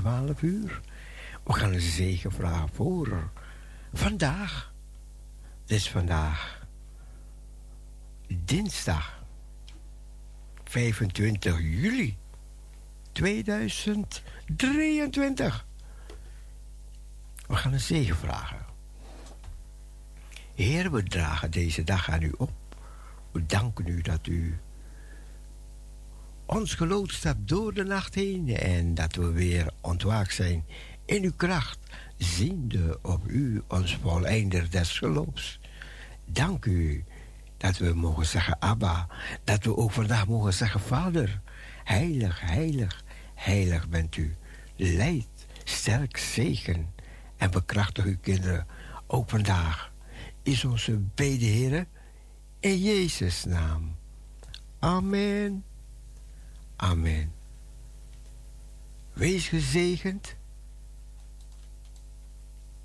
12 uur. We gaan een zegen vragen voor vandaag. Het is vandaag dinsdag 25 juli 2023. We gaan een zegen vragen. Heer, we dragen deze dag aan u op. We danken u dat u ons geloodst hebt door de nacht heen en dat we weer ontwaakt zijn in uw kracht, ziende op u, ons voleinder des geloofs. Dank u dat we mogen zeggen Abba, dat we ook vandaag mogen zeggen Vader, heilig, heilig, heilig bent u. Leid, sterk, zegen en bekrachtig uw kinderen ook vandaag. Is onze bede, Heer, in Jezus' naam. Amen. Amen. Wees gezegend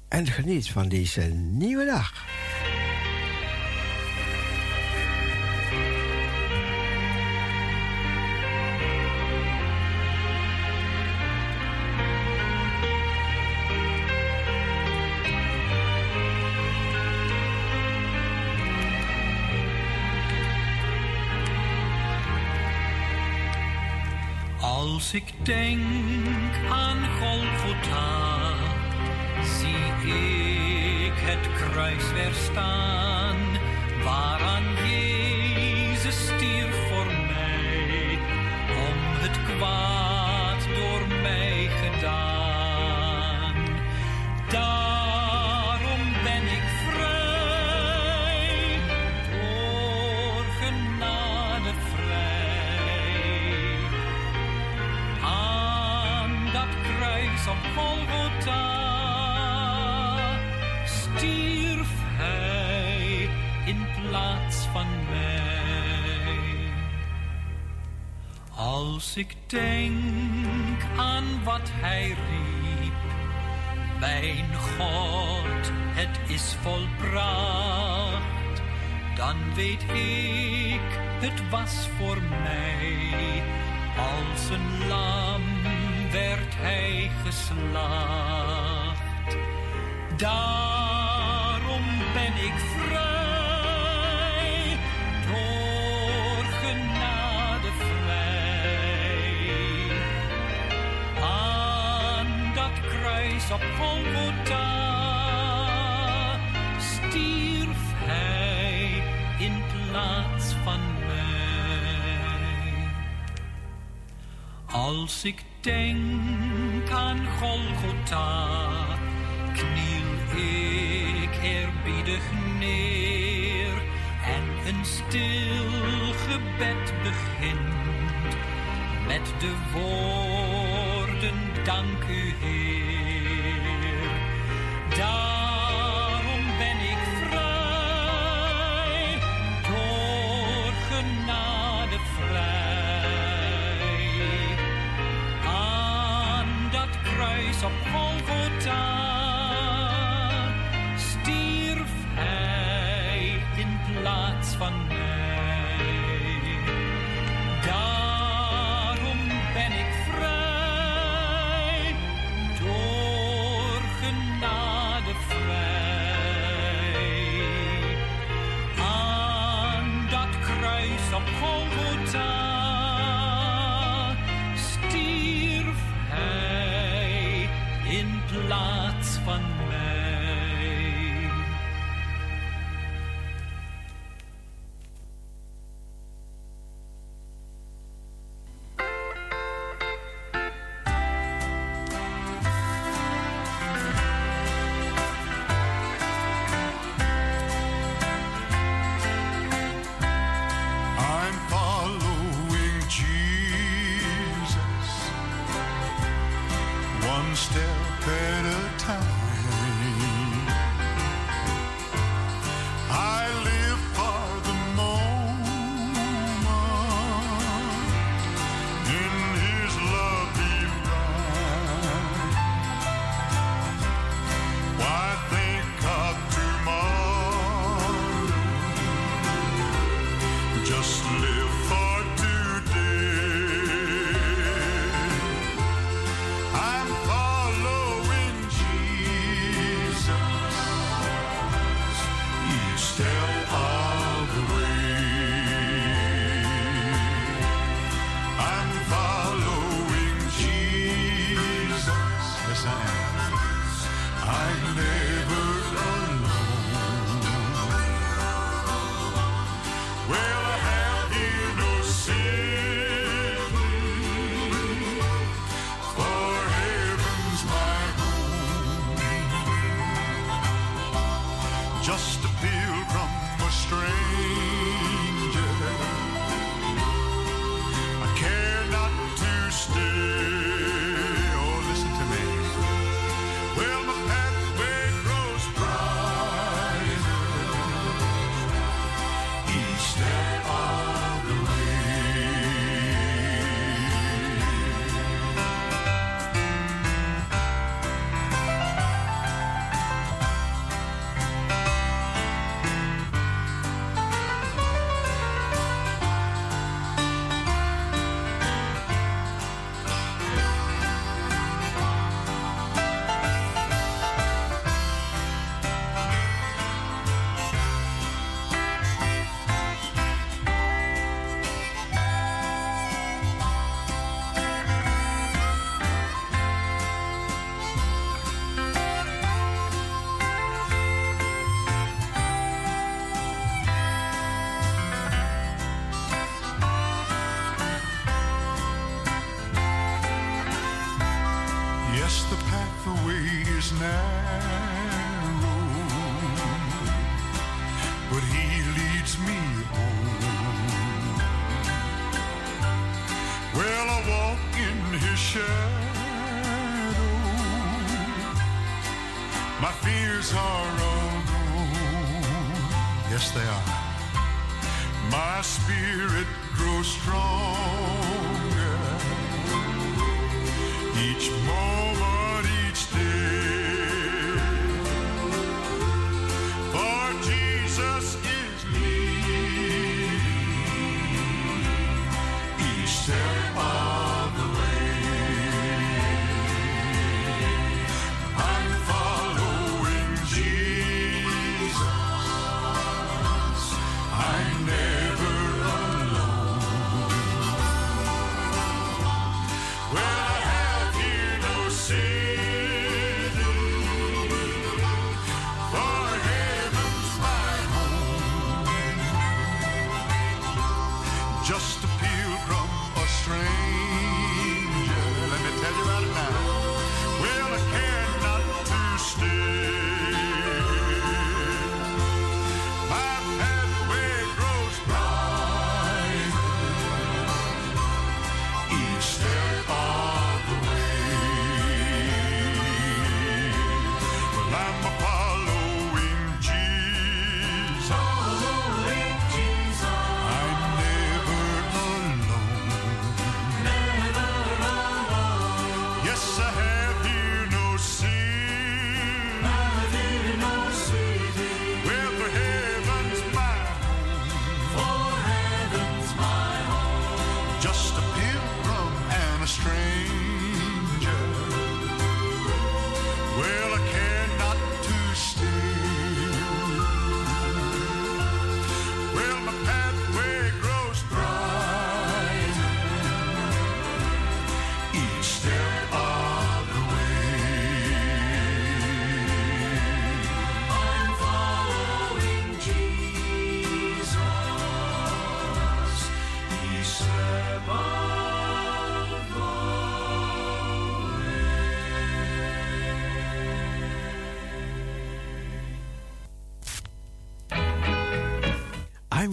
en geniet van deze nieuwe dag. Ik denk aan Golgotha, zie ik het kruis weer staan, waaraan Jezus stierf voor mij, om het kwaad door mij gedaan. Als ik denk aan wat hij riep, mijn God, het is volbracht, dan weet ik, het was voor mij. Als een lam werd hij geslacht. Daarom ben ik vrij, kruis op Golgotha stierf hij in plaats van mij. Als ik denk aan Golgotha, kniel ik eerbiedig neer en een stil gebed begint met de woorden dank u Heer. Kruis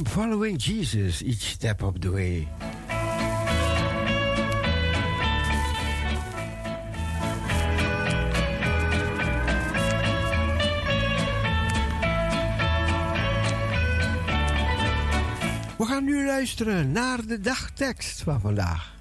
following Jesus each step of the way. We gaan nu luisteren naar de dagtekst van vandaag.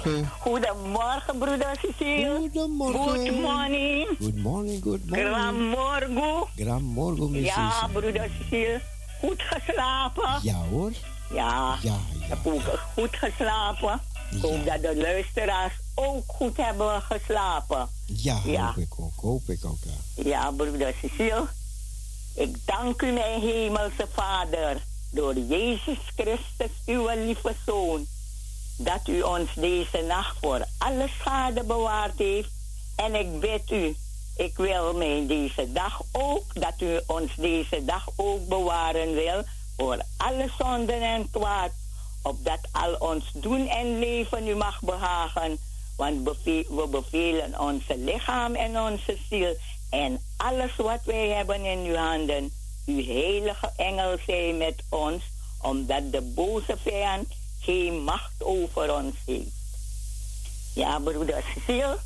Goedemorgen. Goedemorgen, broeder Cecile. Goedemorgen. Good morning. Good morning, good morning. Gramorgo. Gramorgo, Miss Ja, Cecile. broeder Cecile. Goed geslapen? Ja hoor. Ja. Ja, Ik ja. heb ook goed geslapen. Ik hoop Ja. dat de luisteraars ook goed hebben geslapen. Ja, Ja. hoop ik ook. Hoop ik ook, ja. Ja, broeder Cecile. Ik dank u, mijn hemelse Vader, door Jezus Christus, uw lieve dat u ons deze nacht voor alle schade bewaard heeft. En ik bid u, ik wil mij deze dag ook, dat u ons deze dag ook bewaren wil voor alle zonden en kwaad, opdat al ons doen en leven u mag behagen. Want we bevelen onze lichaam en onze ziel en alles wat wij hebben in uw handen. Uw heilige engel zij met ons, omdat de boze vijand geen macht over ons heeft. Ja, broeder Cecile,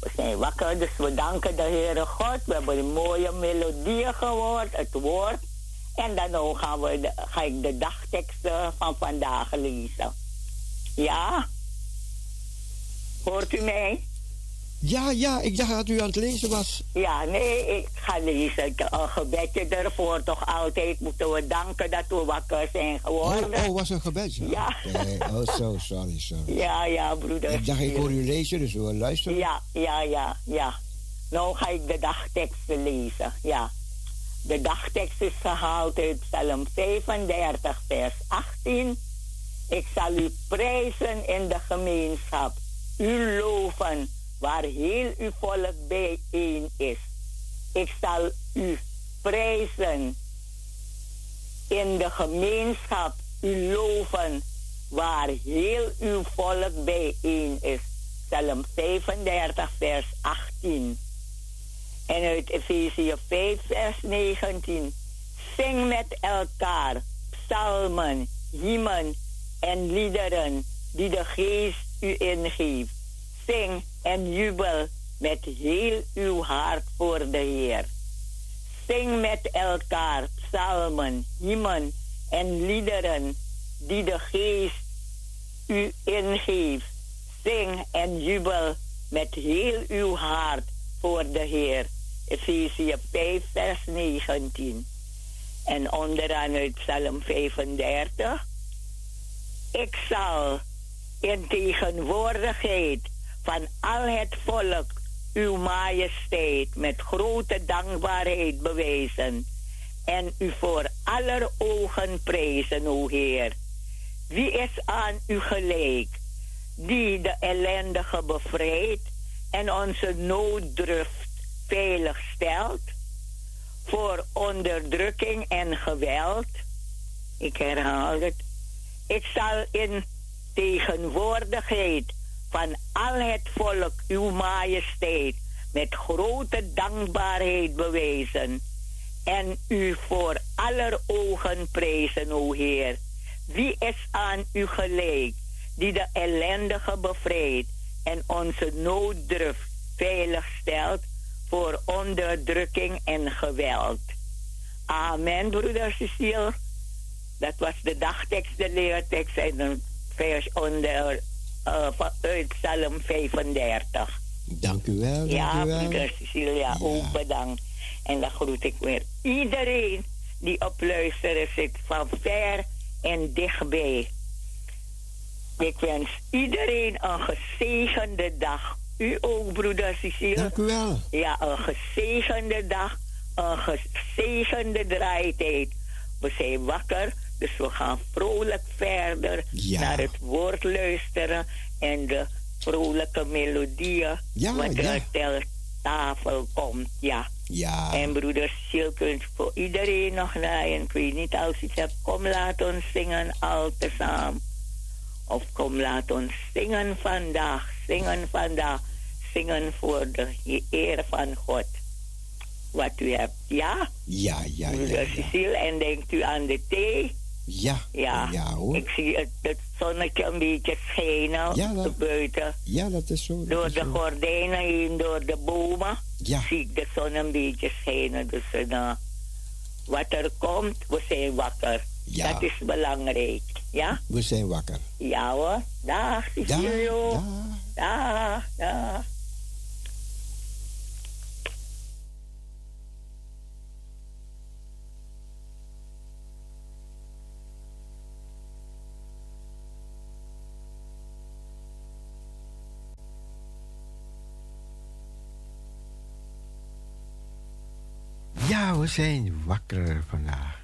we zijn wakker, dus we danken de Heere God. We hebben een mooie melodie gehoord, het woord. En dan gaan we ga ik de dagteksten van vandaag lezen. Ja? Hoort u mij? Ja, ja, ik dacht dat u aan het lezen was. Ja, nee, ik ga lezen. Een gebedje ervoor. Toch altijd moeten we danken dat we wakker zijn Oh, geworden. oh was een gebedje? Ja. Oh, zo, sorry, sorry. Ja, ja, broeder. Ik dacht, ik hoor u lezen, dus we luisteren. Ja, ja, ja, ja. Nou ga ik de dagteksten lezen. Ja. De dagtekst is gehaald uit Psalm 35, vers 18. Ik zal u prijzen in de gemeenschap, u loven waar heel uw volk bijeen is. Ik zal u prijzen in de gemeenschap, u loven waar heel uw volk bijeen is. Psalm 35, vers 18. En uit Efezië 5, vers 19. Zing met elkaar psalmen, hymnen en liederen die de geest u ingeeft. Zing en jubel met heel uw hart voor de Heer. Zing met elkaar psalmen, hymnen en liederen die de geest u ingeeft. Zing en jubel met heel uw hart voor de Heer. Efezië 5, vers 19. En onderaan uit Psalm 35. Ik zal in tegenwoordigheid van al het volk uw majesteit met grote dankbaarheid bewijzen en u voor aller ogen prijzen, o Heer. Wie is aan u gelijk, die de ellendige bevrijdt en onze nooddruft veilig stelt voor onderdrukking en geweld? Ik herhaal het. Ik zal in tegenwoordigheid van al het volk uw majesteit met grote dankbaarheid bewijzen en u voor aller ogen prijzen, o Heer. Wie is aan u gelijk, die de ellendige bevrijdt en onze nooddruft veilig stelt voor onderdrukking en geweld? Amen, broeder Cecile. Dat was de dagtekst, de leertekst en een vers onder uit Psalm 35. Dank u wel, dank Ja, u wel. broeder Cecilia, Ja. ook bedankt. En dan groet ik weer iedereen die op luisteren zit, van ver en dichtbij. Ik wens iedereen een gezegende dag. U ook, broeder Cecilia. Dank u wel. Ja, een gezegende dag, een gezegende draaitijd. We zijn wakker, dus we gaan vrolijk verder Ja. naar het woord luisteren en de vrolijke melodieën Ja, wat er ja. ter tafel komt. Ja. Ja. En broeder Sil kunt voor iedereen nog naaien. Ik weet niet als je iets hebt, kom laat ons zingen al tezamen. Of kom laat ons zingen vandaag, zingen vandaag, zingen voor de eer van God. Wat u hebt, ja? Ja, ja, ja. broeder Cecile, en denkt u aan de thee? Ja. Ja. ja hoor. Ik zie het, het zonnetje een beetje schijnen Ja, dat- buiten. Ja, dat is zo. dat Door is de zo. gordijnen heen, door de bomen, Ja. zie ik de zon een beetje schijnen. Dus eh, wat er komt, we zijn wakker. Ja. Dat is belangrijk. Ja? We zijn wakker. Ja hoor. Dag, Cecilio. Dag, dag. dag. Ja, we zijn wakker vandaag.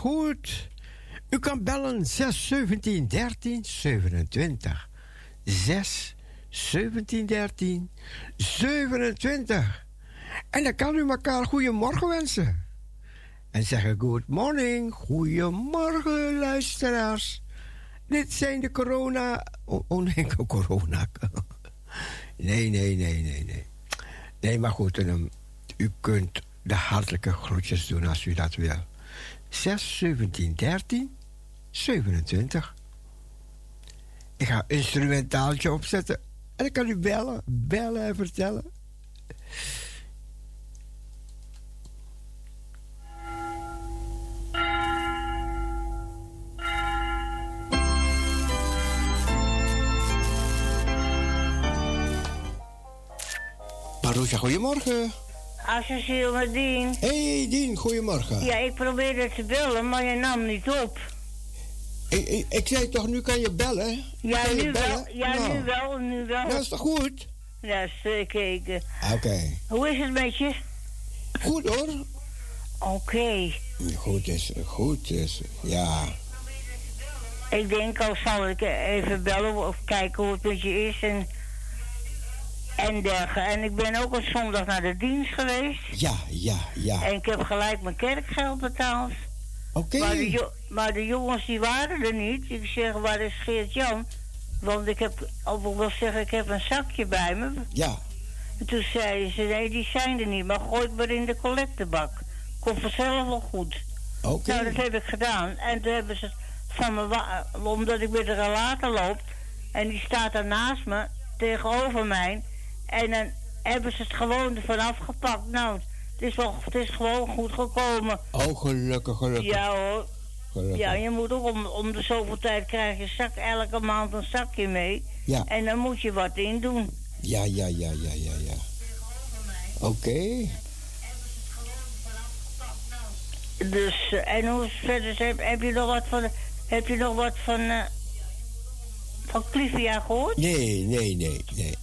Goed. U kan bellen 6 17 13 27. 6 17 13 27. En dan kan u elkaar goedemorgen wensen. En zeggen good morning, goedemorgen luisteraars. Dit zijn de corona... Oh, oh nee, corona. Nee, nee, nee, nee, nee. Nee, maar goed, u kunt de hartelijke groetjes doen als u dat wil. 6, 17, 13, 27. Ik ga een instrumentaaltje opzetten. En dan kan u bellen, bellen en vertellen. Maroesja, goedemorgen. Associeel met Dien. Hey Dien, goedemorgen. Ja, ik probeerde te bellen, maar je nam niet op. Ik, ik, ik zei toch, nu kan je bellen? Ja, kan nu je bellen? wel. Ja, Nou, nu wel, nu wel. Dat is toch goed? Ja, zeker. Oké. Hoe is het met je? Goed hoor. Oké. Goed is goed is. Ja. Ik denk al zal ik even bellen of kijken hoe het met je is en, en dergelijke. En ik ben ook op zondag naar de dienst geweest. Ja, ja, ja. En ik heb gelijk mijn kerkgeld betaald. Oké. Maar, maar de jongens die waren er niet. Ik zeg, waar is Geert-Jan? Want ik heb, of ik wil zeggen, ik heb een zakje bij me. Ja. En toen zeiden ze, nee, die zijn er niet. Maar gooi het maar in de collectebak. Komt vanzelf wel goed. Oké. Nou, dat heb ik gedaan. En toen hebben ze van me, omdat ik met de relator loop. En die staat er naast me, tegenover mij. En dan hebben ze het gewoon ervan afgepakt. Nou, het is, wel, het is gewoon goed gekomen. Oh, gelukkig, gelukkig. Ja hoor. gelukkig. Ja, je moet ook om, om de zoveel tijd krijg je zak, elke maand een zakje mee. Ja. En dan moet je wat in doen. Ja, ja, ja, ja, ja, ja. Oké. Dus, eh, en hoe verder? Heb, heb je nog wat van, heb je nog wat van, eh van Clivia gehoord? Nee, nee, nee, nee.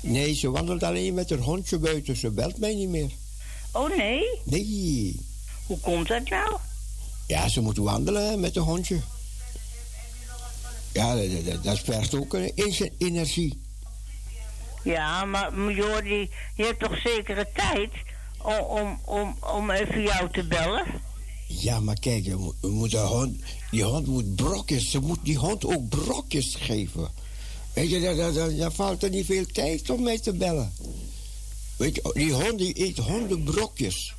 Nee, ze wandelt alleen met haar hondje buiten. Ze belt mij niet meer. Oh nee? Nee. Hoe komt dat nou? Ja, ze moet wandelen met een hondje. Ja, dat, dat, dat vergt ook een energie. Ja, maar Jordi, je hebt toch zekere tijd om, om, om, om even jou te bellen? Ja, maar kijk, je moet, je moet hond, die hond moet brokjes. Ze moet die hond ook brokjes geven. Weet je, daar, daar, daar valt er niet veel tijd om mij te bellen. Weet je, die hond die eet hondenbrokjes.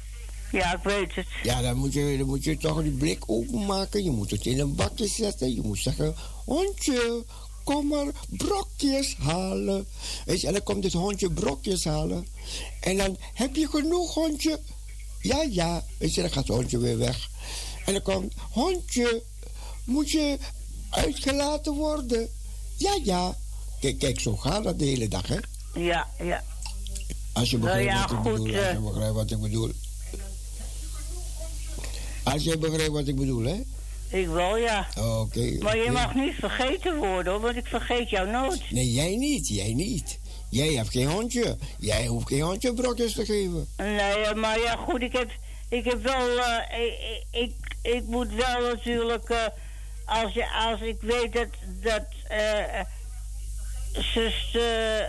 Ja, ik weet het. Ja, dan moet, je, dan moet je toch die blik openmaken. Je moet het in een bakje zetten. Je moet zeggen, hondje, kom maar brokjes halen. Weet je, en dan komt het hondje brokjes halen. En dan heb je genoeg, hondje. Ja, ja. Weet je, dan gaat het hondje weer weg. En dan komt, hondje, moet je uitgelaten worden? Ja, ja. Kijk, kijk, zo gaat dat de hele dag, hè? Ja, ja. Als je Nou begrijpt ja, wat ik goed, bedoel. Als je eh. begrijpt wat ik bedoel. Als je begrijpt wat ik bedoel, hè? Ik wel, ja. Oké. Maar je mag niet vergeten worden, hoor, want ik vergeet jou nooit. Nee, jij niet. Jij niet. Jij hebt geen hondje. Jij hoeft geen hondje brokjes te geven. Nee, maar ja, goed, ik heb, ik heb wel, eh, ik, ik, ik moet wel natuurlijk, eh, als, je, als ik weet dat, dat zus uh,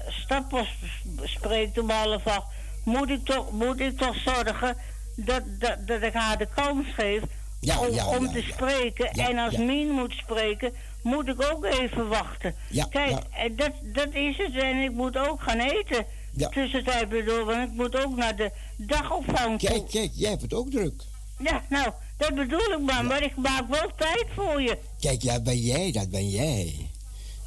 Stappers spreekt om half acht, moet ik toch, moet ik toch zorgen dat, dat, dat ik haar de kans geef Ja, om, ja, om ja, te spreken. En als. Mien moet spreken, moet ik ook even wachten. Kijk, en dat, dat is het. En ik moet ook gaan eten. Tussentijd bedoel, want ik moet ook naar de dagopvang toe. Kijk, kijk, jij hebt het ook druk. Ja, nou, dat bedoel ik maar. Maar ik maak wel tijd voor je. Kijk, ja, ben jij, dat ben jij.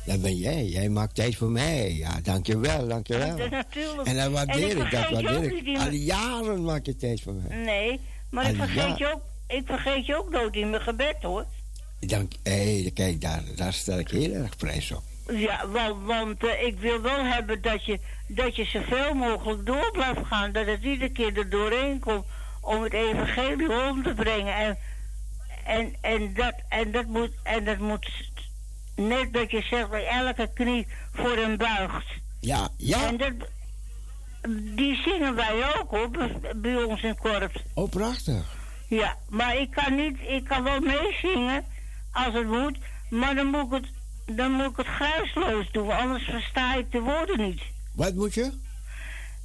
Dat ben jij. Jij maakt tijd voor mij. Ja, dankjewel, dankjewel. Dat natuurlijk. En dat waardeer En ik ik, dat waardeer ik. Al jaren maak je tijd voor mij. Nee, maar ik vergeet, ja. je ook, ik vergeet je ook nooit in mijn gebed, hoor. Dank, hé, kijk, daar, daar stel ik heel erg prijs op. Ja, want, want eh, ik wil wel hebben dat je, dat je zoveel mogelijk door blijft gaan. Dat het iedere keer er doorheen komt om het evangelie om te brengen. En, en, en, dat, en, dat moet, en dat moet net dat je zegt dat elke knie voor hem buigt. Ja, ja, En dat, die zingen wij ook hoor, bij- ons in het korps. oh, prachtig. Ja, maar ik kan niet, ik kan wel meezingen als het moet, maar dan moet ik het, dan moet ik het geruisloos doen, anders versta ik de woorden niet. Wat moet je?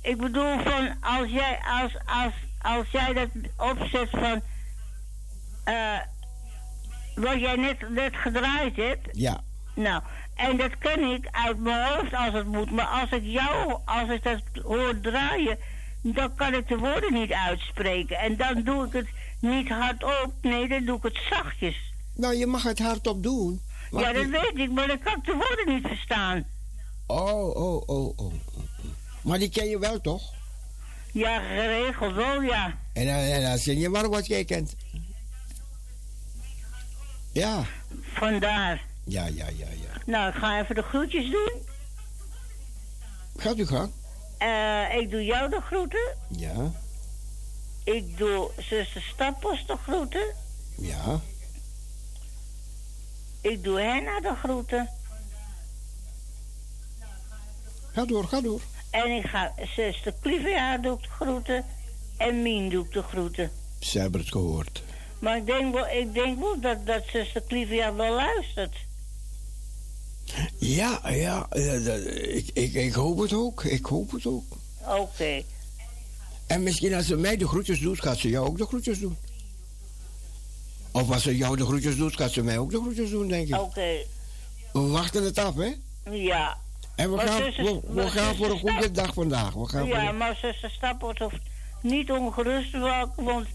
Ik bedoel van, als jij, als, als, als jij dat opzet van, eh, wat jij net, net gedraaid hebt, Ja. nou, en dat ken ik uit mijn hoofd als het moet, maar als ik jou, als ik dat hoor draaien, dan kan ik de woorden niet uitspreken. En dan doe ik het niet hardop, nee, dan doe ik het zachtjes. Nou, je mag het hardop doen. Ja, dat weet ik, maar dan kan ik de woorden niet verstaan. Oh, oh, oh, oh. Maar die ken je wel, toch? Ja, geregeld wel, ja. En, dan- en dan zing je maar wat jij kent. Ja. Vandaar. Ja, ja, ja, ja. Nou, ik ga even de groetjes doen. Gaat u gang. Eh, ik doe jou de groeten. Ja, Ik doe zuster Stappos de groeten. ja. Ik doe Henna de groeten. Ga door, ga door. En ik ga zuster Clivia doe de groeten. En Mien doe de groeten. Ze hebben het gehoord. Maar ik denk wel, ik denk wel dat, dat zuster Clivia wel luistert. Ja, ja. dat- ik, ik, ik hoop het ook. Ik hoop het ook. Oké. En misschien als ze mij de groetjes doet, gaat ze jou ook de groetjes doen. Of als ze jou de groetjes doet, gaat ze mij ook de groetjes doen, denk ik. Oké. We wachten het af, hè? Ja. En we Maar gaan, zuster- we, gaan voor een goede dag vandaag. We gaan Ja, voor maar zuster Stappos hoeft niet ongerust te worden, want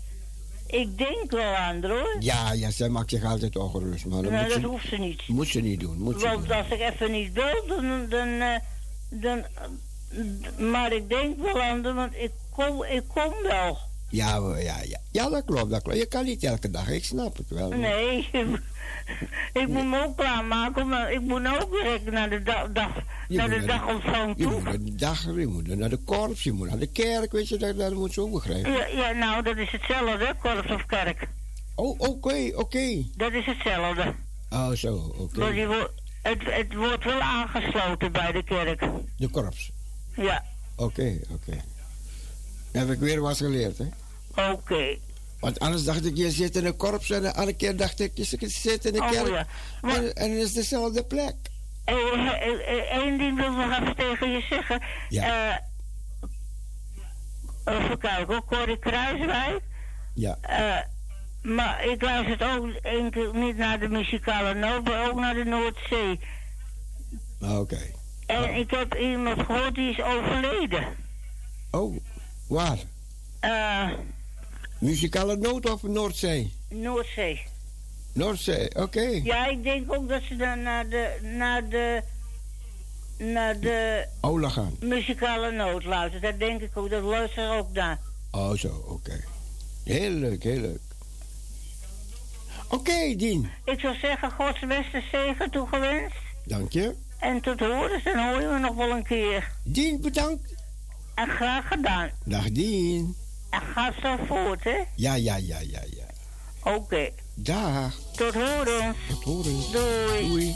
ik denk wel aan hoor. ja, ja, zij maakt zich altijd ongerust. Maar dat, Nou, dat ze, hoeft ze niet. moet ze niet doen. Moet ze Want als ik even niet wil, dan. dan, eh, dan maar ik denk wel aan haar, want ik kom, ik kom wel. Ja, ja, ja. ja, dat klopt, dat klopt. Je kan niet elke dag, ik snap het wel. maar- Nee, ik moet me ook klaarmaken, maar ik moet ook werken naar de, dag, dag, Je naar de naar dagontvang Je moet naar de dag, je moet naar de korps, je moet naar de kerk, weet je, dat, dat moet ze ook begrijpen. Ja, ja, nou, dat is hetzelfde, korps of kerk. Oh, oké, oké. Dat is hetzelfde. Oh, zo, oké. Maar die wo- het, het wordt wel aangesloten bij de kerk. De korps. Ja, Oké, oké. Heb ik weer wat geleerd, hè? oké. Want anders dacht ik, je zit in een korps en de andere keer dacht ik, je zit in de Oh, kerk. ja. Maar- En, en het is dezelfde plek. Eén ding wil ik nog even tegen je zeggen. Ja. Eh, even kijken Corrie Kruiswijk. Ja. Eh, maar ik luister ook enkel niet naar de muzikale noot, maar ook naar de Noordzee. Oké. En ik heb iemand gehoord die is overleden. Oh, waar? Eh, Muzikale noot of Noordzee? Noordzee. Noordzee, oké. Ja, ik denk ook dat ze dan naar de, naar de, naar de Ola gaan. muzikale noot luistert. Dat denk ik ook, dat luistert ook naar. Oh, zo, oké. Heel leuk, heel leuk. Oké, Dien. Ik zou zeggen, Gods beste zegen toegewenst. Dank je. En tot horen, dan hoor je me nog wel een keer. Dien, bedankt. En graag gedaan. Dag, Dien. En ga zo voort, hè? Ja, ja, ja, ja, ja. Oké. Dag. Tot horen. Tot horen. Doei. Doei.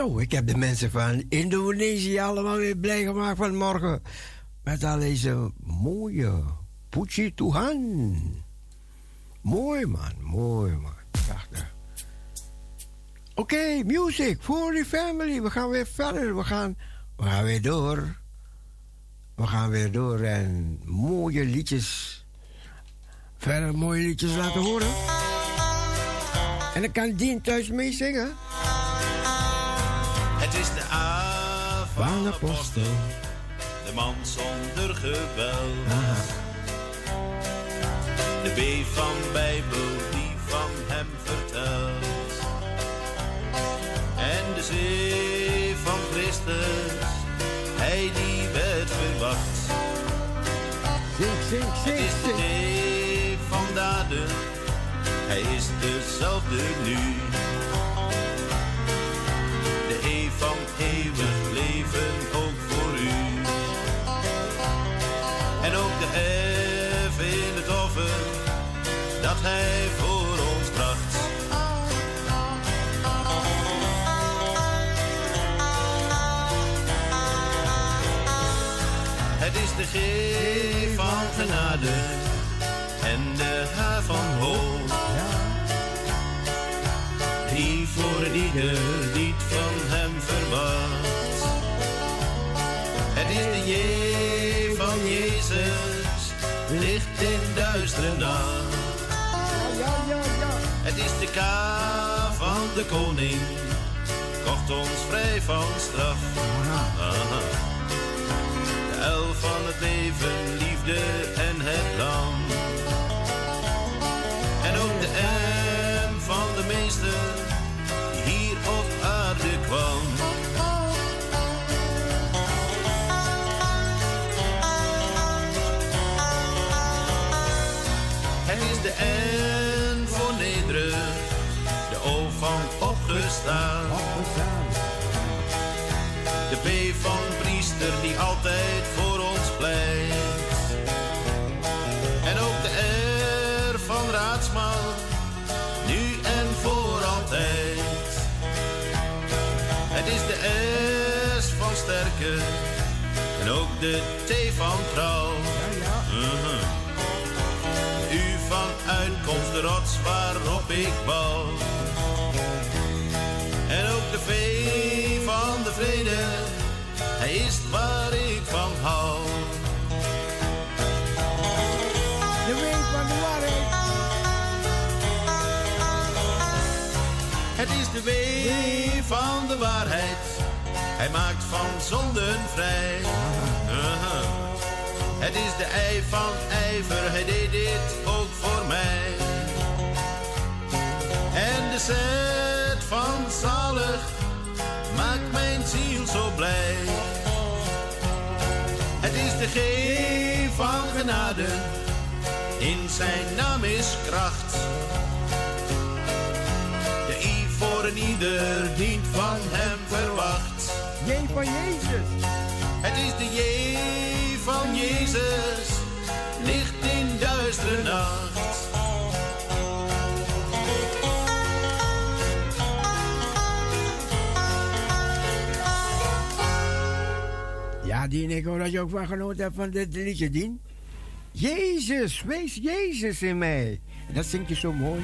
Zo, ik heb de mensen van Indonesië allemaal weer blij gemaakt vanmorgen. Met al deze mooie Puji Tuhan. Mooi man, mooi man. Prachtig. Oké, music for the family. We gaan weer verder. We gaan, we gaan weer door. We gaan weer door en mooie liedjes. Verder mooie liedjes laten horen. En dan kan Dien thuis meezingen. Van de apostel. de man zonder geweld. De B van Bijbel die van hem vertelt. En de C van Christus, hij die werd verwacht. Zing, zing, Het zing, is de. D van daden, hij is dezelfde nu. Eeuwig leven ook voor u. En ook de F in het offer, dat hij voor ons bracht. Het is de G van genade en de H van hoop. Het is de K van de koning, kocht ons vrij van straf. De L van het leven, liefde en het lam. En ook de T van trouw. Mhm. U van uitkomst, de rots waarop ik bouw. En ook de V van de vrede, hij is waar ik van hou. De week van de waarheid. Het is de W van de waarheid, hij maakt van zonden vrij. Aha. Het is de ei van ijver, hij deed dit ook voor mij. En de zet van zalig maakt mijn ziel zo blij. Het is de G van genade, in zijn naam is kracht. De I voor een ieder niet van hem verwacht. J van Jezus. Het is de J van Jezus, licht in duistere nacht. Ja, Dien, ik hoor dat je ook van genoten hebt van dit liedje, Dien. Jezus, wees Jezus in mij. En dat zingt je zo mooi.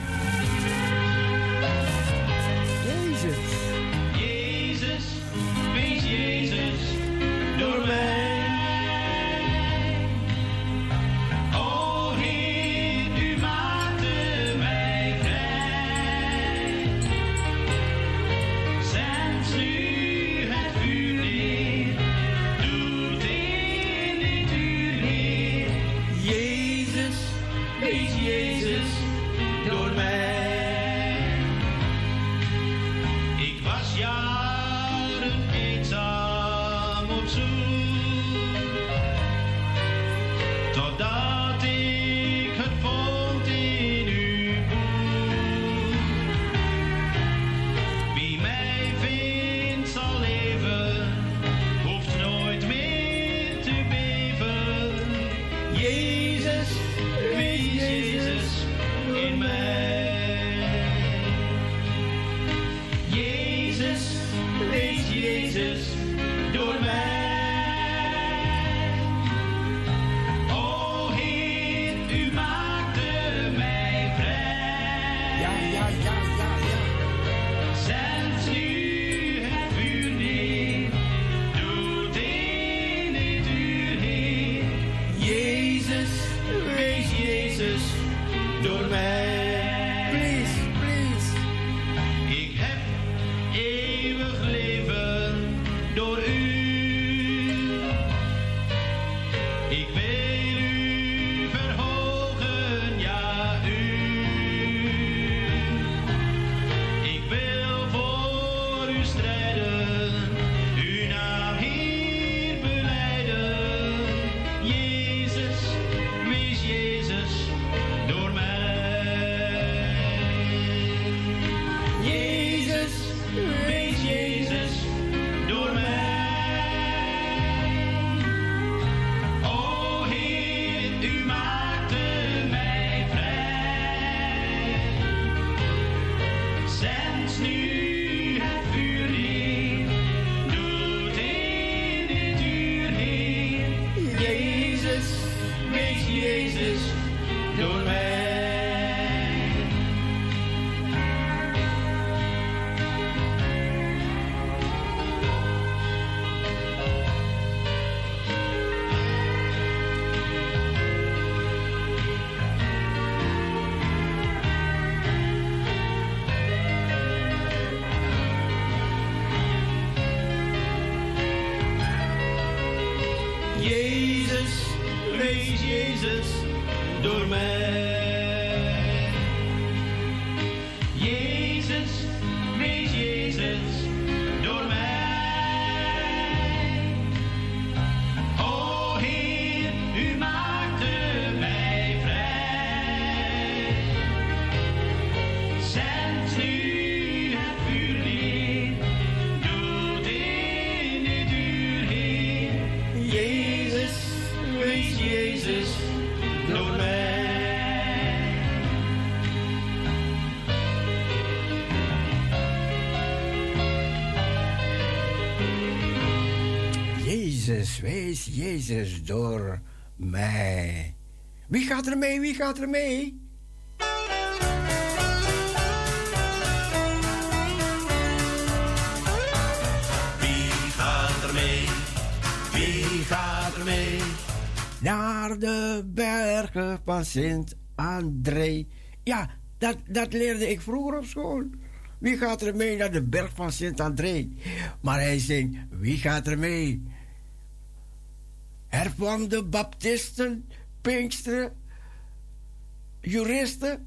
Jezus door mij. Wie gaat er mee? Wie gaat er mee? Wie gaat er mee? Wie gaat er mee? Naar de bergen van Sint-André. Ja, dat, dat leerde ik vroeger op school. Wie gaat er mee naar de berg van Sint-André? Maar hij zingt, wie gaat er mee? Hervormde baptisten, pinksteren, juristen.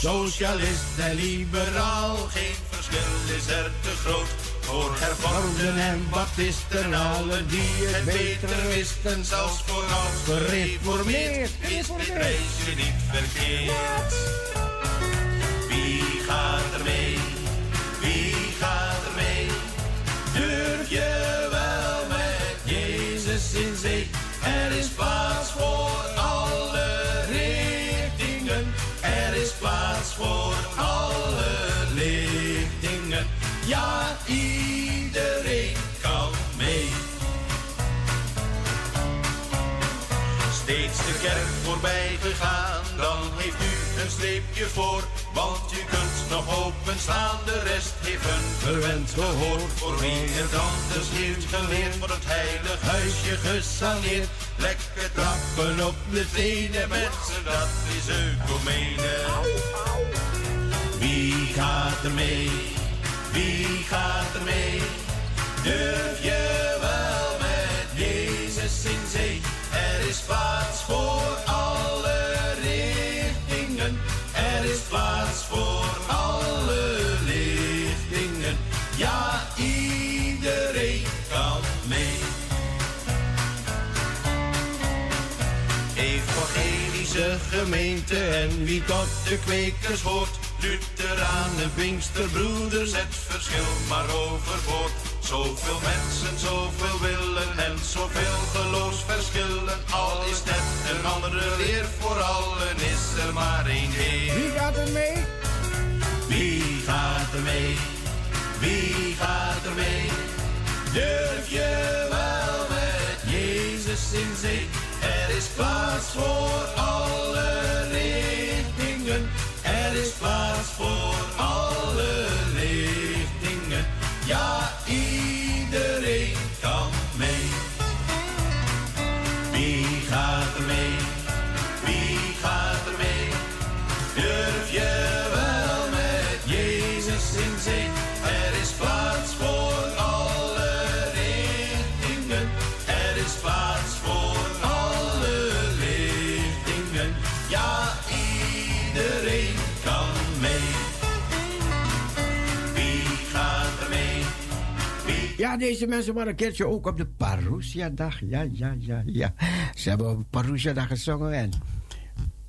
Socialist en liberaal, geen verschil is er te groot. Voor hervormden en baptisten, allen die het beter wisten, zelfs voor oud gereformeerd, is dit reisje niet verkeerd. Wie gaat er mee? Wie gaat er mee? Durf je Ja, iedereen kan mee. Steeds de kerk voorbij gegaan, dan heeft u een streepje voor. Want u kunt nog openstaan, de rest heeft een verwend gehoor. Voor wie het anders heeft geleerd, wordt het heilig huisje gesaneerd. Lekker trappen op de tenen, mensen, dat is ecumene. Wie gaat er mee? Wie gaat er mee? Durf je wel met Jezus in zee? Er is plaats voor alle richtingen. Er is plaats voor alle lichtingen. Ja, iedereen kan mee. Evangelische gemeente en wie tot de kwekers hoort. Lutheranen, Pinksterbroeders, het verschil maar overboord. Zoveel mensen, zoveel willen en zoveel geloofsverschillen. Al is net een andere leer, voor allen is er maar één Heer. Wie gaat er mee? Wie gaat er mee? Wie gaat er mee? Durf je wel met Jezus in zee? Er is plaats voor alle richtingen. Er is plaats voor alle lichtingen. Ja, deze mensen waren een keertje ook op de Parousia-dag. Ja, ja, ja, ja. Ze hebben op Parousia-dag gezongen en...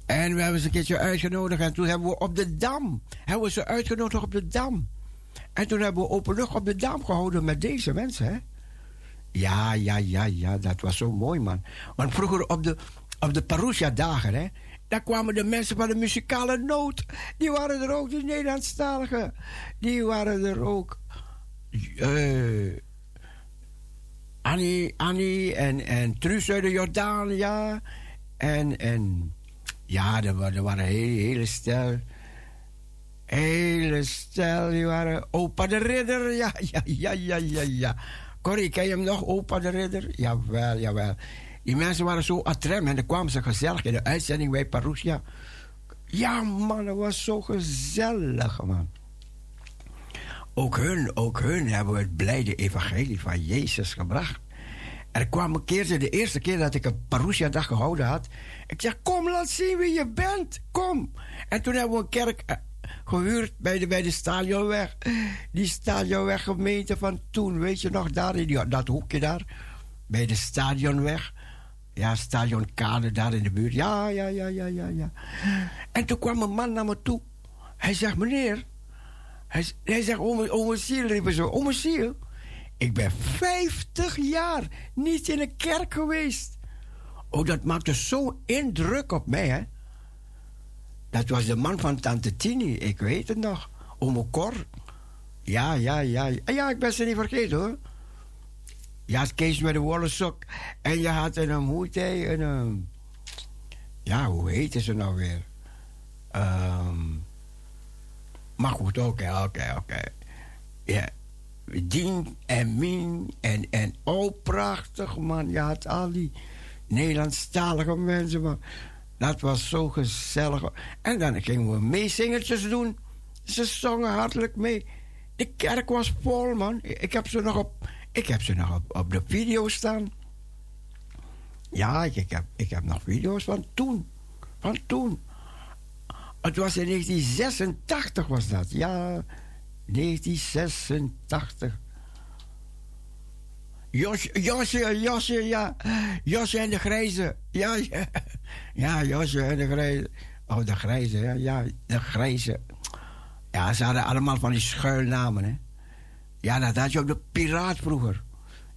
En we hebben ze een keertje uitgenodigd. En toen hebben we op de Dam... Hebben we ze uitgenodigd op de Dam. En toen hebben we open lucht op de Dam gehouden met deze mensen, hè. Ja, ja, ja, ja. Dat was zo mooi, man. Want vroeger op de, op de Parousia-dagen, hè... Daar kwamen de mensen van de muzikale noot. Die waren er ook, de Nederlandstaligen. Die waren er ook. Eh... Annie, Annie en, en Truus uit de Jordaan, ja. En, en Ja, er er waren hele, hele stel. Hele stel, die waren opa de ridder. Ja, ja, ja, ja, ja, ja. Corrie, ken je hem nog, opa de ridder? Jawel, jawel. Die mensen waren zo atrem en dan kwamen ze gezellig in de uitzending bij Parousia. Ja, man, dat was zo gezellig, man. Ook hun, ook hun hebben het blijde evangelie van Jezus gebracht. Er kwam een keertje, de eerste keer dat ik een Parousia-dag gehouden had. Ik zeg, kom, laat zien wie je bent. Kom. En toen hebben we een kerk eh, gehuurd bij de, bij de Stadionweg. Die Stadionweg gemeente van toen, weet je nog, daar in die, dat hoekje daar. Bij de Stadionweg. Ja, Stadionkade daar in de buurt. Ja, ja, ja, ja, ja, ja. En toen kwam een man naar me toe. Hij zegt, meneer. Hij, hij zegt, ome Siel, zo. Ome Siel, ik ben 50 jaar niet in een kerk geweest. Oh, dat maakte zo'n indruk op mij, hè. Dat was de man van Tante Tini, ik weet het nog. Ome Cor. Ja, ja, ja. Ja, Ja, ik ben ze niet vergeten, hoor. Ja, Kees met de wollen sok. En je had een, hoe heet hij, een... ehm, ja, hoe heette ze nou weer? Ehm maar goed, oké, oké, oké. Ja. Dien en Mien en, en oh, prachtig man. Je had al die Nederlandstalige mensen. Dat was zo gezellig. En dan gingen we meezingertjes doen. Ze zongen hartelijk mee. De kerk was vol, man. Ik heb ze nog op, ik heb ze nog op, op de video staan. Ja, ik heb, ik heb nog video's van toen. Van toen. Het was in 1986 was dat. Ja, 1986. Jos, Josje, Josje, ja. Josje en de Grijze. Ja, ja. Josje en de Grijze. Oh, de Grijze, ja. Ja, de Grijze. Ja, ze hadden allemaal van die schuilnamen, hè. Ja, dat had je op de Piraat vroeger.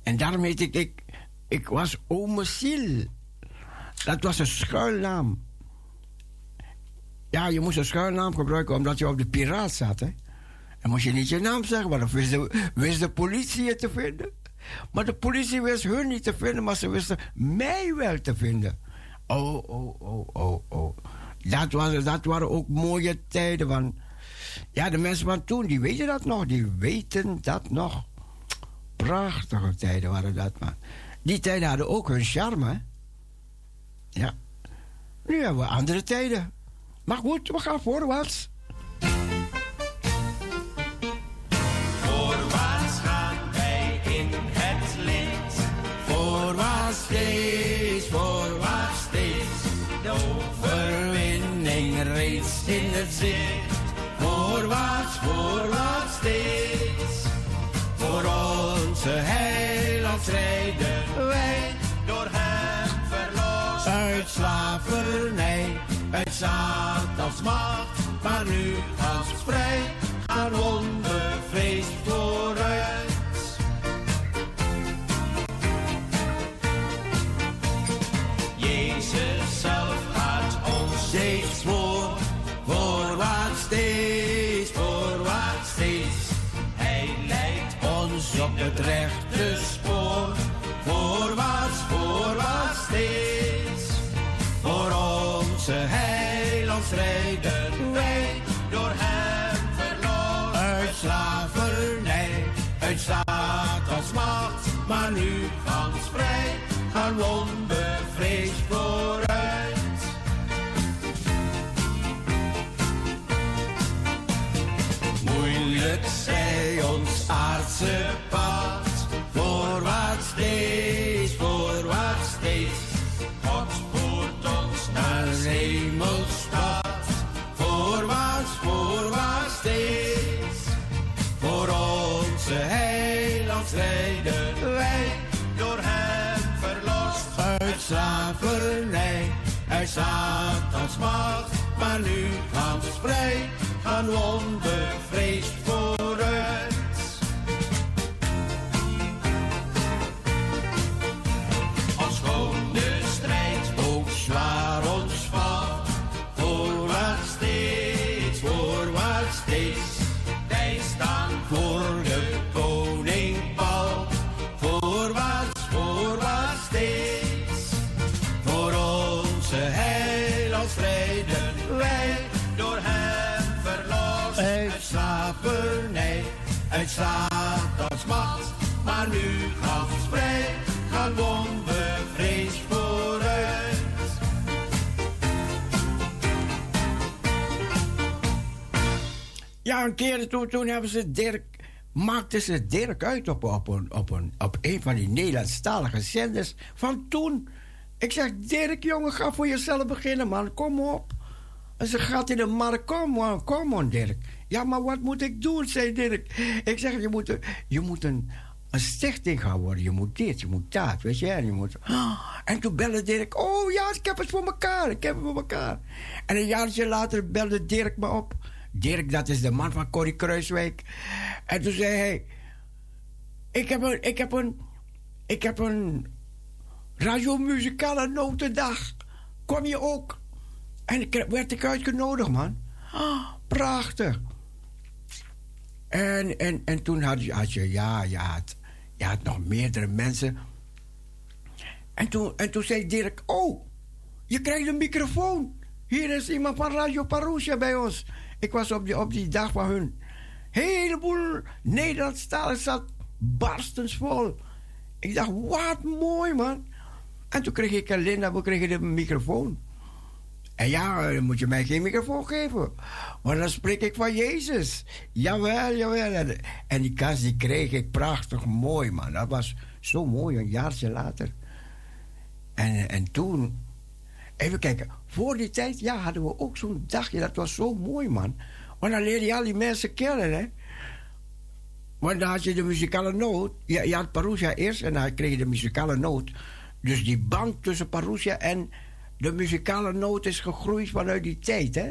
En daarom heet ik... Ik, ik was Ome. Dat was een schuilnaam. Ja, je moest een schuilnaam gebruiken omdat je op de piraat zat. Hè? En moest je niet je naam zeggen, want dan wist de, politie je te vinden. Maar de politie wist hun niet te vinden, maar ze wisten mij wel te vinden. Oh, oh, oh, oh, oh. Dat, was, dat waren ook mooie tijden. Van, ja, de mensen van toen, die weten dat nog. Die weten dat nog. Prachtige tijden waren dat, man. Die tijden hadden ook hun charme? Ja. Nu hebben we andere tijden. Maar goed, we gaan voorwaarts. Voorwaarts gaan wij in het licht. Voorwaarts steeds, voorwaarts steeds. De overwinning reeds in het zicht. Voorwaarts, voorwaarts steeds. Voor onze heiland strijden wij. Door hem verlost. Uit slavernij, Satans macht. Maar nu als vrij gaan onbevreesd vooruit. Jezus zelf gaat ons steeds voor, voorwaarts steeds, voorwaarts steeds. Hij leidt Ons op het rechte gaan uit Satans macht. Maar nu gaan we vrij, gaan we onbevreesd vooruit. Nu gaat verspreid, gaan onbevreesd vooruit. Ja, een keer toen, toen hebben ze Dirk, maakten ze Dirk uit op, op, een, op, een, op een van die Nederlandstalige zenders van toen. Ik zeg, Dirk, jongen, ga voor jezelf beginnen, man. Kom op. En ze gaat in de markt. Kom, man, kom, man, Dirk. Ja, maar wat moet ik doen, zei Dirk. Ik zeg, je moet, je moet een, een stichting gaan worden. Je moet dit, je moet dat, weet je. En, je moet... en toen belde Dirk. Oh ja, ik heb het voor elkaar. Ik heb het voor elkaar. En een jaartje later belde Dirk me op. Dirk, dat is de man van Corrie Kruiswijk. En toen zei hij... Ik heb een... Ik heb een... Ik heb een radiomuzikale notendag. Kom je ook? En werd ik uitgenodigd, man. Prachtig. En, en, en toen had je, had je ja, je had, je had nog meerdere mensen. En toen, en toen zei Dirk, oh, je krijgt een microfoon. Hier is iemand van Radio Parousia bij ons. Ik was op die, op die dag van hun. Heleboel Nederlandstalen zat barstens vol. Ik dacht, wat mooi man. En toen kreeg ik en Linda, we kregen de microfoon. En ja, dan moet je mij geen microfoon geven. Maar dan spreek ik van Jezus. Jawel, jawel. En, die kans die kreeg ik prachtig mooi, man. Dat was zo mooi, een jaartje later. En, en toen... Even kijken. Voor die tijd, ja, hadden we ook zo'n dagje. Dat was zo mooi, man. Want dan leer je al die mensen kennen, hè. Want dan had je de muzikale noot. Je, je had Parousia eerst en dan kreeg je de muzikale noot. Dus die band tussen Parousia en de muzikale noot is gegroeid vanuit die tijd, hè?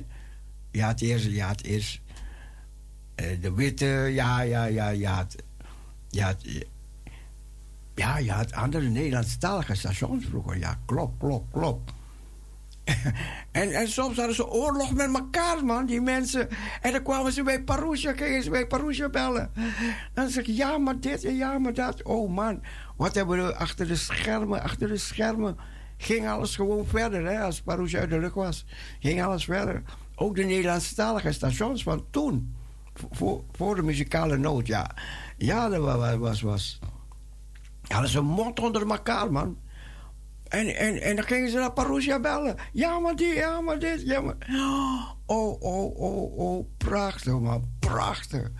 Je had eerst, je had eerst uh, de witte, ja, ja, ja, je had, je had, ja, je had andere Nederlandstalige stations vroeger. Ja, klopt, klopt, klopt. en, en soms hadden ze oorlog met elkaar, man, die mensen. En dan kwamen ze bij Parousia, gingen ze bij Parousia bellen. En dan zeg ik, ja, maar dit en ja, maar dat. Oh, man, wat hebben we achter de schermen, achter de schermen ging alles gewoon verder. Hè? Als Parousia uit de lucht was, ging alles verder. Ook de Nederlandstalige stations van toen. Voor, voor de muzikale noot, ja. Ja, dat was... was, was. Hadden ze een mond onder elkaar, man. En, en, en dan gingen ze naar Parousia bellen. Ja, maar die, ja, maar dit, ja, maar... Oh, oh, oh, oh, prachtig, man. Prachtig.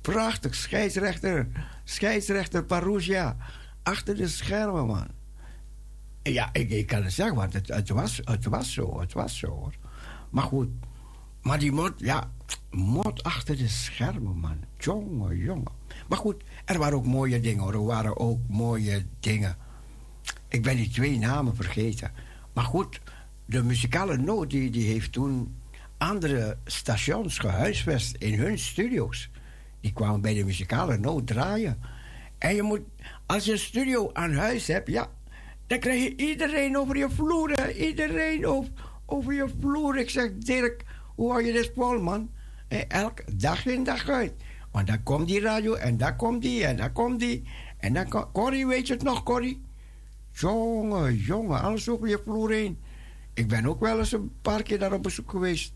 Prachtig. Scheidsrechter. Scheidsrechter Parousia. Achter de schermen, man. Ja, ik, kan het zeggen, want het, het, was, het was zo, het was zo hoor. Maar goed, maar die mot, ja, mot achter de schermen, man. Jongen, jongen. Maar goed, er waren ook mooie dingen hoor, er waren ook mooie dingen. Ik ben die twee namen vergeten. Maar goed, de muzikale noot die, die heeft toen andere stations gehuisvest in hun studio's. Die kwamen bij de muzikale noot draaien. En je moet, als je een studio aan huis hebt, ja, dan krijg je iedereen over je vloer. Iedereen over, over je vloer. Ik zeg, Dirk, hoe hou je dit vol, man? En elke dag in dag uit. Want dan komt die radio en dan komt die en dan komt die. En dan komt... Corrie, weet je het nog, Corrie? Jongen, jongen, alles over je vloer heen. Ik ben ook wel eens een paar keer daar op bezoek geweest.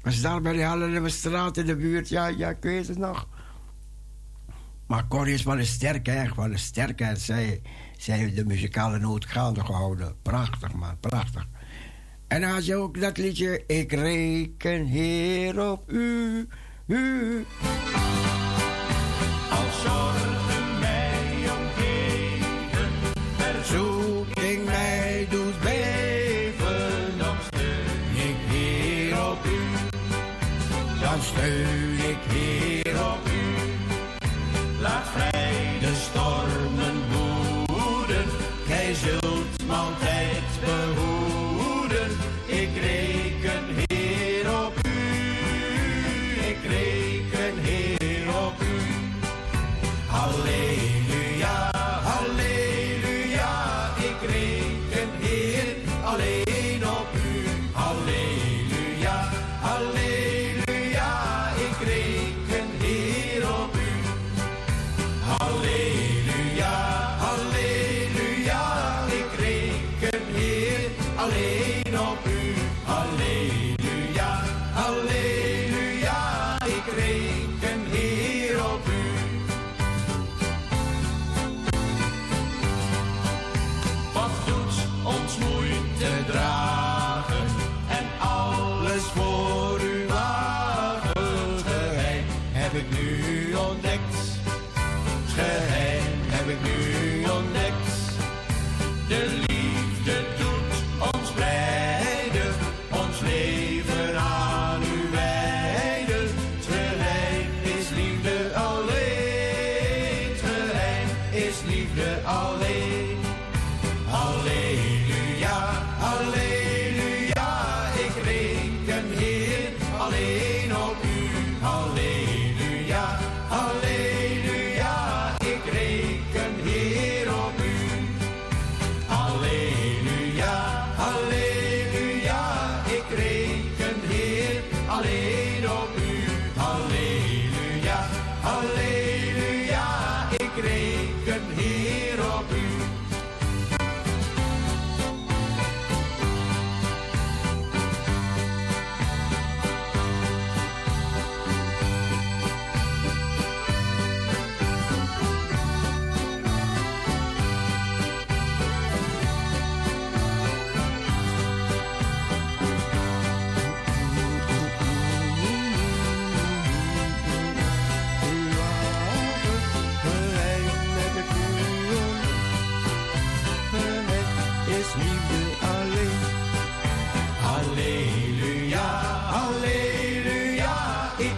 Was daar bij de Halle straat in de buurt. Ja, ja, ik weet het nog. Maar Corrie is wel een sterke, echt wel een sterke. En zij, zij heeft de muzikale noot gaande gehouden. Prachtig, man, prachtig. En dan had je ook dat liedje... Ik reken, Heer, op u, u.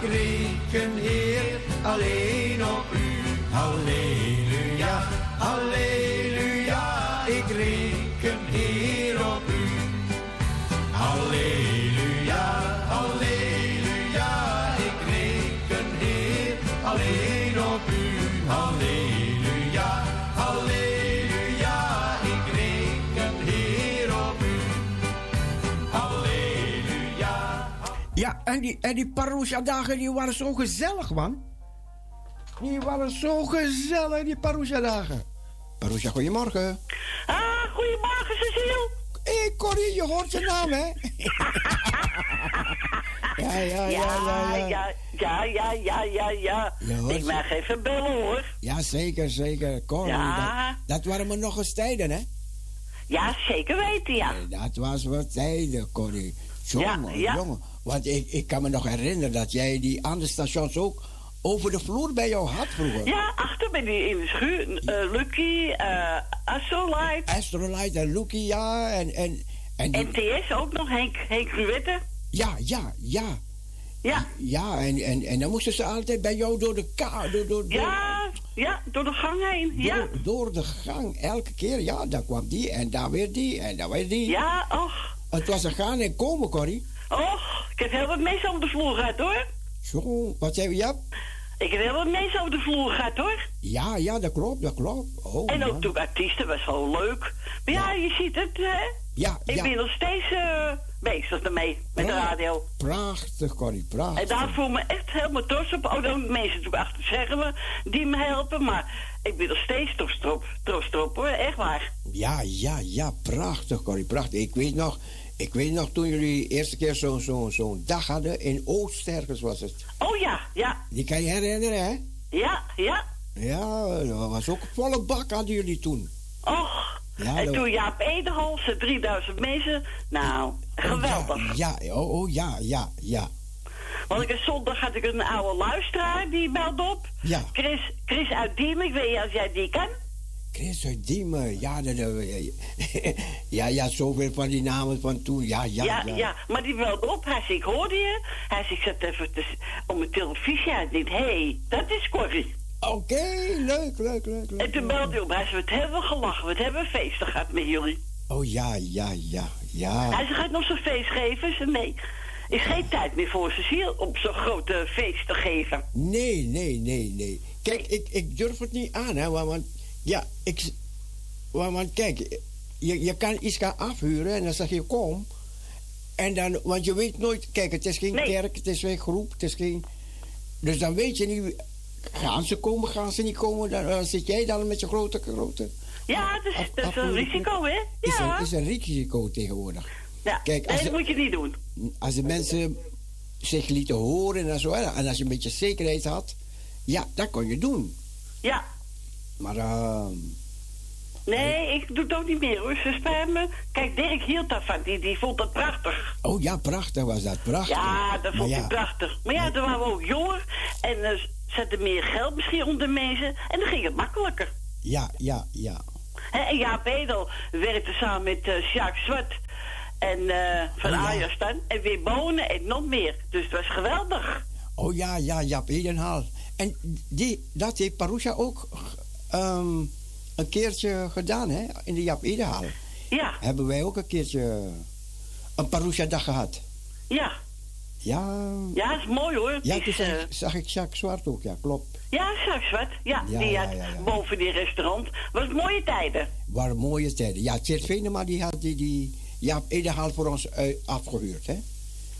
ik reken Heer alleen en die, en die Parousia-dagen die waren zo gezellig, man. Die waren zo gezellig, die Parousia-dagen. Parousia, goedemorgen. Ah, goedemorgen, Cecile. Hé, hey, Corrie, je hoort je naam, hè? ja, ja, ja, ja, ja. ja, ja, ja, ja, ja, ja. Ik mag even bellen, hoor. Ja, zeker, zeker. Corrie, Ja. dat, dat waren me nog eens tijden, hè? Ja, zeker weten, ja. Nee, Dat was wat tijden, Corrie. Jongen, ja. jongen. Want ik, ik kan me nog herinneren dat jij die andere stations ook over de vloer bij jou had vroeger. Ja, achter bij die in de schuur. eh, Lucky, eh Astrolight. Astrolight en Lucky, ja. En, en, en die- NTS ook nog, Henk, Henk Ruwette. ja, ja, ja. Ja, Ja, en, en, en dan moesten ze altijd bij jou door de ka... Door, door, door, ja, ja, door de gang heen. Ja, door, door de gang, elke keer. Ja, dan kwam die en dan weer die en dan weer die. ja, och. Het was een gaan en komen, Corrie. Och, ik heb heel wat mensen over de vloer gehad, hoor. Zo, wat zei je? Ja, Ik heb heel wat mensen over de vloer gehad, hoor. ja, ja, dat klopt, dat klopt. Oh, En ook man. toen artiesten, was gewoon leuk. Maar ja, je ziet het, hè. Ja, Ik ja. ben nog steeds eh, bezig ermee, met de radio. Prachtig, Corrie, prachtig. En daar voel ik me echt helemaal trots op. Ook dan mensen natuurlijk achter zeggen me, die me helpen. Maar ik ben nog steeds trots erop, trots erop hoor, echt waar. Ja, ja, ja, prachtig, Corrie, prachtig. Ik weet nog, ik weet nog toen jullie de eerste keer zo'n zo'n zo'n dag hadden in Oosterkens was het. Oh ja, ja, Die kan je herinneren, hè? ja, ja. Ja, dat was ook een volle bak hadden jullie toen. Och. Ja, en dat- toen Jaap Ederhals, 3000 mensen. Nou, geweldig. Ja, ja, oh, oh, ja, ja, ja. Want ik zondag had ik een oude luisteraar die belde op. Ja. Chris, Chris uit Diemen, ik weet niet als jij die kan. Chris uit Diemen, ja, dat, ja, ja, zoveel van die namen van toen, ja, ja, Ja, ja. ja, maar die belde op. Hij zei, ik hoorde je. Hij zei, ik zat even te, om mijn televisie uit. Ik hey, dat is Corrie. Oké, leuk, leuk, leuk, leuk. En toen belde hij op. Hij zei, wat hebben we gelachen, wat hebben we feesten gehad met jullie. Oh, ja, ja, ja, ja. Hij zei, ga je nog zo'n feest geven? Zei, nee. Is geen tijd meer voor Cecile om zo'n grote feest te geven. Nee, nee, nee, nee. Kijk, ik, ik durf het niet aan, hè, want ja, ik, want, kijk, je, je kan iets gaan afhuren en dan zeg je kom. En dan, want je weet nooit, kijk, het is geen Nee. kerk, het is geen groep, het is geen. Dus dan weet je niet, gaan ze komen, gaan ze niet komen, dan, dan zit jij dan met je grote, grote. Ja, dat is, Af- dat is een risico, hè? Is, Ja. een, is een risico tegenwoordig. ja. kijk, als nee, dat moet je niet doen. Als de mensen zich lieten horen en zo, en als je een beetje zekerheid had, ja, dat kon je doen. Ja. Maar, ehm Nee, ik doe het ook niet meer hoor. Ze sparen me. Kijk, Dirk hield daarvan. Die, die vond dat prachtig. Oh ja, prachtig was dat, prachtig. Ja, dat vond ja, hij prachtig. Maar ja, toen waren we ook jonger. En eh zetten meer geld misschien onder mensen. En dan ging het makkelijker. Ja, ja, ja. En Jaap Edel werkte samen met eh Jacques Zwart. En eh, van Oh, ja. Ajax dan. En weer Bonen en nog meer. Dus het was geweldig. Oh ja, ja, Jaap Edenhaal. En die, dat heeft Parousia ook ehm, een keertje gedaan, hè? In de Jap Idehaal. Ja, Hebben wij ook een keertje een Parousia-dag gehad. ja. Ja, Ja, is mooi hoor. Het ja is, toen zag, eh, ik- zag ik Jacques Zwart ook, ja, klopt. ja, straks wat. Ja, Ja, die had ja, ja. boven die restaurant. Was mooie tijden. Waren mooie tijden. Ja, Tjeerd Venema die had die, die Jaap Idehaal voor ons uit, afgehuurd, hè?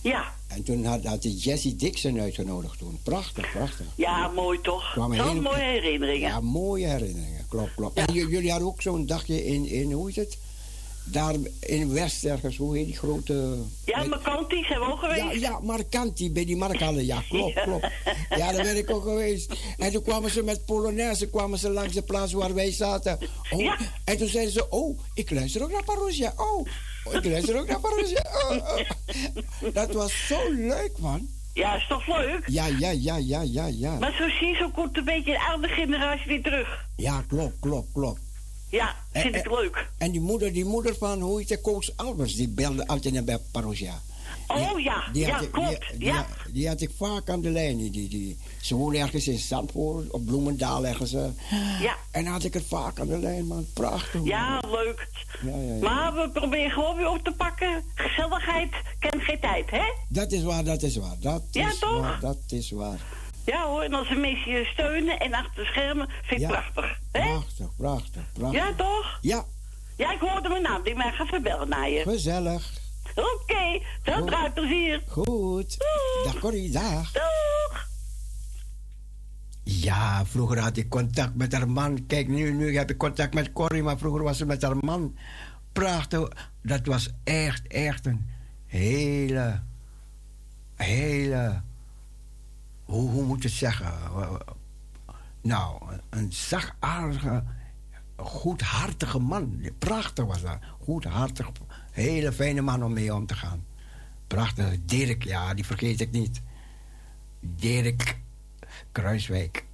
Ja, En toen had, had die Jessie Dixon uitgenodigd toen. Prachtig, prachtig. ja, mooi toch. Zo'n hele- mooie herinneringen. Ja, mooie herinneringen. Klopt, klopt. Ja. En jullie hadden ook zo'n dagje in, in, hoe is het? Daar in West ergens, hoe heet die grote... Ja, Macanti zijn we ook geweest. Ja, ja, Marcanti, bij die Markhalle. Ja, klopt, Ja. klopt. Ja, daar ben ik ook geweest. En toen kwamen ze met Polonaise, kwamen ze langs de plaats waar wij zaten. Oh, Ja. En toen zeiden ze, oh, ik luister ook naar Parousia. Oh, ik luister ook naar Parousia. Oh, oh. Dat was zo leuk, man. Ja, is toch leuk? Ja, ja, ja, ja, ja, ja. Maar zo zie je, zo komt een beetje een oude generatie weer terug. Ja, klopt, klopt, klopt. Ja, vind Eh, ik eh. leuk. En die moeder, die moeder van, hoe heet het, Koos Albers, die belde altijd naar bij Parousia. Oh ja, ja, had ik- klopt. Die, die, ja. die had ik vaak aan de lijn. Die, die, ze woonde ergens in Zandvoort, op Bloemendaal ergens. eh. Ja. En dan had ik het vaak aan de lijn, man. Prachtig. man. ja, leuk. Ja, ja, ja. Maar we proberen gewoon weer op te pakken. Gezelligheid kent geen tijd, hè? Dat is waar, dat is waar. Dat Ja, is toch? waar, dat is waar. Ja hoor, en als de mensen je steunen en achter de schermen, vind ik Ja. prachtig. Hè? Prachtig, prachtig, prachtig. Ja, toch? Ja, Ja, ik hoorde mijn naam, die mij gaat verbellen naar je. gezellig. Oké, Goed. draait plezier. Goed. Doeg. Dag Corrie, dag. Doeg! Ja, vroeger had ik contact met haar man. Kijk, nu, nu heb ik contact met Corrie, maar vroeger was ze met haar man. Prachtig. Dat was echt, echt een hele, hele, hoe, hoe moet je het zeggen? Nou, een zachtaardige, goedhartige man. Prachtig was dat. Goedhartig, hele fijne man om mee om te gaan. Prachtig. Dirk, ja, die vergeet ik niet. Dirk Kruiswijk.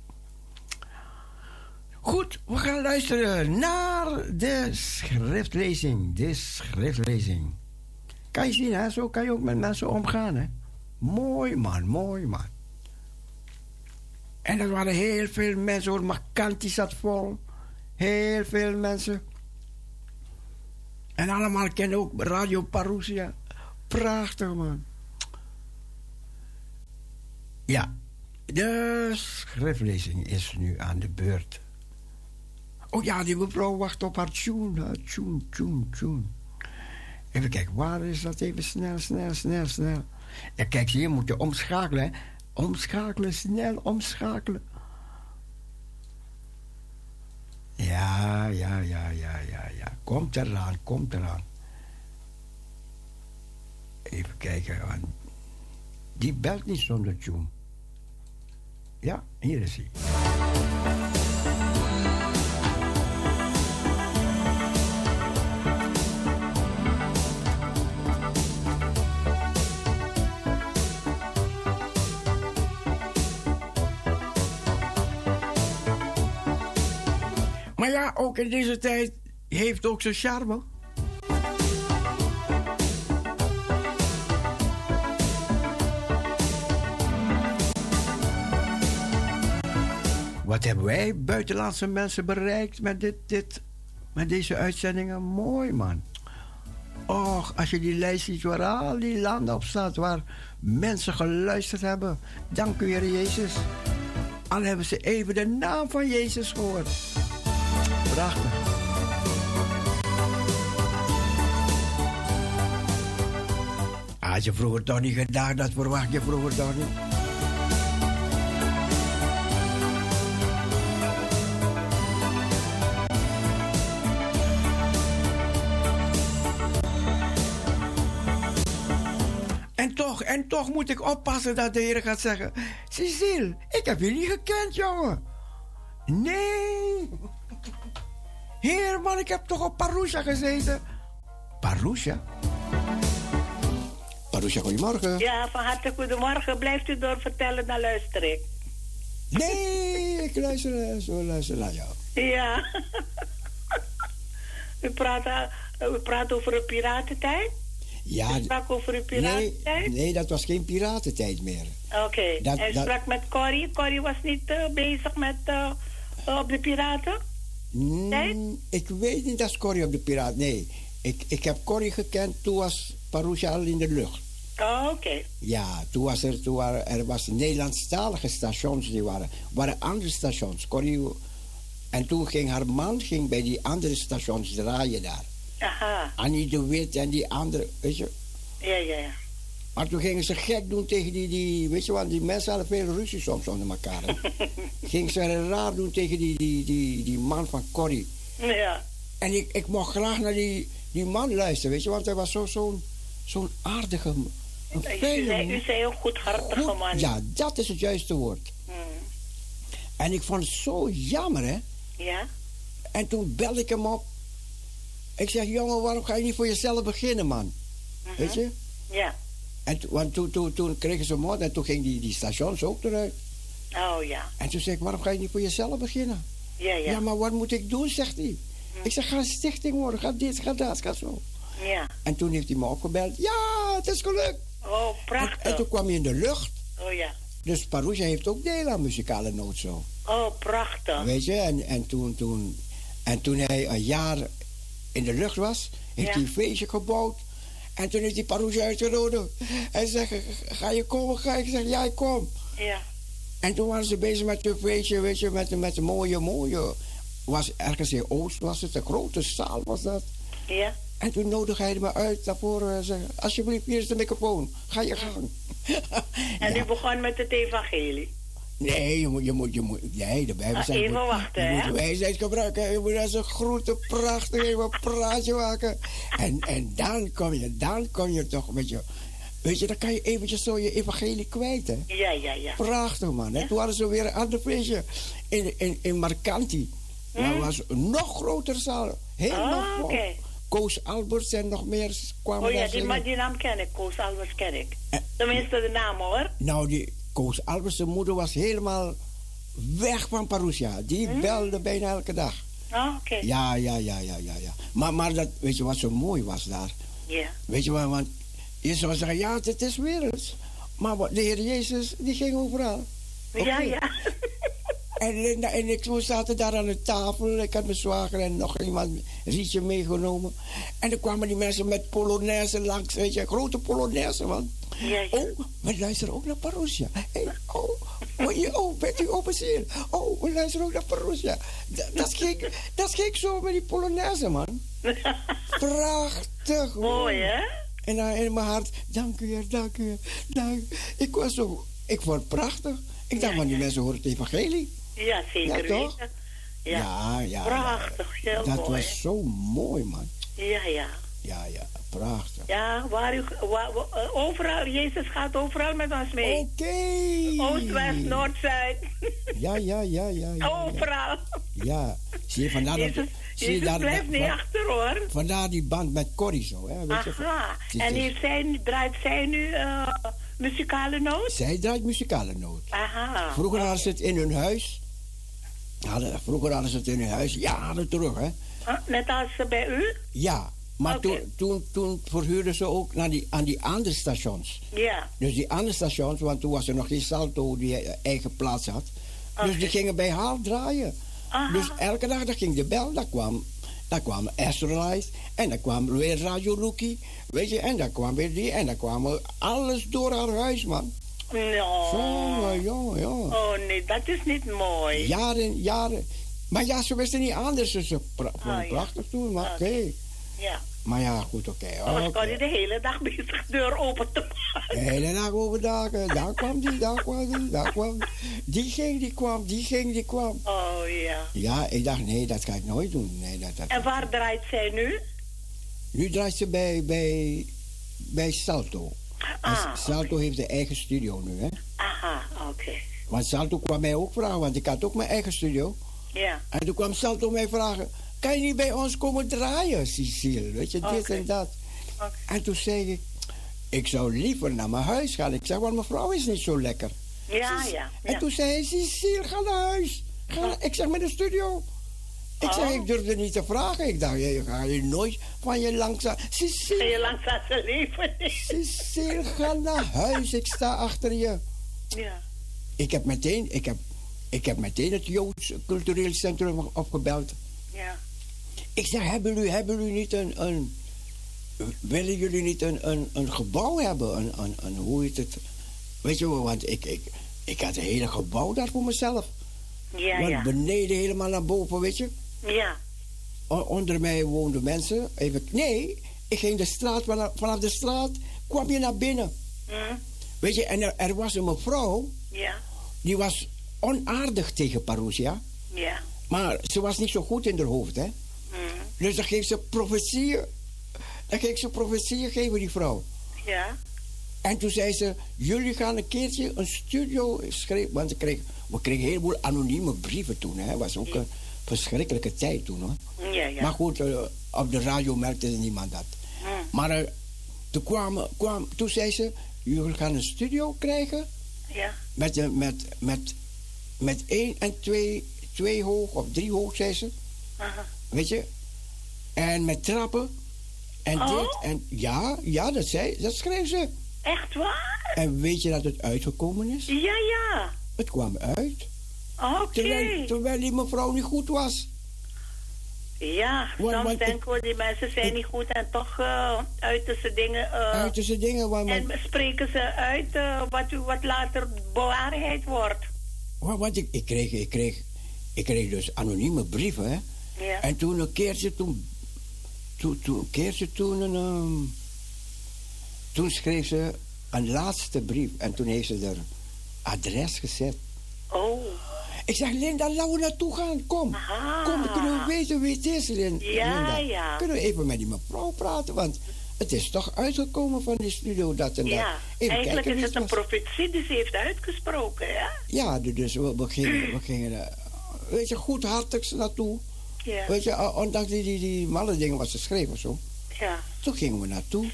Goed, we gaan luisteren naar de schriftlezing. De schriftlezing. Kan je zien, hè? Zo kan je ook met mensen omgaan, hè? Mooi man, mooi man. En er waren heel veel mensen, hoor. Makanti zat vol. Heel veel mensen. En allemaal kennen ook Radio Parousia. Prachtig, man. Ja, de schriftlezing is nu aan de beurt. Oh ja, die mevrouw wacht op haar tune. Tune, tune. Even kijken, waar is dat? Even snel, snel, snel, snel. Ja, kijk, je, moet je omschakelen. Omschakelen, snel omschakelen. Ja, ja, ja, ja, ja, ja. Komt eraan, komt eraan. Even kijken. Die belt niet zonder tune. Ja, hier is hij. Ook in deze tijd heeft ook zijn charme. Wat hebben wij buitenlandse mensen bereikt met, dit, dit, met deze uitzendingen? Mooi man. Och, als je die lijst ziet waar al die landen op staat, waar mensen geluisterd hebben. Dank u, Heer Jezus. Al hebben ze even de naam van Jezus gehoord. Prachtig. Had je vroeger toch niet gedacht, dat verwacht je vroeger toch niet? En toch, en toch moet ik oppassen dat de Heer gaat zeggen: Cecile, ik heb je niet gekend, jongen. Nee. Heer, man, ik heb toch op Parousia gezeten. Parousia? Parousia, goedemorgen. Ja, van harte goedemorgen. Blijft u door vertellen, dan luister ik. Nee, ik luister, zo luister naar jou. Ja. u, praat, eh, u praat over een piratentijd? Ja, U sprak over een nee, piratentijd? nee, dat was geen piratentijd meer. Oké. Dat- En u dat- sprak met Corrie. Corrie was niet eh, bezig met eh, op de piraten? Mm, ik weet niet dat Corrie op de Piraat. Nee, ik, ik heb Corrie gekend toen was Parousia al in de lucht. Oh, oké. Ja, toen was er, toen waren, er was Nederlandstalige stations, die waren, waren andere stations. Corrie, en toen ging haar man ging bij die andere stations draaien daar. Aha. Annie de Wit en die andere, weet je. Ja, ja, ja. Maar toen gingen ze gek doen tegen die, die weet je wat, die mensen hadden veel ruzie soms onder elkaar. gingen ze raar doen tegen die, die, die, die man van Corrie. Ja. En ik, ik mocht graag naar die, die man luisteren, weet je, want hij was zo- zo'n zo'n aardige, een fijne zei, u man. zei een goedhartige Goed- man. Ja, dat is het juiste woord. Hmm. En ik vond het zo jammer, hè. Ja? En toen belde ik hem op. Ik zeg, jongen, waarom ga je niet voor jezelf beginnen, man? Weet je? Ja. En want toen, toen, toen kregen ze moord en toen ging die, die stations ook eruit. Oh, ja. En toen zei ik, waarom ga je niet voor jezelf beginnen? Ja, ja. Ja, maar wat moet ik doen, zegt hij. Ik zeg, ga een stichting worden, ga dit, ga dat, ga zo. Ja. En toen heeft hij me opgebeld. Ja, het is gelukt. Oh, prachtig. en toen kwam hij in de lucht. Oh, ja. Dus Parousia heeft ook deel aan muzikale noot zo. Oh, prachtig. Weet je, en, en, toen, toen, en toen hij een jaar in de lucht was, heeft Ja. hij een feestje gebouwd. En toen heeft hij Parousia uitgenodigd. Hij zegt, ga je komen? Ga ik zeg, ja, ik kom. Ja. En toen waren ze bezig met een feestje, weet je, met, met een mooie, mooie... Was ergens in Oost was het, een grote zaal was dat. Ja. En toen nodigde hij me uit daarvoor. en zei, alsjeblieft, hier is de microfoon. Ga je gang. En Ja. u begon met het evangelie. Nee, je moet, je moet, je moet, nee, de Bijbel Ah, zegt... even je moet- wachten, Je hè? moet wijsheid gebruiken. Je moet als een grote, prachtig even een praatje maken. En, en dan kom je, dan kom je toch met je... Weet je, dan kan je eventjes zo je evangelie kwijt, hè? Ja, ja, ja. Prachtig, man. En toen hadden ze weer een ander feestje in, in, in Marcanti. Dat was een nog groter zaal. Helemaal Hmm? Ah, vol. oké. Koos Alberts en nog meer kwamen Oh ja, die naam ken ik. Koos Albers ken ik. Eh. Tenminste, de naam hoor. Nou, die Koos Alberts zijn moeder was helemaal weg van Parousia. Die belde bijna elke dag. Oh, oké. Ja, ja, ja, ja, ja, ja. Maar, maar dat, weet je wat zo mooi was daar? Ja. Weet je wat, want je zou zeggen, ja, het is werelds. Maar de Heer Jezus, die ging overal. Ja, ja. En, en, en ik, we zaten daar aan de tafel. Ik had mijn zwager en nog iemand rietje meegenomen. En dan kwamen die mensen met polonaise langs. Weet je, grote polonaise, man. Ja, ja. Oh, we luisteren ook naar Parousia. Hey, oh, oh, je- bent u overzeer? Oh, we luisteren ook naar Parousia. Dat, dat, is gek, dat zo met die polonaise, man. Prachtig. Mooi, hè? En dan in mijn hart, dank u, Heer, dank u, dank Ik was zo, ik vond het prachtig. Ik dacht, Ja, maar die mensen horen het evangelie. Ja, zeker Ja, toch? Ja. Ja, ja. Prachtig, heel Dat mooi. was zo mooi, man. Ja, ja. Ja, ja, prachtig. Ja, waar u, waar, eh, overal, Jezus gaat overal met ons mee. Oké. Oost, West, Noord, Zuid. Ja, ja, ja, ja. ja, ja. Overal. Ja, zie je, vandaar dat... Zie je Jezus daar, blijft niet achter hoor. Vandaar die band met Corrie zo, hè. Weet je, Aha. is- En heeft zij, draait zij nu eh, muzikale noot? Zij draait muzikale noot. Aha. Vroeger hadden ze het in hun huis. Hadden, vroeger hadden ze het in hun huis, jaren terug, hè. Ah, Net als eh, bij u? Ja, maar toen, toen, toen verhuurden ze ook naar die, aan die andere stations. Ja. Dus die andere stations, want toen was er nog geen Salto die eigen plaats had. Dus die gingen bij haar draaien. Aha. Dus elke dag dat ging de bel, daar kwam, daar kwam en dan kwam weer Radio Rookie, weet je, en dan kwam weer die en dan kwam alles door haar huis, man. No. Jongen, jongen, jongen. Oh nee, dat is niet mooi. Jaren, jaren. Maar ja, ze wisten niet anders, ze pra vonden het ja. prachtig toen, maar oké. Oké. Ja. Maar ja, goed, oké. Dan oké. kon je de hele dag bezig de deur open te maken. De hele dag overdag. eh, Daar kwam die, daar kwam die, daar kwam die. Die ging, die kwam, die ging, die kwam. Oh ja. Ja, ik dacht, nee, dat ga ik nooit doen. Nee, dat, dat. En waar draait zij nu? Nu draait ze bij, bij, bij Salto. Ah, Salto heeft een eigen studio nu, hè. aha, oké. Want Salto kwam mij ook vragen, want ik had ook mijn eigen studio. Ja. En toen kwam Salto mij vragen, kan je niet bij ons komen draaien, Cecile? Weet je, dit en dat. En toen zei ik, ik zou liever naar mijn huis gaan. Ik zeg, want mijn vrouw is niet zo lekker. Ja, ja. En toen zei hij, Cecile, ga naar huis. Ga, ik zeg, met de studio. Ik zeg, Oh. ik durfde niet te vragen. Ik dacht, je ga je nooit van je langzaam... Cecile, je langs aan zijn leven. Cecile, ga naar huis. Ik sta achter je. Ja. Ik heb meteen, ik heb, ik heb meteen het Joods Cultureel Centrum opgebeld. Ja. Ik zeg, hebben jullie, hebben jullie niet een, een... Willen jullie niet een, een, een gebouw hebben? Een, een, een, hoe heet het? Weet je wel, want ik, ik, ik had een hele gebouw daar voor mezelf. Ja, ja. beneden helemaal naar boven, weet je? Ja. O- onder mij woonden mensen. Even, nee, ik ging de straat, vanaf, vanaf de straat kwam je naar binnen. Hm? Weet je, en er, er was een mevrouw, Ja. die was onaardig tegen Parousia. Ja. Maar ze was niet zo goed in haar hoofd, hè? Dus dan ging ze profetieën. Dan ging ze profetieën geven, die vrouw. Ja. En toen zei ze, jullie gaan een keertje een studio schrijven. Want ze kregen, we kregen een heleboel anonieme brieven toen. Het was ook een verschrikkelijke tijd toen, hoor. Ja, ja. Maar goed, eh, op de radio merkte niemand dat. Hm. Maar eh, toen, kwam, kwam, toen zei ze, jullie gaan een studio krijgen Ja. met, met, met, met één en twee, twee hoog of drie hoog, zei ze. Aha. Weet je? En met trappen. En Oh? dit. En ja, ja, dat, zei, dat schreef ze. Echt waar? En weet je dat het uitgekomen is? Ja, ja. Het kwam uit. Oké. Terwijl, terwijl die mevrouw niet goed was. Ja, Want- soms want denken we die mensen zijn niet goed en toch eh uiten ze dingen. eh, Uit ze dingen waar en spreken ze uit eh, wat, wat later bewaarheid wordt. wa- Want ik, ik, kreeg, ik, kreeg, ik kreeg dus anonieme brieven. Hè? Ja. En toen een keertje toen. Toen, toen een keertje toen een. ehm, toen schreef ze een laatste brief. En toen heeft ze er adres gezet. Oh. Ik zeg, Linda, laten we naartoe gaan. Kom. Aha. Kom, kunnen we weten wie het is, Lin- Ja, Linda. ja. Kunnen we even met die mevrouw praten? Want het is toch uitgekomen van die studio, dat en dat. Ja, Even eigenlijk kijken is het een was. profetie die ze heeft uitgesproken, ja? Ja, du- dus we, we gingen, we gingen eh, weet je, goedhartigs naartoe. Ja, Weet je, ondanks die, die, die malle dingen wat ze schreef of zo. ja. Toen gingen we naartoe.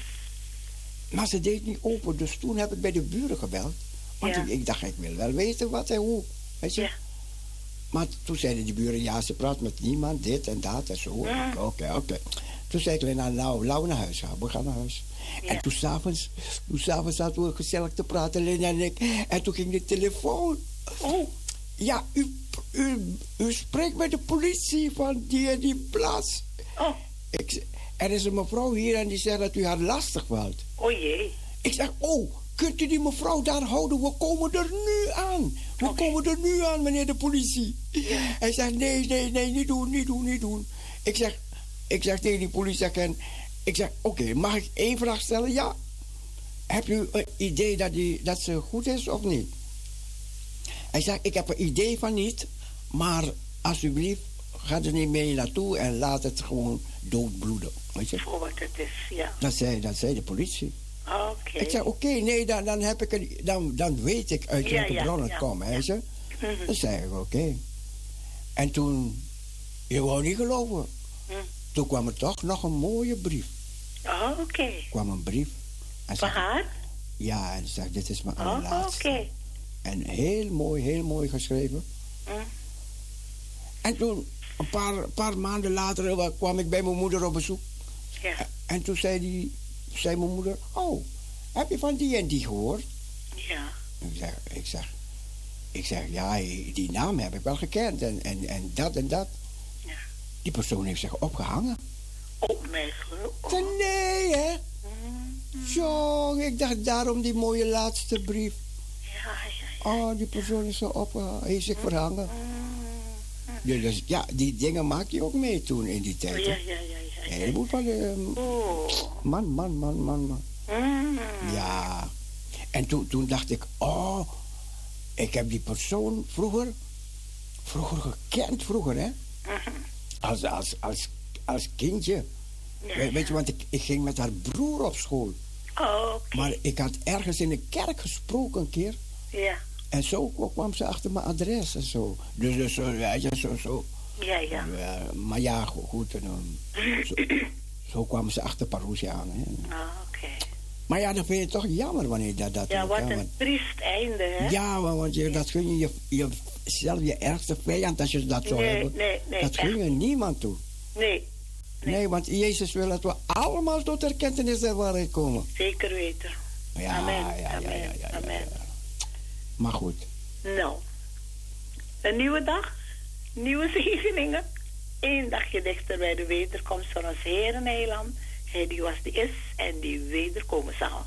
Maar ze deed niet open, dus toen heb ik bij de buren gebeld. Want Ja. ik, ik dacht, ik wil wel weten wat en hoe. Weet je? Ja. Maar toen zeiden die buren, ja, ze praat met niemand, dit en dat en zo. Ja. Oké, oké. Toen zei ik, Lena, nou, laten we naar huis gaan. We gaan naar huis. Ja. En toen s'avonds, toen s'avonds zaten we gezellig te praten, Lena en ik. En toen ging de telefoon. Oh, Ja, u, u, u spreekt met de politie van die en die plaats. oh, Ik, er is een mevrouw hier en die zegt dat u haar lastig valt. oh jee. Ik zeg, oh, kunt u die mevrouw daar houden? We komen er nu aan. We komen er nu aan, meneer de politie. Hij zegt, nee, nee, nee, niet doen, niet doen, niet doen. Ik zeg, ik zeg tegen die politieagent, ik zeg, oké, mag ik één vraag stellen? Ja. Heb u een idee dat, die, dat ze goed is of niet? Hij zegt, ik heb een idee van niet, maar alsjeblieft, ga er niet mee naartoe en laat het gewoon doodbloeden. Weet je? Voor wat het is, ja. Dat zei, dat zei de politie. Oké. Ik zei, oké, nee, dan, dan, heb ik een, dan, dan weet ik uit welke ja, bron het ja, komt. Hè, ze? Mhm. Dan zei ik, oké. En toen, je wou niet geloven. Hm. Toen kwam er toch nog een mooie brief. Oh, oké. kwam een brief. En Van zei, haar? ja, en ze zegt, dit is mijn Oh, allerlaatste. oké. En heel mooi, heel mooi geschreven. Hm. En toen, een paar, paar maanden later, eh, kwam ik bij mijn moeder op bezoek. Ja, En toen zei, die, zei mijn moeder, oh, heb je van die en die gehoord? ja. Ik zeg, ik zeg, ik zeg, ja, die naam heb ik wel gekend en, en, en dat en dat. Ja. Die persoon heeft zich opgehangen. Oh. Ik zei, nee, hè? Jong, ik dacht daarom die mooie laatste brief. Ja, ja, Oh, die persoon is zo opgehangen, heeft zich verhangen. Ja, dus, ja, die dingen maak je ook mee toen in die ja. tijd. Ja, hè? ja, ja, ja. Ja. heleboel van, eh, Oh. man, man, man, man, man. Mm. Ja. En toen, toen dacht ik, oh, ik heb die persoon vroeger, vroeger gekend, vroeger, hè? Als, als, als, als kindje. Ja, We- weet je, want ik, ik ging met haar broer op school. Oh, oké. Maar ik had ergens in de kerk gesproken een keer. Ja, En zo kwam ze achter mijn adres en zo. Dus, dus zo, je, zo, zo. ja, ja. Ja, maar ja, go- goed. En, zo, zo kwamen ze achter Parousia aan. Hè. Oh, oké. Maar ja, dan vind je het toch jammer wanneer dat... dat Ja, wat een triest einde, hè? Ja, want je, dat gun je, je, je zelf je ergste vijand als je dat zou Nee, hebben. nee, nee, dat gun je niemand toe. Nee, Nee. want Jezus wil dat we allemaal tot erkentenis der waarheid komen. zeker weten. Ja, Amen, ja, ja, amen, ja, ja, ja, amen. Maar goed. Nou, een nieuwe dag, nieuwe zegeningen. één dagje dichter bij de wederkomst van ons Heer en Heiland. Hij die was, die is en die wederkomen zal.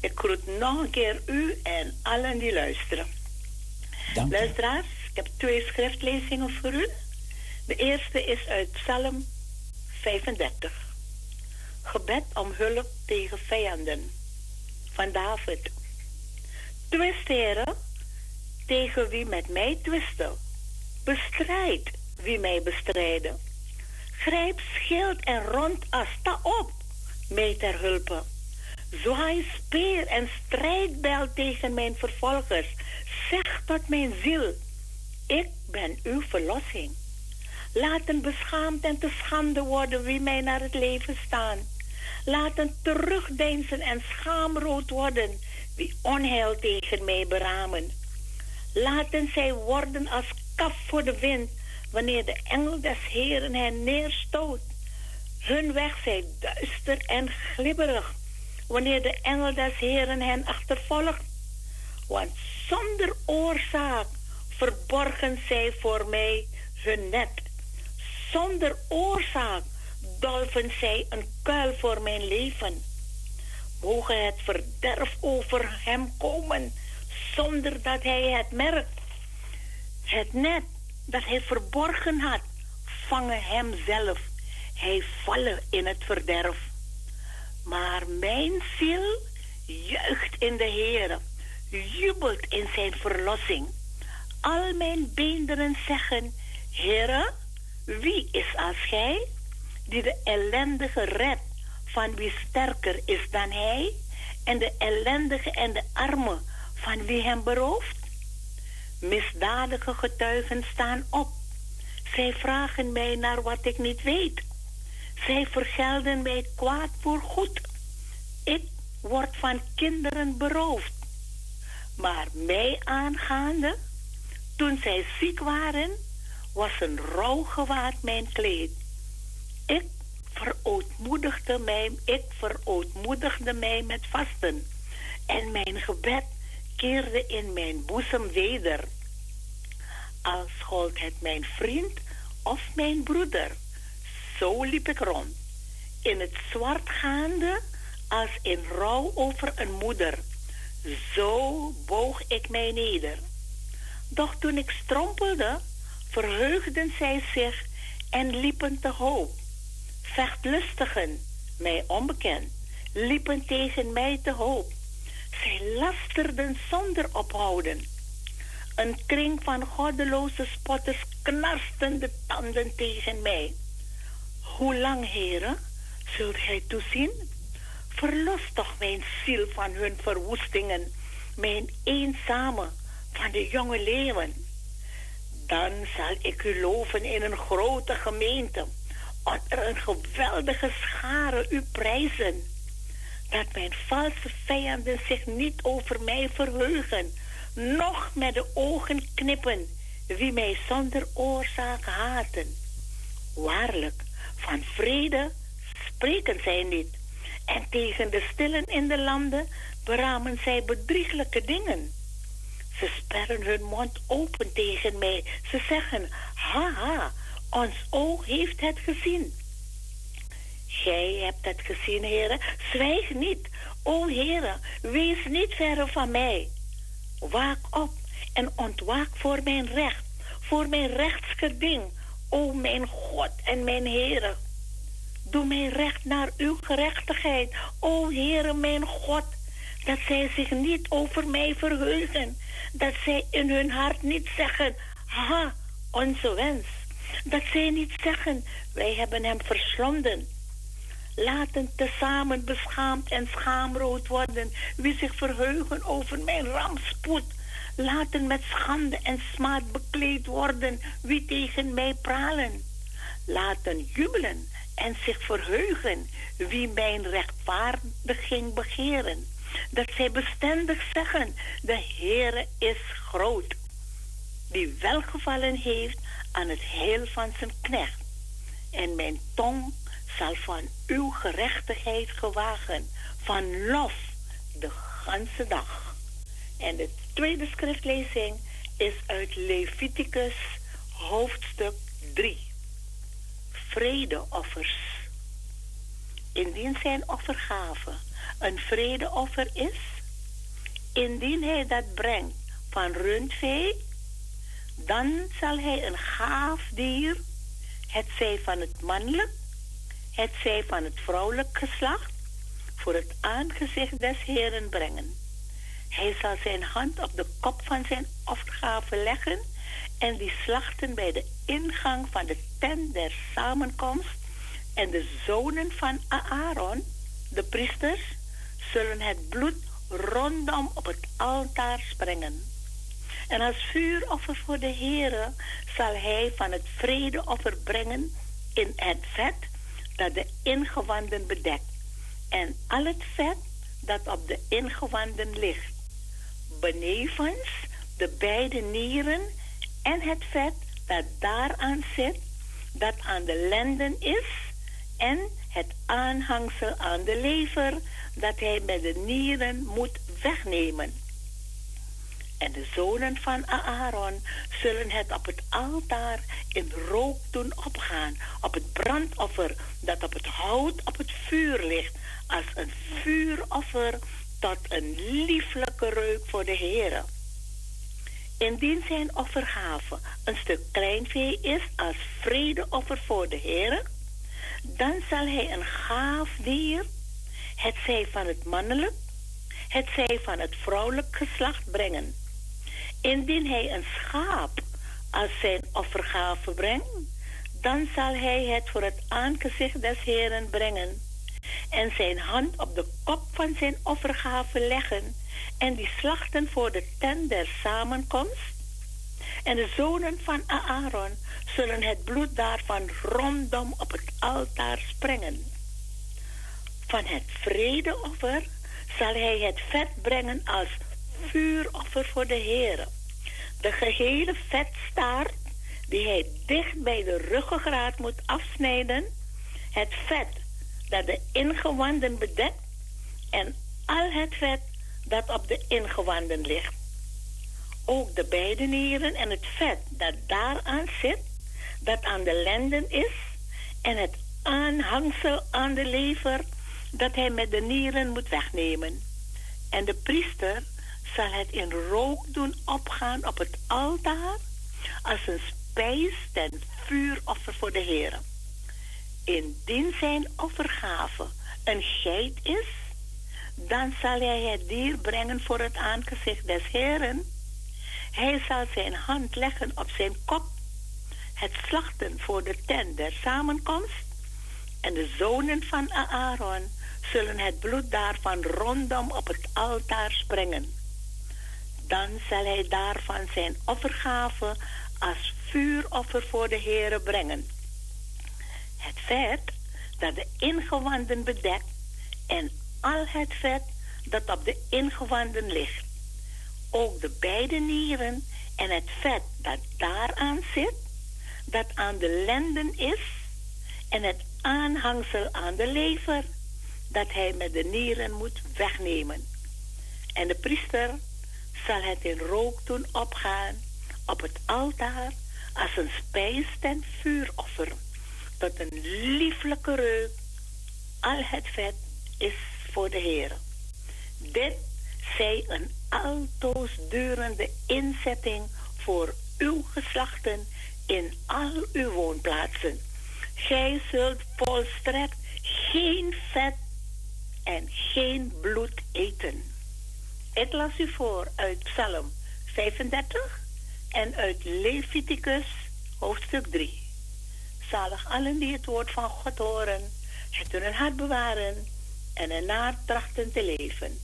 Ik groet nog een keer u en allen die luisteren. Dank. Luisteraars, ik heb twee schriftlezingen voor u. De eerste is uit Psalm 35. Gebed om hulp tegen vijanden. Van David. Twist, heren, tegen wie met mij twisten. Bestrijd wie mij bestrijden. Grijp schild en rond sta op, mij ter hulpe. Zwaai speer en strijdbel tegen mijn vervolgers. Zeg tot mijn ziel, ik ben uw verlossing. Laten beschaamd en te schande worden wie mij naar het leven staan. Laten terugdeinzen en schaamrood worden wie onheil tegen mij beramen. Laten zij worden als kaf voor de wind wanneer de engel des Heren hen neerstoot. Hun weg zij duister en glibberig wanneer de engel des Heren hen achtervolgt. Want zonder oorzaak verborgen zij voor mij hun net. Zonder oorzaak dolven zij een kuil voor mijn leven. Mogen het verderf over hem komen, zonder dat hij het merkt. Het net dat hij verborgen had, vangen hem zelf. Hij vallen in het verderf. Maar mijn ziel juicht in de Heer, jubelt in zijn verlossing. Al mijn beenderen zeggen, Heere, wie is als gij, die de ellendige redt, van wie sterker is dan hij, en de ellendige en de arme, van wie hem berooft? Misdadige getuigen staan op. Zij vragen mij naar wat ik niet weet. Zij vergelden mij kwaad voor goed. Ik word van kinderen beroofd. Maar mij aangaande, toen zij ziek waren, was een rouwgewaad mijn kleed. Ik verootmoedigde mij, ik verootmoedigde mij met vasten. En mijn gebed keerde in mijn boezem weder. Als gold het mijn vriend of mijn broeder, zo liep ik rond. In het zwart gaande, als in rouw over een moeder. Zo boog ik mij neder. Doch toen ik strompelde, verheugden zij zich en liepen te hoop. Vechtlustigen, mij onbekend, liepen tegen mij te hoop. Zij lasterden zonder ophouden. Een kring van goddeloze spotters knarsten de tanden tegen mij. Hoe lang, heren, zult gij toezien? Verlos toch mijn ziel van hun verwoestingen, mijn eenzame van de jonge leeuwen. Dan zal ik u loven in een grote gemeente, onder een geweldige schare u prijzen. Dat mijn valse vijanden zich niet over mij verheugen, noch met de ogen knippen, wie mij zonder oorzaak haten. Waarlijk, van vrede spreken zij niet, en tegen de stillen in de landen beramen zij bedrieglijke dingen. Ze sperren hun mond open tegen mij. Ze zeggen, haha, ons oog heeft het gezien. Gij hebt het gezien, heren. Zwijg niet. O heren, wees niet verre van mij. Waak op en ontwaak voor mijn recht, voor mijn rechtsgeding. O mijn God en mijn heren. Doe mij recht naar uw gerechtigheid. O Heere mijn God, dat zij zich niet over mij verheugen. Dat zij in hun hart niet zeggen, ha, onze wens. Dat zij niet zeggen, wij hebben hem verslonden. Laten tezamen beschaamd en schaamrood worden wie zich verheugen over mijn rampspoed. Laten met schande en smaad bekleed worden wie tegen mij pralen. Laten jubelen en zich verheugen wie mijn rechtvaardiging begeren. Dat zij bestendig zeggen, de Heere is groot, die welgevallen heeft aan het heil van zijn knecht. En mijn tong zal van uw gerechtigheid gewagen, van lof de ganse dag. En de tweede schriftlezing is uit Leviticus hoofdstuk 3. vredeoffers. Indien zijn offergave een vredeoffer is, indien hij dat brengt van rundvee, dan zal hij een gaaf dier, het zij van het mannelijk, het zij van het vrouwelijk geslacht, voor het aangezicht des Heren brengen. Hij zal zijn hand op de kop van zijn offergave leggen en die slachten bij de ingang van de tent der samenkomst. En de zonen van Aaron, de priesters, zullen het bloed rondom op het altaar sprengen. En als vuuroffer voor de Heere zal hij van het vredeoffer brengen in het vet dat de ingewanden bedekt. En al het vet dat op de ingewanden ligt. Benevens de beide nieren en het vet dat daaraan zit, dat aan de lenden is, en het aanhangsel aan de lever, dat hij met de nieren moet wegnemen. En de zonen van Aaron zullen het op het altaar in rook doen opgaan, op het brandoffer dat op het hout op het vuur ligt, als een vuuroffer tot een lieflijke reuk voor de Heer. Indien zijn offergave een stuk kleinvee is als vredeoffer voor de Heer, dan zal hij een gaaf dier, het zij van het mannelijk, het zij van het vrouwelijk geslacht brengen. Indien hij een schaap als zijn offergave brengt, dan zal hij het voor het aangezicht des Heren brengen en zijn hand op de kop van zijn offergave leggen en die slachten voor de tent der samenkomst. En de zonen van Aaron zullen het bloed daarvan rondom op het altaar sprengen. Van het vredeoffer zal hij het vet brengen als vuuroffer voor de Heer. De gehele vetstaart die hij dicht bij de ruggengraat moet afsnijden, het vet dat de ingewanden bedekt en al het vet dat op de ingewanden ligt. Ook de beide nieren en het vet dat daaraan zit, dat aan de lenden is, en het aanhangsel aan de lever, dat hij met de nieren moet wegnemen. En de priester zal het in rook doen opgaan op het altaar als een spijs ten vuuroffer voor de Heer. Indien zijn offergave een geit is, dan zal hij het dier brengen voor het aangezicht des Heeren. Hij zal zijn hand leggen op zijn kop, het slachten voor de tent der samenkomst. En de zonen van Aaron zullen het bloed daarvan rondom op het altaar sprengen. Dan zal hij daarvan zijn offergave als vuuroffer voor de Heere brengen. Het vet dat de ingewanden bedekt en al het vet dat op de ingewanden ligt. Ook de beide nieren en het vet dat daaraan zit, dat aan de lenden is, en het aanhangsel aan de lever, dat hij met de nieren moet wegnemen. En de priester zal het in rook doen opgaan op het altaar als een spijs ten vuuroffer, tot een lieflijke reuk. Al het vet is voor de Heer. Dit zij een altoos durende inzetting voor uw geslachten in al uw woonplaatsen. Gij zult volstrekt geen vet en geen bloed eten. Ik las u voor uit Psalm 35 en uit Leviticus hoofdstuk 3. Zalig allen die het woord van God horen, het in hun hart bewaren en ernaar trachten te leven.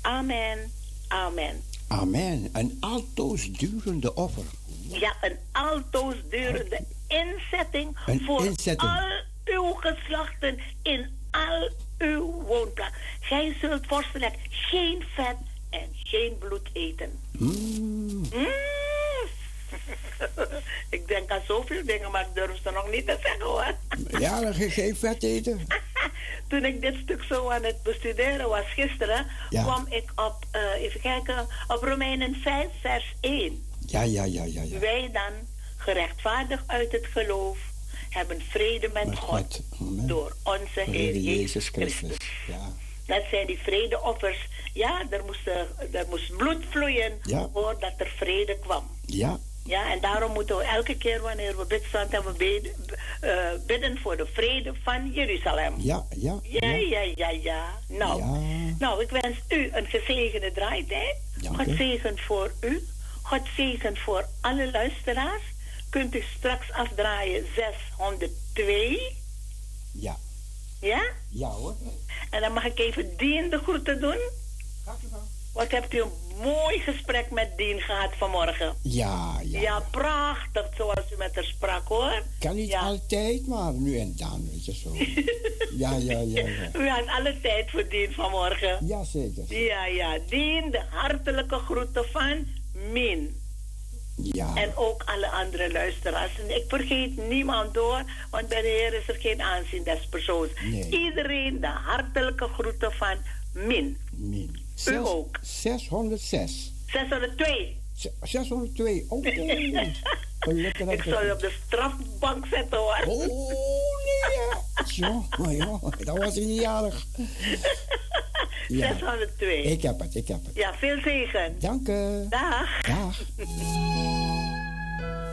Amen. Amen. Amen. Een altoos durende offer. Ja, een altoos durende inzetting Een voor inzetting. al uw geslachten in al uw woonplaats. Gij zult vorstelijk geen vet en geen bloed eten. Mm. Mm. ik denk aan zoveel dingen, maar ik durf ze nog niet te zeggen hoor. Ja, dan geen vet eten. Toen ik dit stuk zo aan het bestuderen was gisteren, Ja. kwam ik op, eh, even kijken, op Romeinen 5, vers 1. Ja, ja, ja, ja, ja. Wij dan, gerechtvaardigd uit het geloof, hebben vrede met, Met God. Door onze Heer Jezus Christus. Christus. Ja. Dat zijn die vredeoffers. Ja, er moest, eh, er moest bloed vloeien Ja. voordat er vrede kwam. Ja. Ja, en daarom moeten we elke keer wanneer we bidstand hebben, bidden, eh, bidden voor de vrede van Jeruzalem. Ja. Ja. Ja, ja, ja, ja. Nou, Ja. nou, ik wens u een gezegende draaitijd. God zegen voor u. God zegen voor alle luisteraars. Kunt u straks afdraaien 602. Ja. Ja? Ja hoor. En dan mag ik even Dien de groeten doen. Wat hebt u een mooi gesprek met Dien gehad vanmorgen? Ja, ja. Ja, prachtig zoals u met haar sprak hoor. Kan niet Ja. altijd, maar nu en dan, weet je zo. ja, ja, ja, ja. U had alle tijd voor Dien vanmorgen. Ja, zeker. Ja, ja. Dien, de hartelijke groeten van Min. Ja. En ook alle andere luisteraars. En ik vergeet niemand door, want bij de Heer is er geen aanzien des persoons. Nee. Iedereen de hartelijke groeten van Min. Min. U ook. 606. 602. Z- 602. Oké. Gelukkig dat Ik zal je op de strafbank zetten hoor. Oh, nee. ja. Ja, dat was niet jarig. Ja. 602. Ik heb het, ik heb het. Ja, veel zegen. Dank u. Dag. Dag.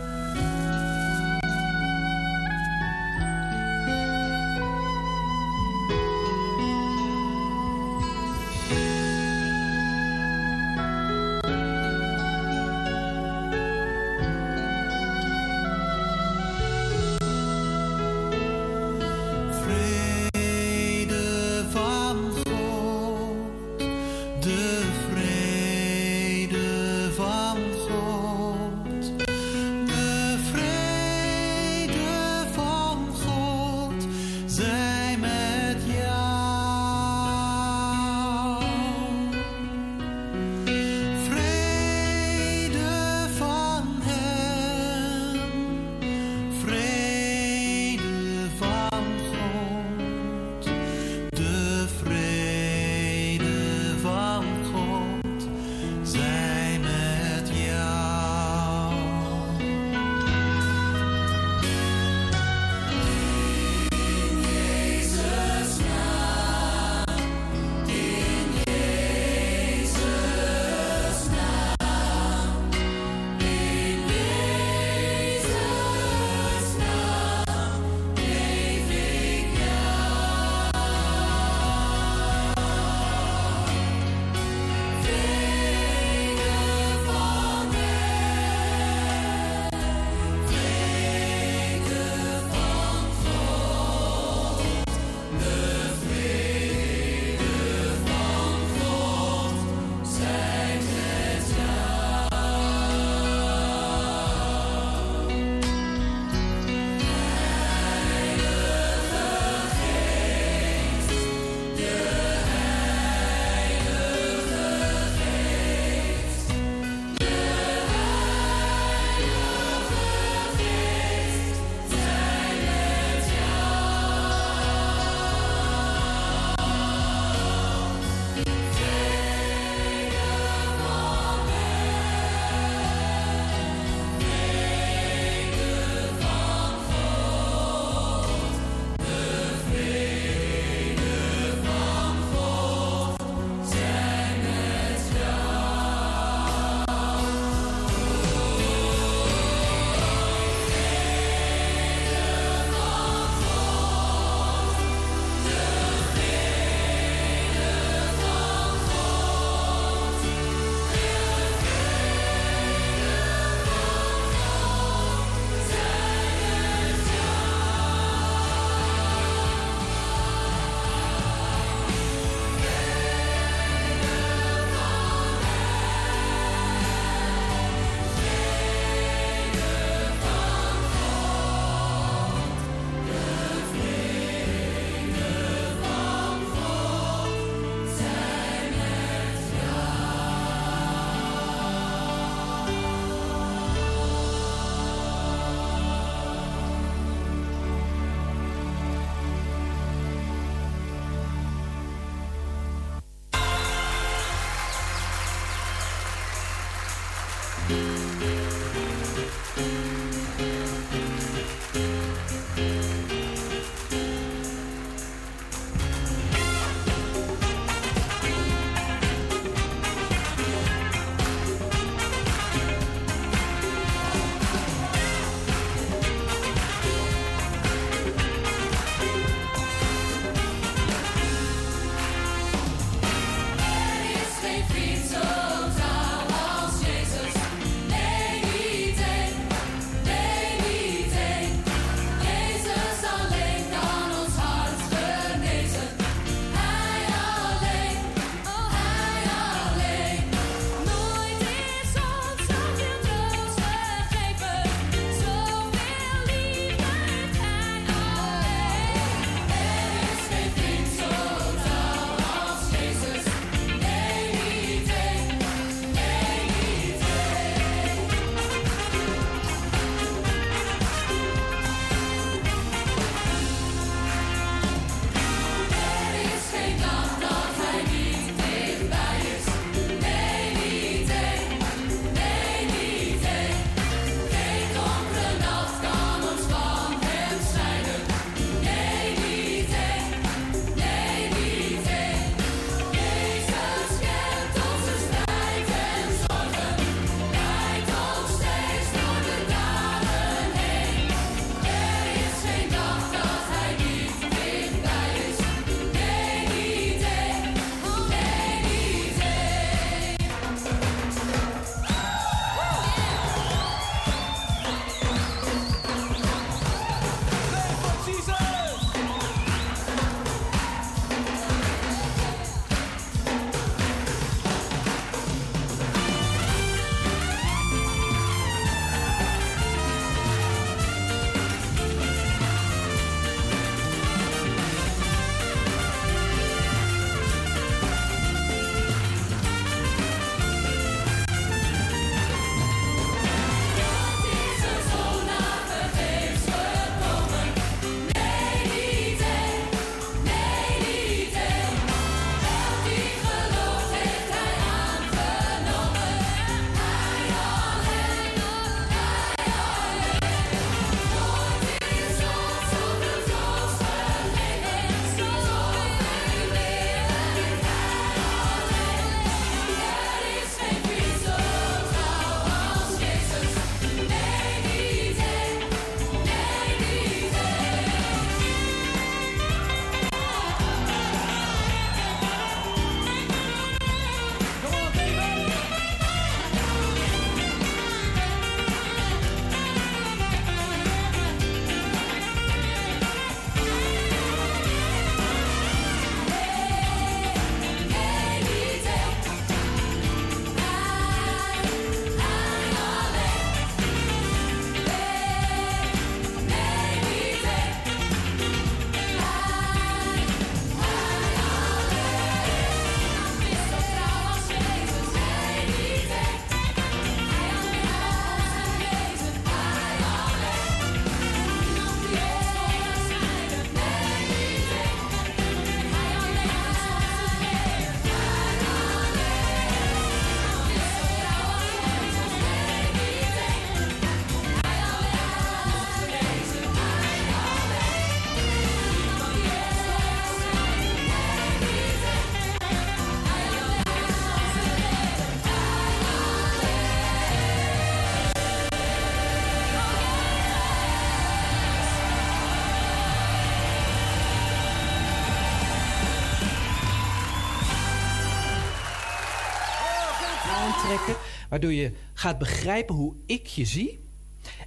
waardoor je gaat begrijpen hoe ik je zie.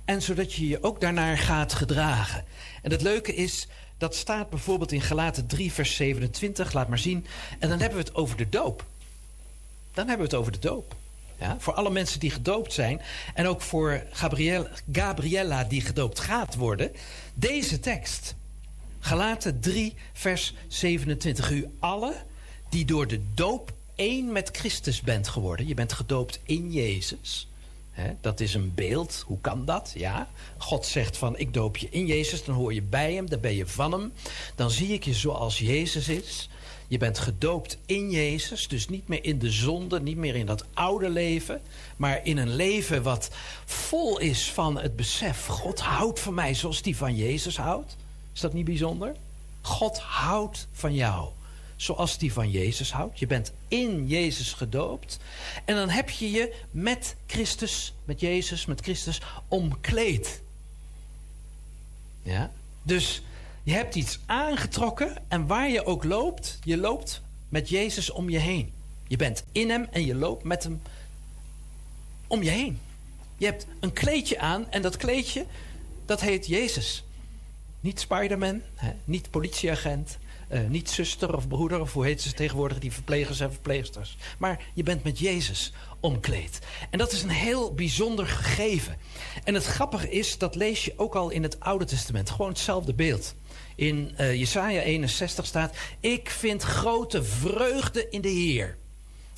En zodat je je ook daarnaar gaat gedragen. En het leuke is, dat staat bijvoorbeeld in Galaten 3, vers 27, laat maar zien. En dan hebben we het over de doop. Dan hebben we het over de doop. Ja, voor alle mensen die gedoopt zijn. En ook voor Gabriel, Gabriella die gedoopt gaat worden. Deze tekst. Galaten 3, vers 27. U allen die door de doop één met Christus bent geworden. Je bent gedoopt in Jezus. Dat is een beeld. Hoe kan dat? Ja. God zegt van ik doop je in Jezus. Dan hoor je bij hem. Dan ben je van hem. Dan zie ik je zoals Jezus is. Je bent gedoopt in Jezus. Dus niet meer in de zonde. Niet meer in dat oude leven. Maar in een leven wat vol is van het besef. God houdt van mij zoals die van Jezus houdt. Is dat niet bijzonder? God houdt van jou zoals die van Jezus houdt. Je bent in Jezus gedoopt. En dan heb je je met Christus, met Jezus, met Christus omkleed. Ja? Dus je hebt iets aangetrokken en waar je ook loopt, je loopt met Jezus om je heen. Je bent in hem en je loopt met hem om je heen. Je hebt een kleedje aan en dat kleedje, dat heet Jezus. Niet Spider-Man, niet politieagent, niet zuster of broeder, of hoe heet ze tegenwoordig, die verplegers en verpleegsters. Maar je bent met Jezus omkleed. En dat is een heel bijzonder gegeven. En het grappige is, dat lees je ook al in het Oude Testament. Gewoon hetzelfde beeld. In eh Jesaja 61 staat: Ik vind grote vreugde in de Heer.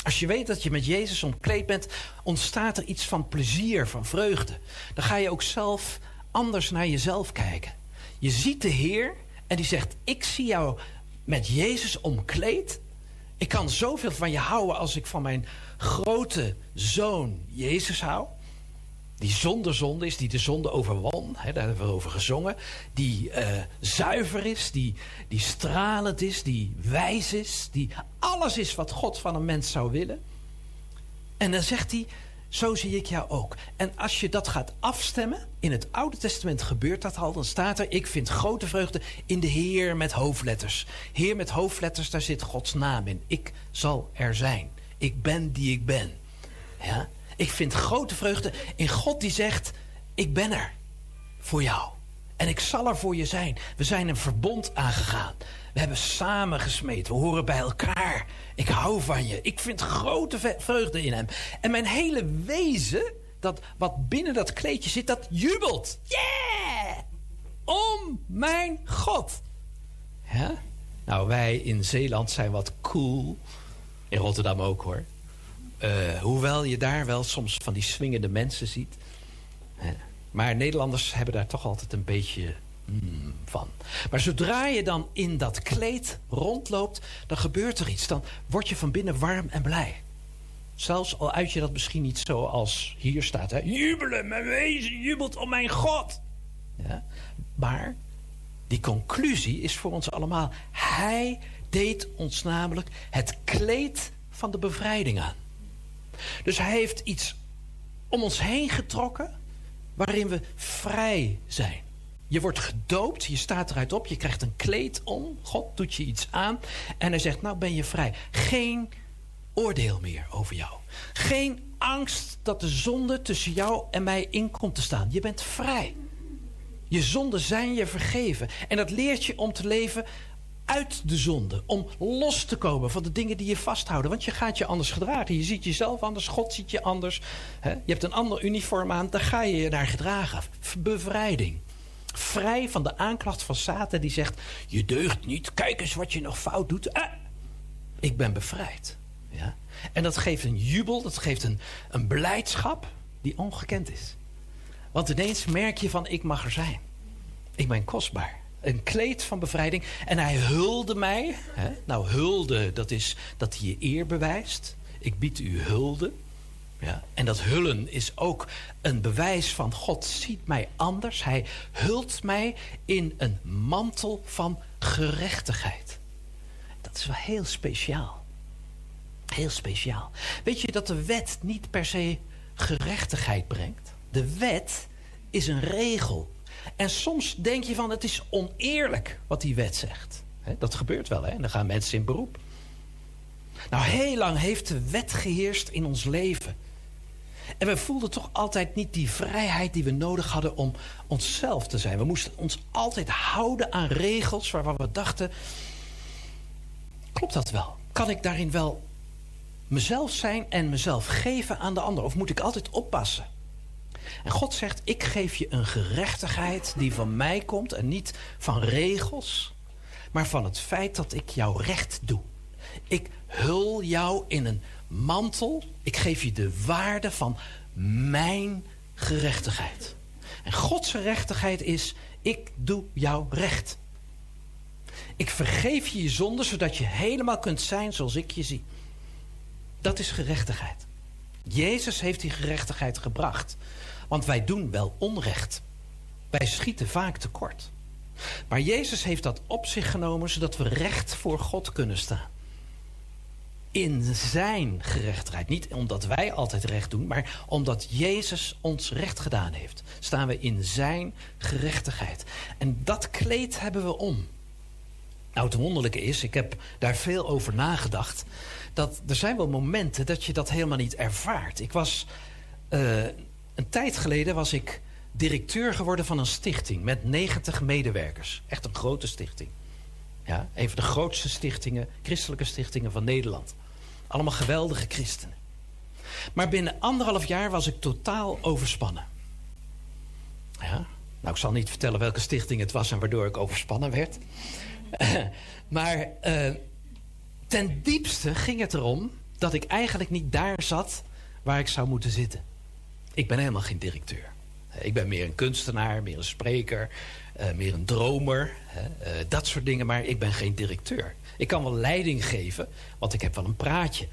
Als je weet dat je met Jezus omkleed bent, ontstaat er iets van plezier, van vreugde. Dan ga je ook zelf anders naar jezelf kijken. Je ziet de Heer en die zegt: Ik zie jou met Jezus omkleed. Ik kan zoveel van je houden als ik van mijn grote zoon Jezus hou. Die zonder zonde is, die de zonde overwon. Hè, daar hebben we over gezongen. Die eh, zuiver is, die, die stralend is, die wijs is. Die alles is wat God van een mens zou willen. En dan zegt hij, zo zie ik jou ook. En als je dat gaat afstemmen, in het Oude Testament gebeurt dat al, dan staat er: Ik vind grote vreugde in de Heer met hoofdletters. Heer met hoofdletters, daar zit Gods naam in. Ik zal er zijn. Ik ben die ik ben. Ja? Ik vind grote vreugde in God die zegt: Ik ben er voor jou. En ik zal er voor je zijn. We zijn een verbond aangegaan. We hebben samen gesmeed. We horen bij elkaar. Ik hou van je. Ik vind grote vreugde in hem. En mijn hele wezen, dat wat binnen dat kleedje zit, dat jubelt. Yeah! Om mijn God. Nou, wij in Zeeland zijn wat cool. In Rotterdam ook hoor. Eh, hoewel je daar wel soms van die swingende mensen ziet. Maar Nederlanders hebben daar toch altijd een beetje van. Maar zodra je dan in dat kleed rondloopt, dan gebeurt er iets. Dan word je van binnen warm en blij. Zelfs al uit je dat misschien niet zo als hier staat. Hè? Jubelen, mijn wezen jubelt om mijn God. Ja? Maar die conclusie is voor ons allemaal. Hij deed ons namelijk het kleed van de bevrijding aan. Dus hij heeft iets om ons heen getrokken waarin we vrij zijn. Je wordt gedoopt, je staat eruit op, je krijgt een kleed om. God doet je iets aan en hij zegt, nou ben je vrij. Geen oordeel meer over jou. Geen angst dat de zonde tussen jou en mij in komt te staan. Je bent vrij. Je zonden zijn je vergeven. En dat leert je om te leven uit de zonde. Om los te komen van de dingen die je vasthouden. Want je gaat je anders gedragen. Je ziet jezelf anders, God ziet je anders. Je hebt een ander uniform aan, daar ga je je naar gedragen. Bevrijding. Vrij van de aanklacht van Satan die zegt... je deugt niet, kijk eens wat je nog fout doet. Ah, ik ben bevrijd. Ja? En dat geeft een jubel, dat geeft een, een blijdschap die ongekend is. Want ineens merk je van ik mag er zijn. Ik ben kostbaar. Een kleed van bevrijding. En hij hulde mij. Hè? Nou, hulde, dat is dat hij je eer bewijst. Ik bied u hulde. Ja? En dat hullen is ook een bewijs van God ziet mij anders. Hij hult mij in een mantel van gerechtigheid. Dat is wel heel speciaal. Heel speciaal. Weet je dat de wet niet per se gerechtigheid brengt? De wet is een regel. En soms denk je van het is oneerlijk wat die wet zegt. Dat gebeurt wel, hè? Dan gaan mensen in beroep. Nou, heel lang heeft de wet geheerst in ons leven. En we voelden toch altijd niet die vrijheid die we nodig hadden om onszelf te zijn. We moesten ons altijd houden aan regels waarvan we dachten: klopt dat wel? Kan ik daarin wel mezelf zijn en mezelf geven aan de ander? Of moet ik altijd oppassen? En God zegt: Ik geef je een gerechtigheid die van mij komt en niet van regels, maar van het feit dat ik jouw recht doe. Ik hul jou in een mantel. Ik geef je de waarde van mijn gerechtigheid. En Gods gerechtigheid is: ik doe jou recht. Ik vergeef je je zonde zodat je helemaal kunt zijn zoals ik je zie. Dat is gerechtigheid. Jezus heeft die gerechtigheid gebracht. Want wij doen wel onrecht. Wij schieten vaak tekort. Maar Jezus heeft dat op zich genomen zodat we recht voor God kunnen staan. In zijn gerechtigheid. Niet omdat wij altijd recht doen, maar omdat Jezus ons recht gedaan heeft. Staan we in zijn gerechtigheid. En dat kleed hebben we om. Nou, het wonderlijke is, ik heb daar veel over nagedacht. Dat er zijn wel momenten dat je dat helemaal niet ervaart. Ik was. eh, een tijd geleden was ik directeur geworden van een stichting met 90 medewerkers. Echt een grote stichting. Ja, een van de grootste stichtingen, christelijke stichtingen van Nederland. Allemaal geweldige christenen. Maar binnen anderhalf jaar was ik totaal overspannen. Ja, nou, ik zal niet vertellen welke stichting het was en waardoor ik overspannen werd. maar eh, ten diepste ging het erom dat ik eigenlijk niet daar zat waar ik zou moeten zitten. Ik ben helemaal geen directeur. Ik ben meer een kunstenaar, meer een spreker, meer een dromer, hè, eh, dat soort dingen, maar ik ben geen directeur. Ik kan wel leiding geven, want ik heb wel een praatje.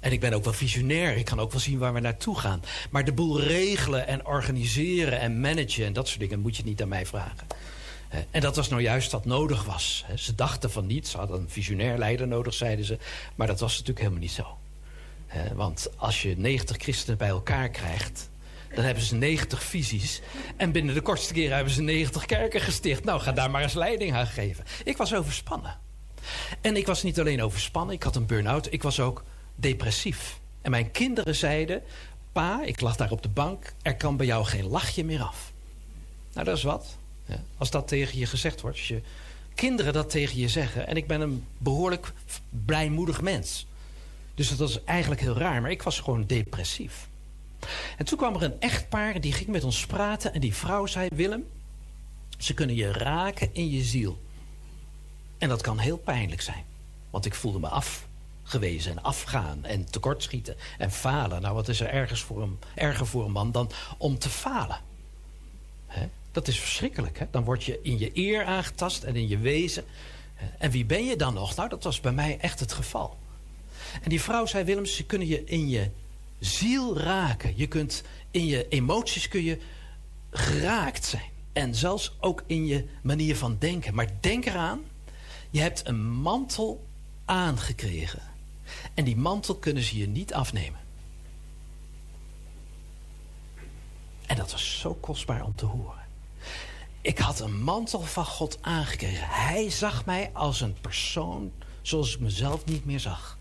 En ik ben ook wel visionair, ik kan ook wel zien waar we naartoe gaan. Maar de boel regelen en organiseren en managen en dat soort dingen moet je niet aan mij vragen. En dat was nou juist wat nodig was. Ze dachten van niet, ze hadden een visionair leider nodig, zeiden ze. Maar dat was natuurlijk helemaal niet zo. Want als je 90 christenen bij elkaar krijgt, dan hebben ze 90 visies. En binnen de kortste keren hebben ze 90 kerken gesticht. Nou, ga daar maar eens leiding aan geven. Ik was overspannen. En ik was niet alleen overspannen, ik had een burn-out. Ik was ook depressief. En mijn kinderen zeiden: Pa, ik lag daar op de bank, er kan bij jou geen lachje meer af. Nou, dat is wat. Ja, als dat tegen je gezegd wordt, als je kinderen dat tegen je zeggen. En ik ben een behoorlijk blijmoedig mens. Dus dat was eigenlijk heel raar, maar ik was gewoon depressief. En toen kwam er een echtpaar die ging met ons praten. En die vrouw zei: Willem, ze kunnen je raken in je ziel. En dat kan heel pijnlijk zijn. Want ik voelde me afgewezen en afgaan en tekortschieten en falen. Nou, wat is er ergens voor een, erger voor een man dan om te falen? Dat is verschrikkelijk. Dan word je in je eer aangetast en in je wezen. En wie ben je dan nog? Nou, dat was bij mij echt het geval. En die vrouw zei, Willem, ze kunnen je in je ziel raken. Je kunt in je emoties kun je geraakt zijn. En zelfs ook in je manier van denken. Maar denk eraan, je hebt een mantel aangekregen. En die mantel kunnen ze je niet afnemen. En dat was zo kostbaar om te horen. Ik had een mantel van God aangekregen. Hij zag mij als een persoon zoals ik mezelf niet meer zag.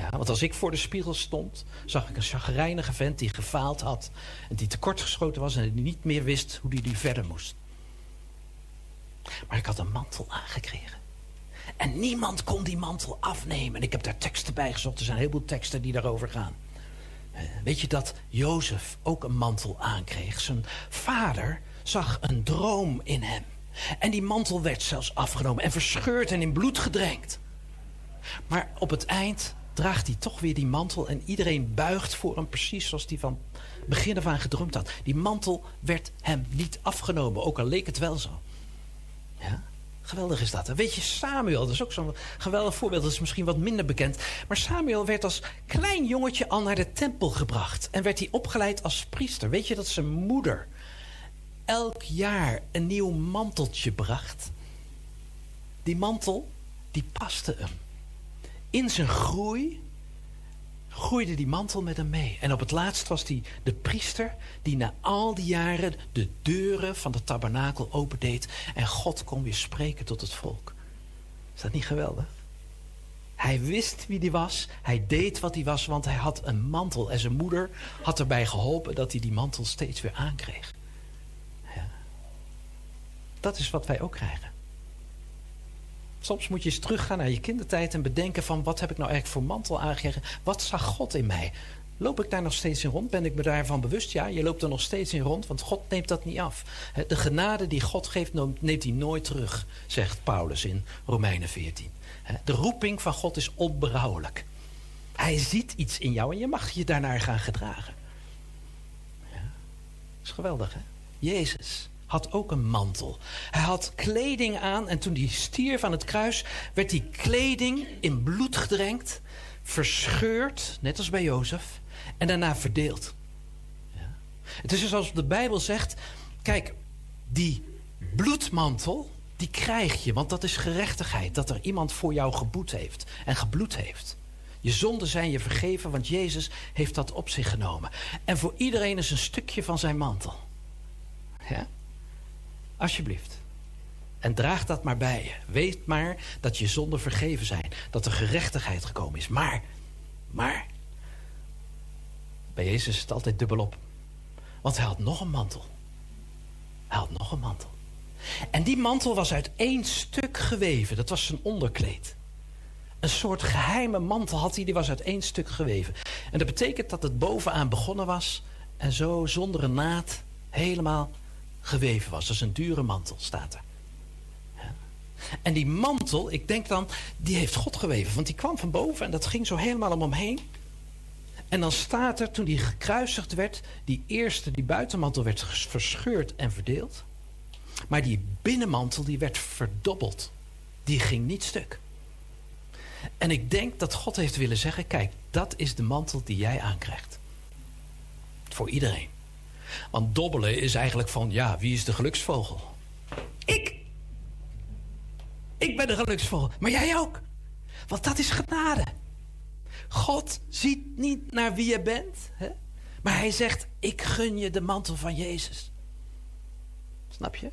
Ja, want als ik voor de spiegel stond, zag ik een chagrijnige vent die gefaald had. En die tekortgeschoten was en die niet meer wist hoe die, die verder moest. Maar ik had een mantel aangekregen. En niemand kon die mantel afnemen. En ik heb daar teksten bij gezocht. Er zijn een heleboel teksten die daarover gaan. Eh, Weet je dat Jozef ook een mantel aankreeg? Zijn vader zag een droom in hem. En die mantel werd zelfs afgenomen en verscheurd en in bloed gedrenkt. Maar op het eind draagt hij toch weer die mantel en iedereen buigt voor hem precies zoals hij van begin af aan gedroomd had. Die mantel werd hem niet afgenomen, ook al leek het wel zo. Ja, geweldig is dat. En weet je, Samuel, dat is ook zo'n geweldig voorbeeld, dat is misschien wat minder bekend. Maar Samuel werd als klein jongetje al naar de tempel gebracht en werd hij opgeleid als priester. Weet je dat zijn moeder elk jaar een nieuw manteltje bracht? Die mantel, die paste hem in zijn groei groeide die mantel met hem mee. En op het laatst was hij de priester die na al die jaren de deuren van de tabernakel opendeed en God kon weer spreken tot het volk. Is dat niet geweldig? Hij wist wie die was. Hij deed wat hij was, want hij had een mantel. En zijn moeder had erbij geholpen dat hij die mantel steeds weer aankreeg. Ja. Dat is wat wij ook krijgen. Soms moet je eens teruggaan naar je kindertijd en bedenken van wat heb ik nou eigenlijk voor mantel aangekregen? Wat zag God in mij? Loop ik daar nog steeds in rond? Ben ik me daarvan bewust? Ja, je loopt er nog steeds in rond, want God neemt dat niet af. De genade die God geeft, neemt hij nooit terug, zegt Paulus in Romeinen 14. Hè, De roeping van God is onberouwelijk. Hij ziet iets in jou en je mag je daarnaar gaan gedragen. Ja, dat is geweldig, hè? Jezus had ook een mantel. Hij had kleding aan en toen hij stierf aan het kruis... werd die kleding in bloed gedrenkt, verscheurd, net als bij Jozef... en daarna verdeeld. Ja. Het is dus zoals de Bijbel zegt... kijk, die bloedmantel, die krijg je, want dat is gerechtigheid. Dat er iemand voor jou geboet heeft en gebloed heeft. Je zonden zijn je vergeven, want Jezus heeft dat op zich genomen. En voor iedereen is een stukje van zijn mantel. Ja? Alsjeblieft. En draag dat maar bij je. Weet maar dat je zonden vergeven zijn. Dat er gerechtigheid gekomen is. Maar, maar. Bij Jezus is het altijd dubbelop. Want hij had nog een mantel. Hij had nog een mantel. En die mantel was uit één stuk geweven. Dat was zijn onderkleed. Een soort geheime mantel had hij, die was uit één stuk geweven. En dat betekent dat het bovenaan begonnen was en zo zonder een naad helemaal geweven was. Dat is een dure mantel, staat er. En die mantel, ik denk dan, die heeft God geweven. Want die kwam van boven en dat ging zo helemaal om hem heen. En dan staat er, toen die gekruisigd werd, die eerste, die buitenmantel werd verscheurd en verdeeld. Maar die binnenmantel, die werd verdobbeld. Die ging niet stuk. En ik denk dat God heeft willen zeggen, kijk, dat is de mantel die jij aankrijgt. Voor iedereen. Want dobbelen is eigenlijk van, ja, wie is de geluksvogel? Ik! Ik ben de geluksvogel, maar jij ook. Want dat is genade. God ziet niet naar wie je bent, hè? maar hij zegt, ik gun je de mantel van Jezus. Snap je?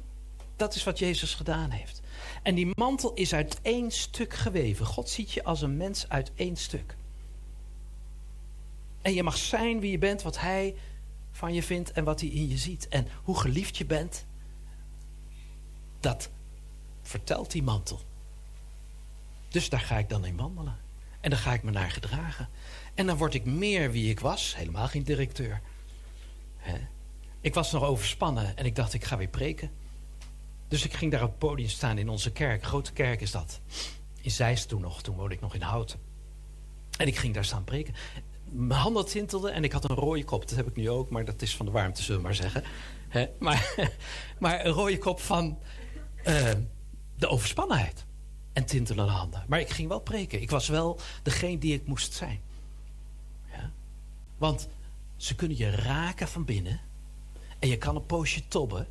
Dat is wat Jezus gedaan heeft. En die mantel is uit één stuk geweven. God ziet je als een mens uit één stuk. En je mag zijn wie je bent, wat hij van je vindt en wat hij in je ziet. En hoe geliefd je bent, dat vertelt die mantel. Dus daar ga ik dan in wandelen. En daar ga ik me naar gedragen. En dan word ik meer wie ik was. Helemaal geen directeur. Ik was nog overspannen en ik dacht, ik ga weer preken. Dus ik ging daar op het podium staan in onze kerk. Grote kerk is dat. In Zeist toen nog. Toen woonde ik nog in Houten. En ik ging daar staan preken. Mijn handen tintelden en ik had een rode kop. Dat heb ik nu ook, maar dat is van de warmte, zullen we maar zeggen. Maar, maar een rode kop van eh, de overspannenheid. En tintelende handen. Maar ik ging wel preken. Ik was wel degene die ik moest zijn. Ja? Want ze kunnen je raken van binnen. En je kan een poosje tobben.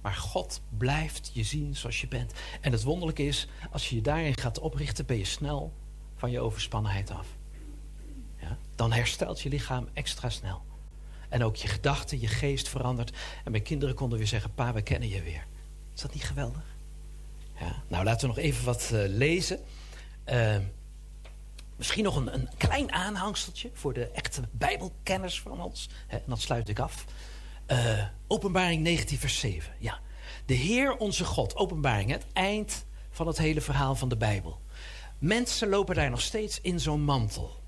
Maar God blijft je zien zoals je bent. En het wonderlijke is, als je je daarin gaat oprichten, ben je snel van je overspannenheid af. Ja? Dan herstelt je lichaam extra snel. En ook je gedachten, je geest verandert. En mijn kinderen konden weer zeggen, pa, we kennen je weer. Is dat niet geweldig? Ja. Nou, laten we nog even wat uh, lezen. Uh, misschien nog een, een, klein aanhangseltje voor de echte bijbelkenners van ons. Hè, en dan sluit ik af. Uh, openbaring 19 vers 7. Ja. De Heer onze God. Openbaring, het eind van het hele verhaal van de Bijbel. Mensen lopen daar nog steeds in zo'n mantel.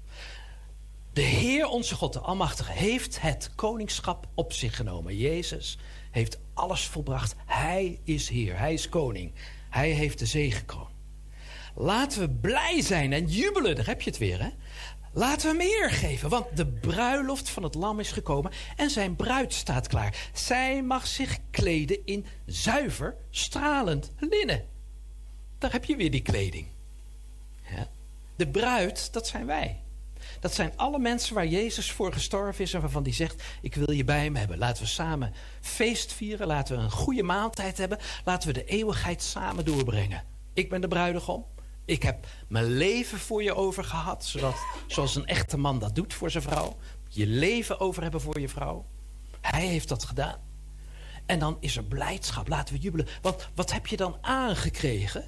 De Heer onze God, de Almachtige, heeft het koningschap op zich genomen. Jezus heeft alles volbracht. Hij is Heer, Hij is koning. Hij heeft de zegekroon. Laten we blij zijn en jubelen, daar heb je het weer, hè? Laten we meer geven, want de bruiloft van het lam is gekomen en zijn bruid staat klaar. Zij mag zich kleden in zuiver, stralend linnen. Daar heb je weer die kleding. Ja. De bruid, dat zijn wij. Dat zijn alle mensen waar Jezus voor gestorven is en waarvan hij zegt: Ik wil je bij hem hebben. Laten we samen feest vieren. Laten we een goede maaltijd hebben. Laten we de eeuwigheid samen doorbrengen. Ik ben de bruidegom. Ik heb mijn leven voor je over gehad. Zodat, zoals een echte man dat doet voor zijn vrouw. Je leven over hebben voor je vrouw. Hij heeft dat gedaan. En dan is er blijdschap. Laten we jubelen. Want wat heb je dan aangekregen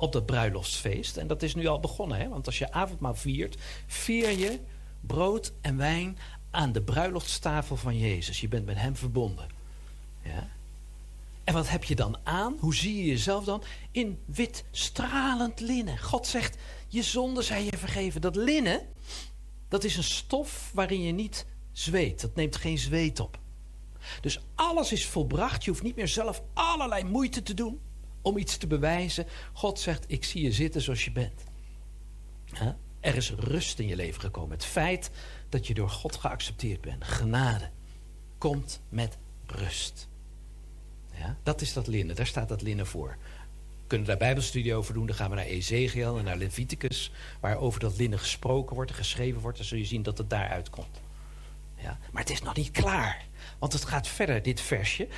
op dat bruiloftsfeest. En dat is nu al begonnen, hè? want als je avondmaal viert, vier je brood en wijn aan de bruiloftstafel van Jezus. Je bent met hem verbonden. Ja? En wat heb je dan aan? Hoe zie je jezelf dan? In wit stralend linnen. God zegt, je zonden zijn je vergeven. Dat linnen, dat is een stof waarin je niet zweet. Dat neemt geen zweet op. Dus alles is volbracht. Je hoeft niet meer zelf allerlei moeite te doen om iets te bewijzen. God zegt, ik zie je zitten zoals je bent. Er is rust in je leven gekomen. Het feit dat je door God geaccepteerd bent. Genade komt met rust. Ja? Dat is dat linnen. Daar staat dat linnen voor. We kunnen daar bijbelstudie over doen. Dan gaan we naar Ezekiel en naar Leviticus. Waar over dat linnen gesproken wordt en geschreven wordt. Dan zul je zien dat het daaruit komt. Ja? Maar het is nog niet klaar. Want het gaat verder, dit versje.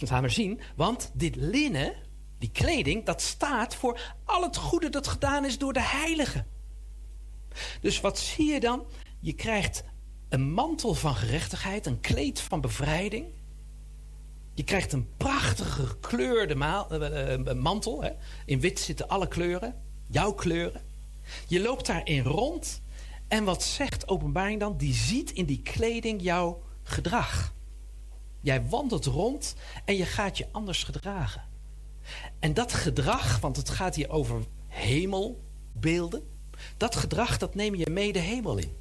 Dat gaan we zien. Want dit linnen, die kleding, dat staat voor al het goede dat gedaan is door de heiligen. Dus wat zie je dan? Je krijgt een mantel van gerechtigheid, een kleed van bevrijding. Je krijgt een prachtige gekleurde maal- eh, eh, mantel. Hè? In wit zitten alle kleuren, jouw kleuren. Je loopt daarin rond. En wat zegt openbaring dan? Die ziet in die kleding jouw gedrag. Jij wandelt rond en je gaat je anders gedragen. En dat gedrag, want het gaat hier over hemelbeelden. Dat gedrag, dat neem je mee de hemel in.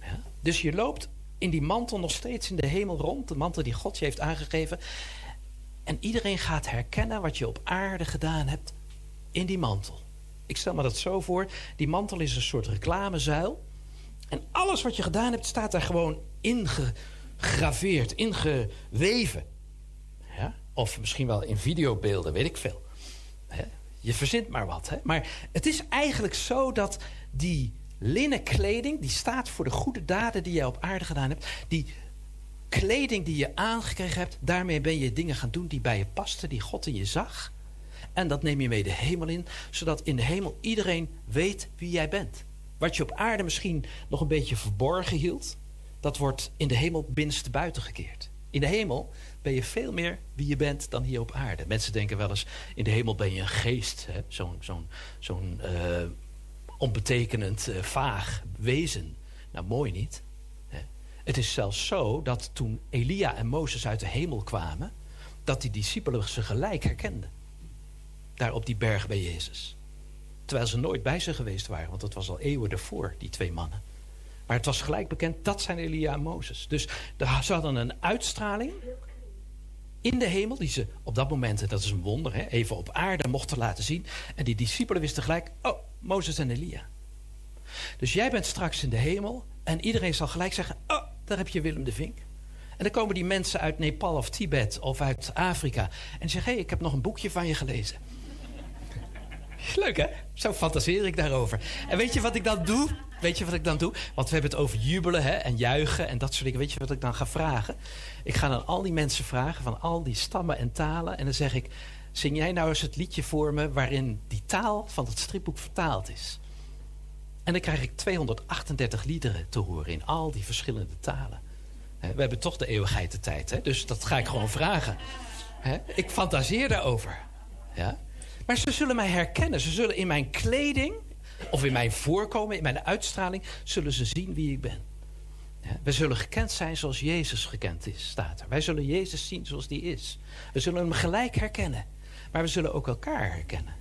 Ja? Dus je loopt in die mantel nog steeds in de hemel rond. De mantel die God je heeft aangegeven. En iedereen gaat herkennen wat je op aarde gedaan hebt in die mantel. Ik stel me dat zo voor. Die mantel is een soort reclamezuil. En alles wat je gedaan hebt staat daar gewoon ingegraveerd, ingeweven. Of misschien wel in videobeelden, weet ik veel. Je verzint maar wat. Hè? Maar het is eigenlijk zo dat die linnen kleding, die staat voor de goede daden die je op aarde gedaan hebt. Die kleding die je aangekregen hebt, daarmee ben je dingen gaan doen die bij je pasten, die God in je zag. En dat neem je mee de hemel in, zodat in de hemel iedereen weet wie jij bent. Wat je op aarde misschien nog een beetje verborgen hield, dat wordt in de hemel binnenste buiten gekeerd. In de hemel ben je veel meer wie je bent dan hier op aarde. Mensen denken wel eens, in de hemel ben je een geest. Zo'n zo'n eh, onbetekenend, eh, vaag wezen. Nou, mooi niet. hè. Het is zelfs zo dat toen Elia en Mozes uit de hemel kwamen... dat die discipelen ze gelijk herkenden. Daar op die berg bij Jezus. Terwijl ze nooit bij ze geweest waren. Want dat was al eeuwen ervoor, die twee mannen. Maar het was gelijk bekend, dat zijn Elia en Mozes. Dus de- ze hadden een uitstraling in de hemel... die ze op dat moment, en dat is een wonder... Hè, even op aarde mochten laten zien. En die discipelen wisten gelijk... oh, Mozes en Elia. Dus jij bent straks in de hemel... en iedereen zal gelijk zeggen... oh, daar heb je Willem de Vink. En dan komen die mensen uit Nepal of Tibet of uit Afrika... en zeggen, hé, hey, ik heb nog een boekje van je gelezen. Leuk hè? Zo fantaseer ik daarover. En weet je wat ik dan doe? Weet je wat ik dan doe? Want we hebben het over jubelen hè? en juichen en dat soort dingen. Weet je wat ik dan ga vragen? Ik ga dan al die mensen vragen van al die stammen en talen. En dan zeg ik, zing jij nou eens het liedje voor me... waarin die taal van het stripboek vertaald is. En dan krijg ik 238 liederen te horen in al die verschillende talen. We hebben toch de eeuwigheid de tijd, hè? dus dat ga ik gewoon vragen. Ik fantaseer daarover. Ja? Maar ze zullen mij herkennen. Ze zullen in mijn kleding, of in mijn voorkomen, in mijn uitstraling, zullen ze zien wie ik ben. We zullen gekend zijn zoals Jezus gekend is, staat er. Wij zullen Jezus zien zoals die is. We zullen hem gelijk herkennen. Maar we zullen ook elkaar herkennen.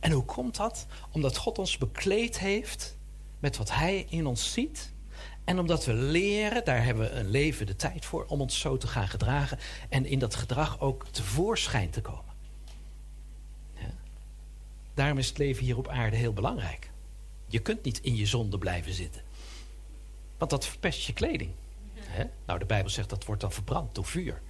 En hoe komt dat? Omdat God ons bekleed heeft met wat hij in ons ziet. En omdat we leren, daar hebben we een leven de tijd voor, om ons zo te gaan gedragen. En in dat gedrag ook tevoorschijn te komen. Daarom is het leven hier op aarde heel belangrijk. Je kunt niet in je zonde blijven zitten. Want dat verpest je kleding. Nou, de Bijbel zegt dat wordt dan verbrand door vuur.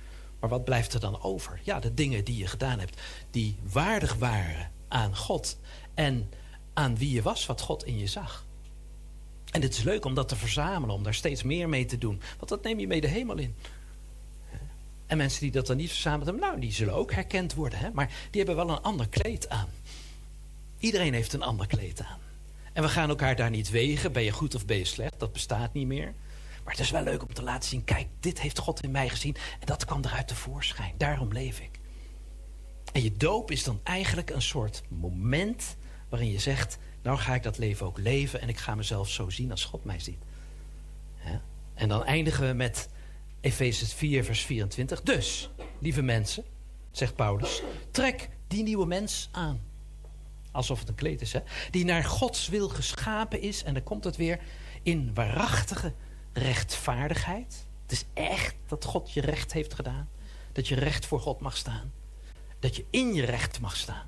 Maar wat blijft er dan over? Ja, de dingen die je gedaan hebt, die waardig waren aan God en aan wie je was, wat God in je zag. En het is leuk om dat te verzamelen, om daar steeds meer mee te doen. Want dat neem je mee de hemel in. En mensen die dat dan niet verzameld hebben, nou, die zullen ook herkend worden. Hè? Maar die hebben wel een ander kleed aan. Iedereen heeft een ander kleed aan. En we gaan elkaar daar niet wegen. Ben je goed of ben je slecht? Dat bestaat niet meer. Maar het is wel leuk om te laten zien. Kijk, dit heeft God in mij gezien. En dat kwam eruit tevoorschijn. Daarom leef ik. En je doop is dan eigenlijk een soort moment waarin je zegt: Nou ga ik dat leven ook leven en ik ga mezelf zo zien als God mij ziet. En dan eindigen we met Efezes 4, vers 24. Dus, lieve mensen, zegt Paulus, trek die nieuwe mens aan. Alsof het een kleed is, hè? Die naar Gods wil geschapen is, en dan komt het weer, in waarachtige rechtvaardigheid. Het is echt dat God je recht heeft gedaan. Dat je recht voor God mag staan. Dat je in je recht mag staan.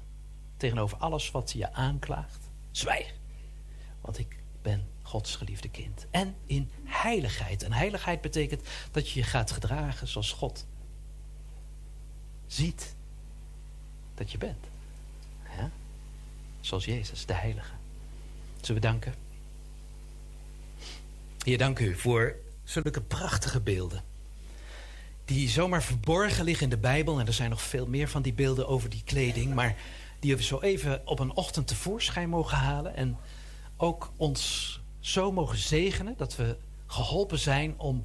Tegenover alles wat je aanklaagt. Zwijg. Want ik ben Gods geliefde kind. En in heiligheid. En heiligheid betekent dat je je gaat gedragen zoals God ziet dat je bent. Zoals Jezus, de Heilige. Zullen we danken? Heer, dank u voor zulke prachtige beelden. Die zomaar verborgen liggen in de Bijbel. En er zijn nog veel meer van die beelden over die kleding. Maar die we zo even op een ochtend tevoorschijn mogen halen. En ook ons zo mogen zegenen dat we geholpen zijn om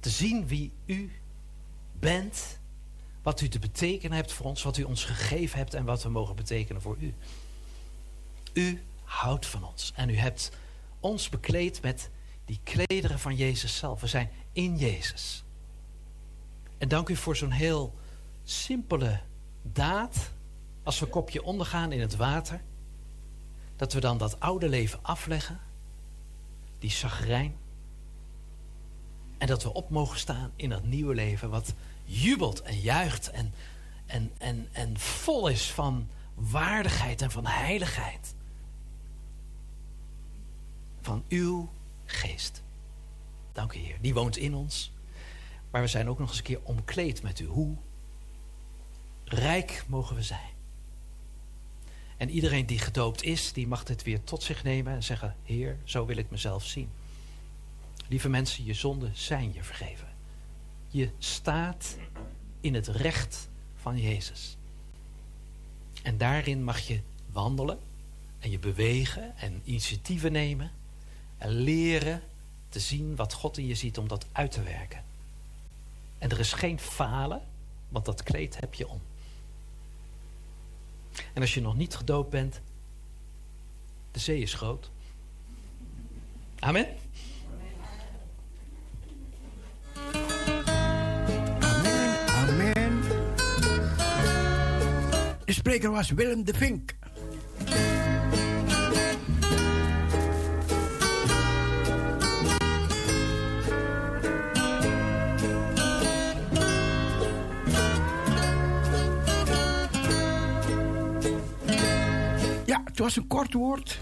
te zien wie u bent. Wat u te betekenen hebt voor ons, wat u ons gegeven hebt en wat we mogen betekenen voor u. U houdt van ons en u hebt ons bekleed met die klederen van Jezus zelf. We zijn in Jezus. En dank u voor zo'n heel simpele daad. Als we kopje ondergaan in het water. Dat we dan dat oude leven afleggen. Die zagrijn. En dat we op mogen staan in dat nieuwe leven. Wat jubelt en juicht. En, en, en, en vol is van waardigheid en van heiligheid. Van uw geest. Dank u Heer. Die woont in ons. Maar we zijn ook nog eens een keer omkleed met u. Hoe rijk mogen we zijn. En iedereen die gedoopt is, die mag dit weer tot zich nemen en zeggen: Heer, zo wil ik mezelf zien. Lieve mensen, je zonden zijn je vergeven. Je staat in het recht van Jezus. En daarin mag je wandelen en je bewegen en initiatieven nemen en leren te zien wat God in je ziet om dat uit te werken. En er is geen falen, want dat kleed heb je om. En als je nog niet gedoopt bent, de zee is groot. Amen. Amen. De spreker was Willem de Vink. Het was een kort woord.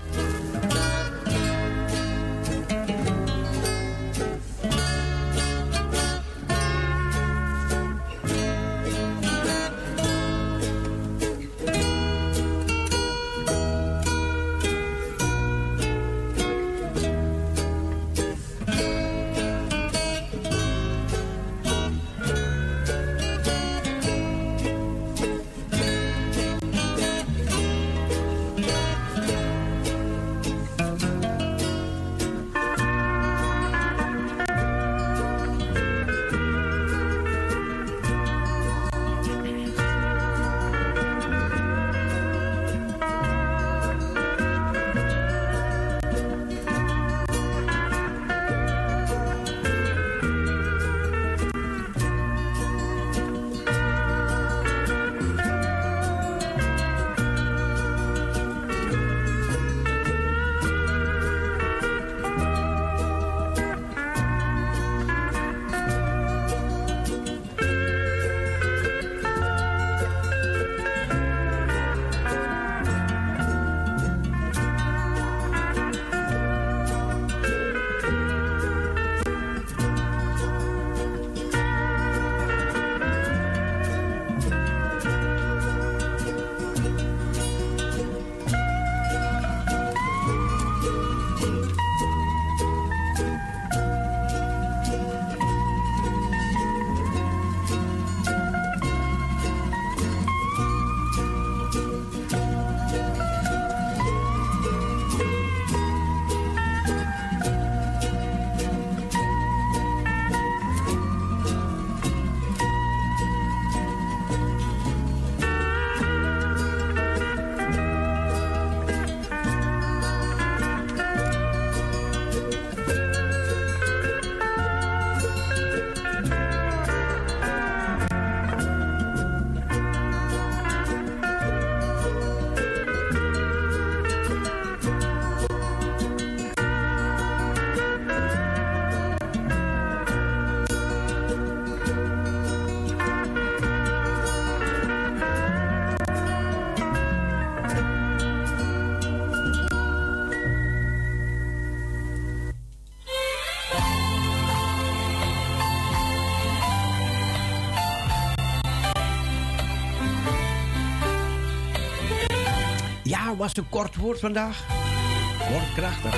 Ja, was een kort woord vandaag. Kort, krachtig.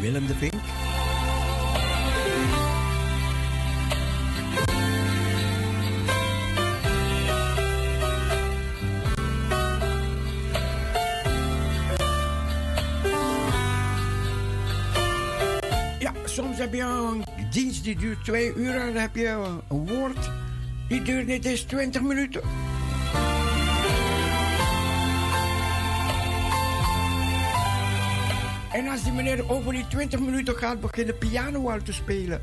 Willem de Vink. Ja, soms heb je een dienst die duurt twee uur en dan heb je een woord die duurt niet eens 20 minuten. En als die meneer over die 20 minuten gaat beginnen piano al te spelen.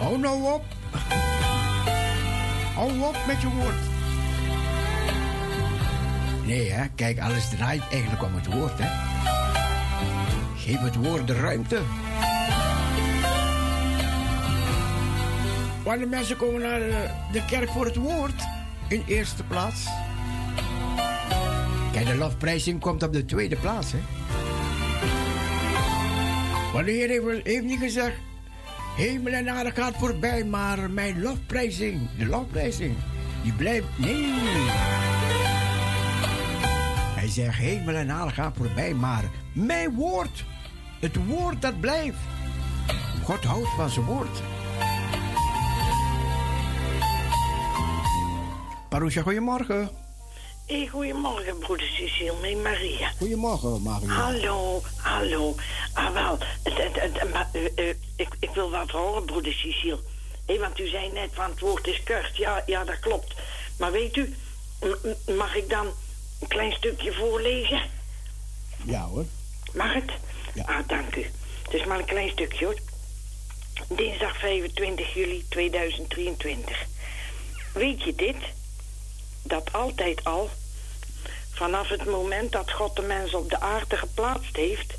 Hou nou op. Hou op met je woord. Nee, hè? Kijk, alles draait eigenlijk om het woord, hè? Geef het woord de ruimte. Want de mensen komen naar de, de kerk voor het woord. In eerste plaats. Kijk, de lofprijzing komt op de tweede plaats, hè? Want de Heer heeft, niet gezegd... Hemel en aarde gaat voorbij, maar mijn lofprijzing, de lofprijzing, die blijft... Nee. Hij zegt, hemel en aarde gaat voorbij, maar mijn woord, het woord dat blijft. God houdt van zijn woord. Parousia, goedemorgen. Hey, goedemorgen, broeder Cecile, met Maria. Goedemorgen, Maria. Hallo, hallo. Ah, wel, het, het, het, maar, eh, eh, ik, ik wil wat horen, broeder Cecile. Hé, want u zei net van het woord is kurt. Ja, ja, dat klopt. Maar weet u, mag ik dan een klein stukje voorlezen? Ja hoor. Mag het? Ah, dank u. Het is maar een klein stukje hoor. Dinsdag 25 juli 2023. Weet je dit? Dat altijd al, vanaf het moment dat God de mens op de aarde geplaatst heeft,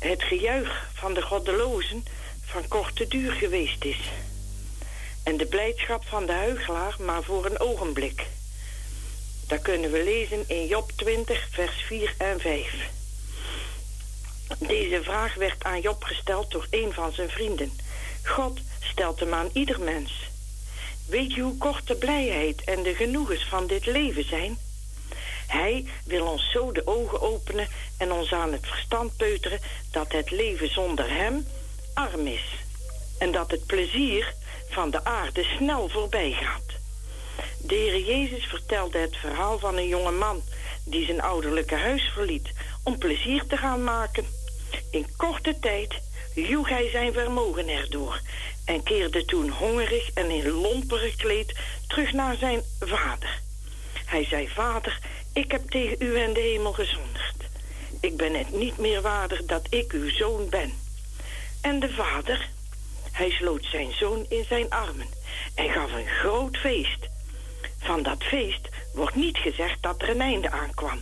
het gejuich van de goddelozen van korte duur geweest is. En de blijdschap van de huigelaar maar voor een ogenblik. Dat kunnen we lezen in Job 20, vers 4 en 5. Deze vraag werd aan Job gesteld door een van zijn vrienden. God stelt hem aan ieder mens. Weet je hoe kort de blijheid en de genoegens van dit leven zijn? Hij wil ons zo de ogen openen en ons aan het verstand peuteren dat het leven zonder hem arm is. En dat het plezier van de aarde snel voorbij gaat. De Heer Jezus vertelde het verhaal van een jonge man die zijn ouderlijke huis verliet om plezier te gaan maken. In korte tijd joeg hij zijn vermogen erdoor en keerde toen hongerig en in lompen gekleed terug naar zijn vader. Hij zei, vader, ik heb tegen u en de hemel gezondigd. Ik ben het niet meer waardig dat ik uw zoon ben. En de vader, hij sloot zijn zoon in zijn armen en gaf een groot feest. Van dat feest wordt niet gezegd dat er een einde aankwam.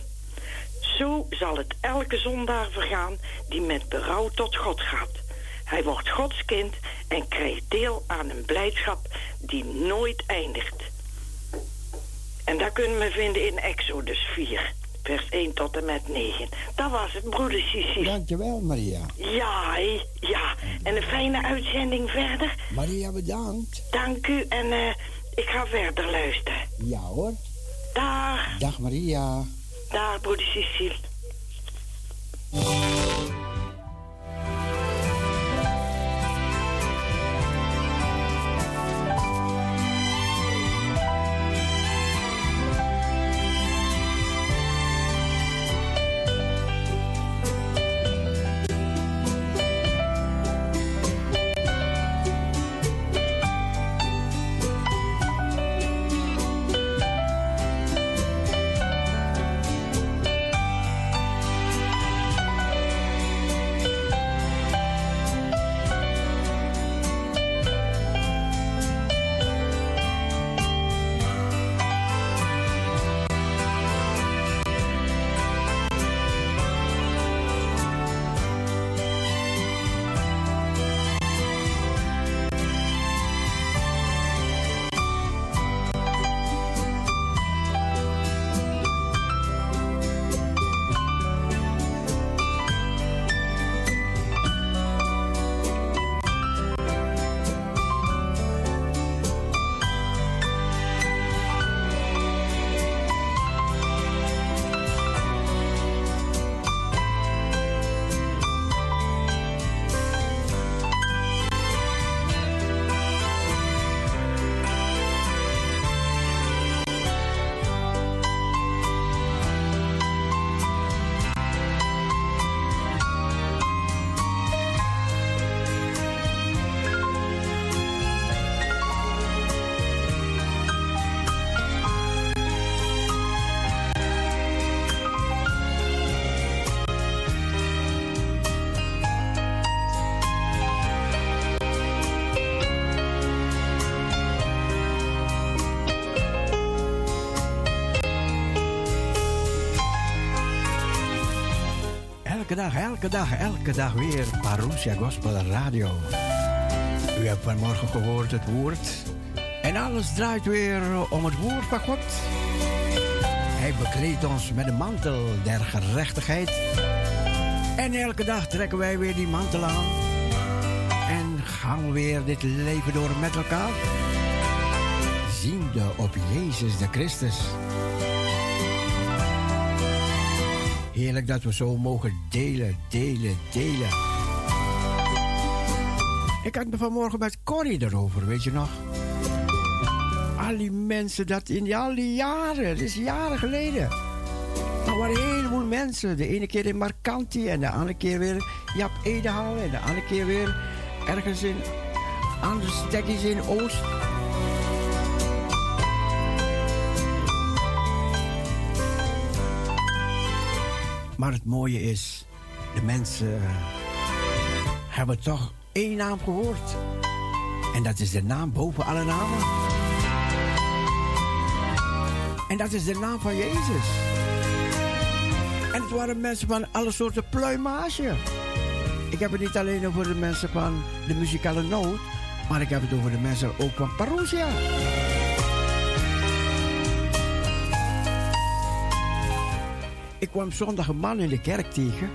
Zo zal het elke zondaar vergaan die met berouw tot God gaat. Hij wordt Gods kind en krijgt deel aan een blijdschap die nooit eindigt. En dat kunnen we vinden in Exodus 4, vers 1 tot en met 9. Dat was het, broeder Sissi. Dankjewel, Maria. Ja, ja. En een fijne uitzending verder. Maria, bedankt. Dank u en eh, ik ga verder luisteren. Ja hoor. Dag. Dag Maria. Dag, broeder Cecile. Dag, elke dag, elke dag weer Parousia Gospel Radio. U hebt vanmorgen gehoord het woord. En alles draait weer om het woord van God. Hij bekleedt ons met de mantel der gerechtigheid. En elke dag trekken wij weer die mantel aan. En gaan we weer dit leven door met elkaar. Ziende op Jezus de Christus. Heerlijk dat we zo mogen delen, delen, delen. Ik had me vanmorgen met Corrie erover, weet je nog? Al die mensen dat in al die jaren, dat is jaren geleden. Er waren een heleboel mensen. De ene keer in Marcanti en de andere keer weer Jap Edehal en de andere keer weer ergens in andere stekjes in Oost. Maar het mooie is, de mensen hebben toch één naam gehoord. En dat is de naam boven alle namen. En dat is de naam van Jezus. En het waren mensen van alle soorten pluimage. Ik heb het niet alleen over de mensen van de muzikale noot, maar ik heb het over de mensen ook van Parousia. Ik kwam zondag een man in de kerk tegen.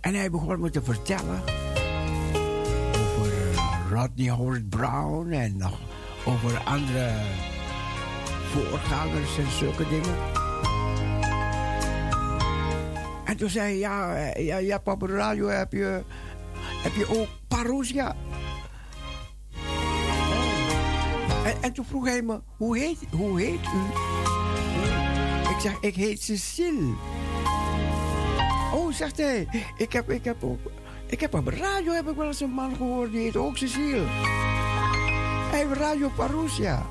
En hij begon me te vertellen over eh, Rodney Howard Brown en nog over andere voorgangers en zulke dingen. En toen zei hij, ja, eh, ja, ja radio heb je, heb je ook Parousia. En, en toen vroeg hij me, hoe heet, hoe heet u? Ik zeg, ik heet Cecile. Oh, zegt hij, ik heb, ik heb ook... Ik heb op radio heb ik wel eens een man gehoord, die heet ook Cecile. Hij Radio Parousia.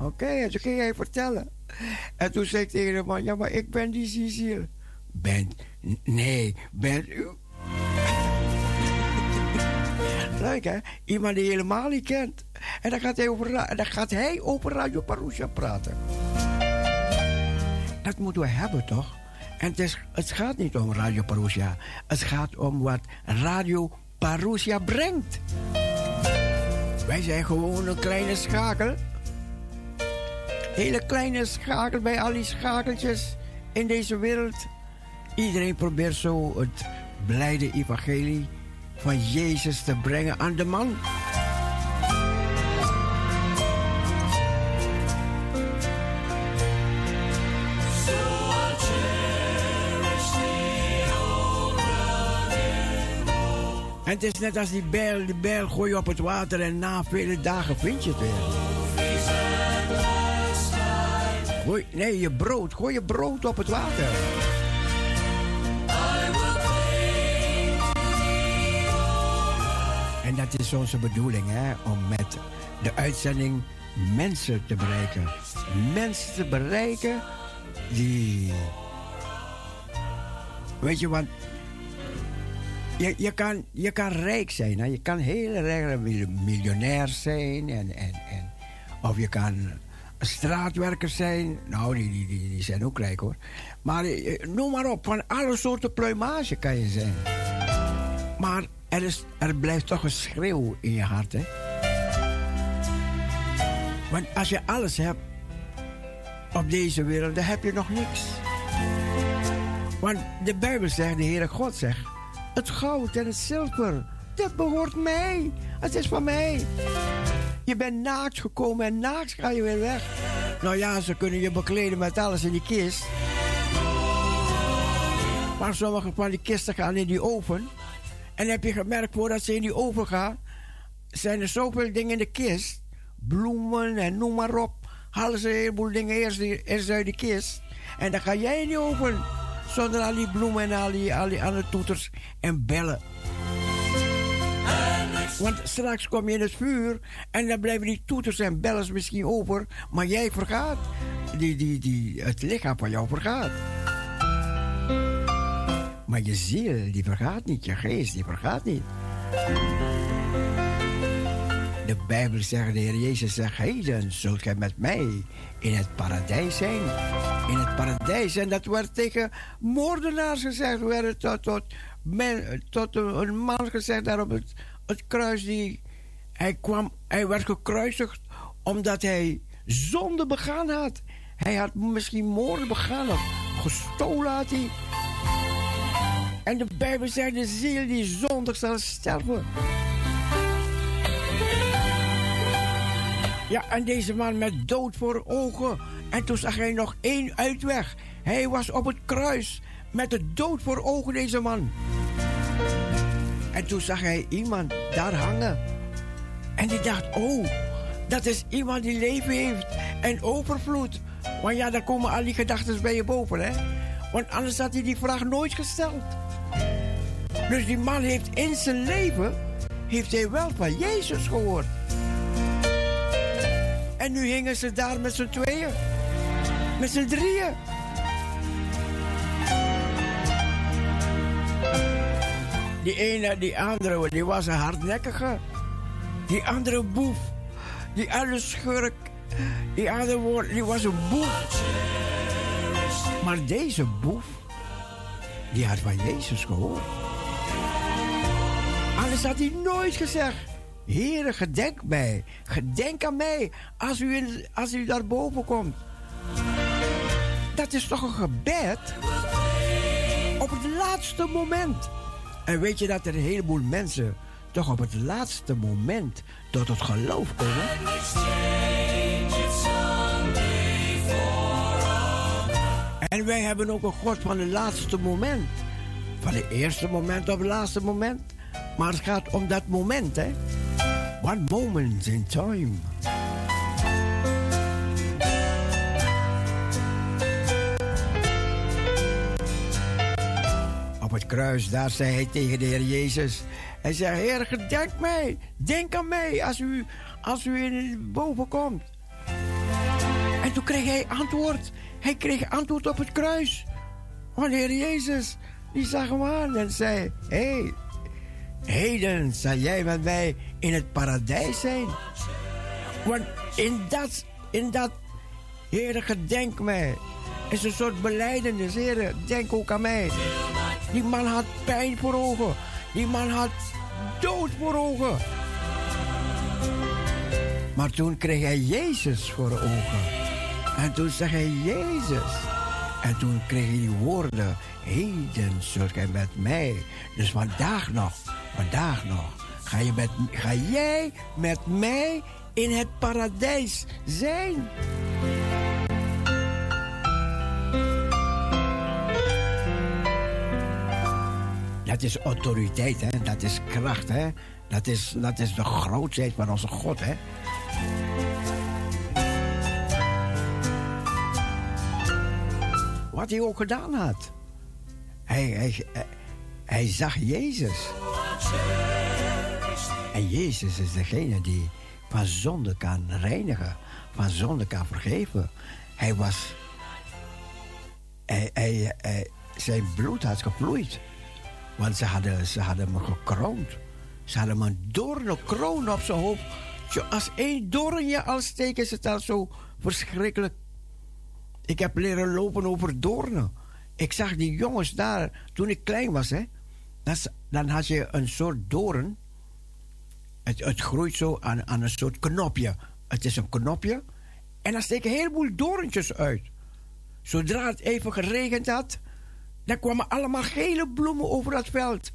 Oké, en toen ging hij vertellen. En toen zei ik tegen man, ja, maar ik ben die Cecile. Bent, nee, bent u... Leuk hè? Iemand die helemaal niet kent. En dan gaat hij over, dan gaat hij over Radio Parousia praten. Dat moeten we hebben toch? En het, het gaat niet om Radio Parousia. Het gaat om wat Radio Parousia brengt. Wij zijn gewoon een kleine schakel. Hele kleine schakel bij al die schakeltjes in deze wereld. Iedereen probeert zo het blijde evangelie van Jezus te brengen aan de man. En het is net als die bijl, die bijl gooi je op het water en na vele dagen vind je het weer. Gooi, nee, je brood, gooi je brood op het water. En dat is onze bedoeling, hè, om met de uitzending mensen te bereiken. Mensen te bereiken die. Weet je, want je, je, kan, je kan rijk zijn. Hè? Je kan heel erg miljonair zijn. En, en, en, of je kan straatwerker zijn. Nou, die, die, die, zijn ook rijk hoor. Maar eh, noem maar op, van alle soorten pluimage kan je zijn. Maar er, is, er blijft toch een schreeuw in je hart. Hè? Want als je alles hebt op deze wereld, dan heb je nog niks. Want de Bijbel zegt, de Heere God zegt... Het goud en het zilver, dat behoort mij. Het is van mij. Je bent naakt gekomen en naakt ga je weer weg. Nou ja, ze kunnen je bekleden met alles in die kist. Maar sommige van die kisten gaan in die oven. En heb je gemerkt, voordat ze in die oven gaan... zijn er zoveel dingen in de kist. Bloemen en noem maar op. Halen ze een heleboel dingen eerst, eerst uit de kist. En dan ga jij in die oven... Zonder al die bloemen en al die, al die andere toeters en bellen. Want straks kom je in het vuur en dan blijven die toeters en bellers misschien over, maar jij vergaat. Die, die, die, het lichaam van jou vergaat. Maar je ziel, die vergaat niet. Je geest, die vergaat niet. De Bijbel zegt, de Heer Jezus zegt, heden zult gij met mij in het paradijs zijn. In het paradijs. En dat werd tegen moordenaars gezegd. Werd tot, tot, men, tot een, man gezegd daar op het, het kruis. Die, hij, kwam, hij werd gekruisigd omdat hij zonde begaan had. Hij had misschien moorden begaan of gestolen had hij. En de Bijbel zegt, de ziel die zondig zal sterven. Ja, en deze man met dood voor ogen. En toen zag hij nog één uitweg. Hij was op het kruis met de dood voor ogen, deze man. En toen zag hij iemand daar hangen. En die dacht, oh, dat is iemand die leven heeft en overvloed. Want ja, dan komen al die gedachten bij je boven, hè. Want anders had hij die vraag nooit gesteld. Dus die man heeft in zijn leven, heeft hij wel van Jezus gehoord. En nu hingen ze daar met z'n tweeën. Met z'n drieën. Die ene, die andere, die was een hardnekkige. Die andere boef. Die andere schurk. Die andere woord, die was een boef. Maar deze boef, die had van Jezus gehoord. Anders had hij nooit gezegd. Heere, gedenk mij. Gedenk aan mij als u, als u daarboven komt. Dat is toch een gebed? Op het laatste moment. En weet je dat er een heleboel mensen toch op het laatste moment tot het geloof komen? En wij hebben ook een God van het laatste moment. Van het eerste moment op het laatste moment. Maar het gaat om dat moment, hè? One moment in time. Op het kruis, daar zei hij tegen de Heer Jezus. Hij zei, Heer, gedenk mij. Denk aan mij als u, als u in boven komt. En toen kreeg hij antwoord. Hij kreeg antwoord op het kruis. Want de Heer Jezus, die zag hem aan en zei... Hé, hey, heden zal jij met mij in het paradijs zijn. Want in dat, in dat, Heere, gedenk mij. Is een soort beleidenis, Heere, denk ook aan mij. Die man had pijn voor ogen. Die man had dood voor ogen. Maar toen kreeg hij Jezus voor ogen. En toen zag hij Jezus. En toen kreeg hij die woorden. Heden zult gij met mij. Dus vandaag nog, vandaag nog. Ga, je met, ga jij met mij in het paradijs zijn? Dat is autoriteit, hè? dat is kracht, hè? Dat, is, dat is de grootheid van onze God. Hè? Wat hij ook gedaan had. Hij, hij, hij, hij zag Jezus. En Jezus is degene die van zonde kan reinigen, van zonde kan vergeven. Hij was. Hij, hij, zijn bloed had gevloeid. Want ze hadden, ze hadden hem gekroond. Ze hadden hem een doornenkroon op zijn hoofd. Als één doorn je al steekt, is het zo verschrikkelijk. Ik heb leren lopen over doornen. Ik zag die jongens daar, toen ik klein was, hè. Dan, had je een soort doorn. Het, het groeit zo aan, aan een soort knopje. Het is een knopje. En dan steken een heleboel doorntjes uit. Zodra het even geregend had, dan kwamen allemaal gele bloemen over dat veld.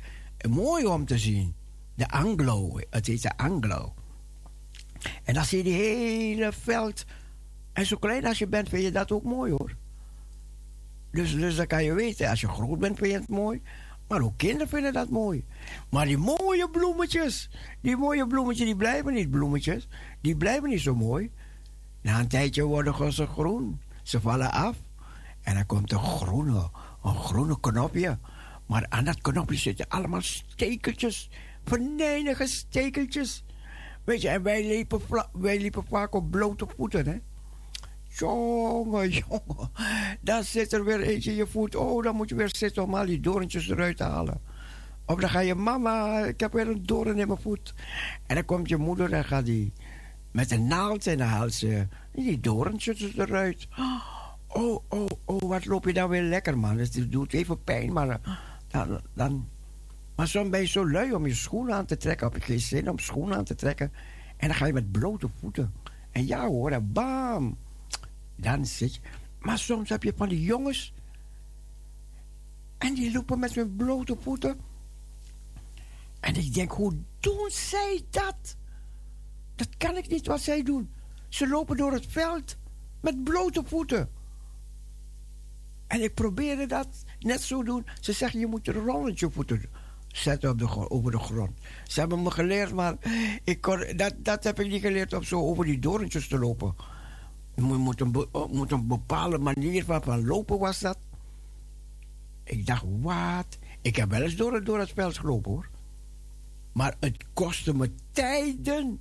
Mooi om te zien. De anglo, het heet de anglo. En dan zie je die hele veld. En zo klein als je bent, vind je dat ook mooi hoor. Dus, dus dan kan je weten, als je groot bent, vind je het mooi. Maar ook kinderen vinden dat mooi. Maar die mooie bloemetjes, die mooie bloemetjes, die blijven niet bloemetjes. Die blijven niet zo mooi. Na een tijdje worden ze groen. Ze vallen af. En dan komt een groene, een groene knopje. Maar aan dat knopje zitten allemaal stekeltjes. Venijnige stekeltjes. Weet je, en wij liepen, wij liepen vaak op blote voeten, hè. Jongen, jongen. Dan zit er weer eentje in je voet. Oh, dan moet je weer zitten om al die doorntjes eruit te halen. Of dan ga je, mama, ik heb weer een doorn in mijn voet. En dan komt je moeder en gaat die met een naald dan haalt ze die doorntjes eruit. Oh, oh, oh, wat loop je dan weer lekker, man. Het doet even pijn, maar eh, dan... dan maar soms ben je zo lui om je schoenen aan te trekken. Heb je geen zin om schoenen aan te trekken. En dan ga je met blote voeten. En ja hoor, en bam. Dan zit. Maar soms heb je van die jongens. En die lopen met hun blote voeten. En ik denk, hoe doen zij dat? Dat kan ik niet wat zij doen. Ze lopen door het veld met blote voeten. En ik probeerde dat net zo doen. Ze zeggen, je moet een rolletje voeten zetten op de, over de grond. Ze hebben me geleerd, maar ik dat, dat heb ik niet geleerd om zo over die dorentjes te lopen. Moet, een, oh, moet een bepaalde manier van, van lopen was dat. Ik dacht, wat? Ik heb wel eens door, het- door het veld gelopen hoor. Maar het kostte me tijden.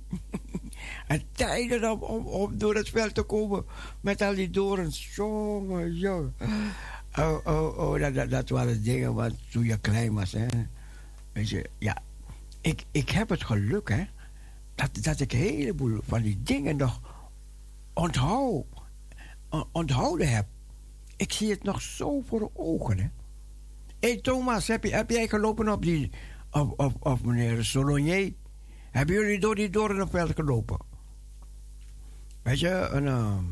en tijden om, om, om door het veld te komen. Met al die dorens. Jongen, jongen. Oh, oh, oh, dat, dat, dat waren dingen wat toen je klein was. Hè. Weet ja. Ik, ik heb het geluk, hè. Dat, dat ik een heleboel van die dingen nog onthoud, on- onthouden heb. Ik zie het nog zo voor ogen. Hé hey Thomas, heb, je, heb jij gelopen op die. Of, of, of meneer Solonier? Hebben jullie door die doornenveld gelopen? Weet je, een, ehm,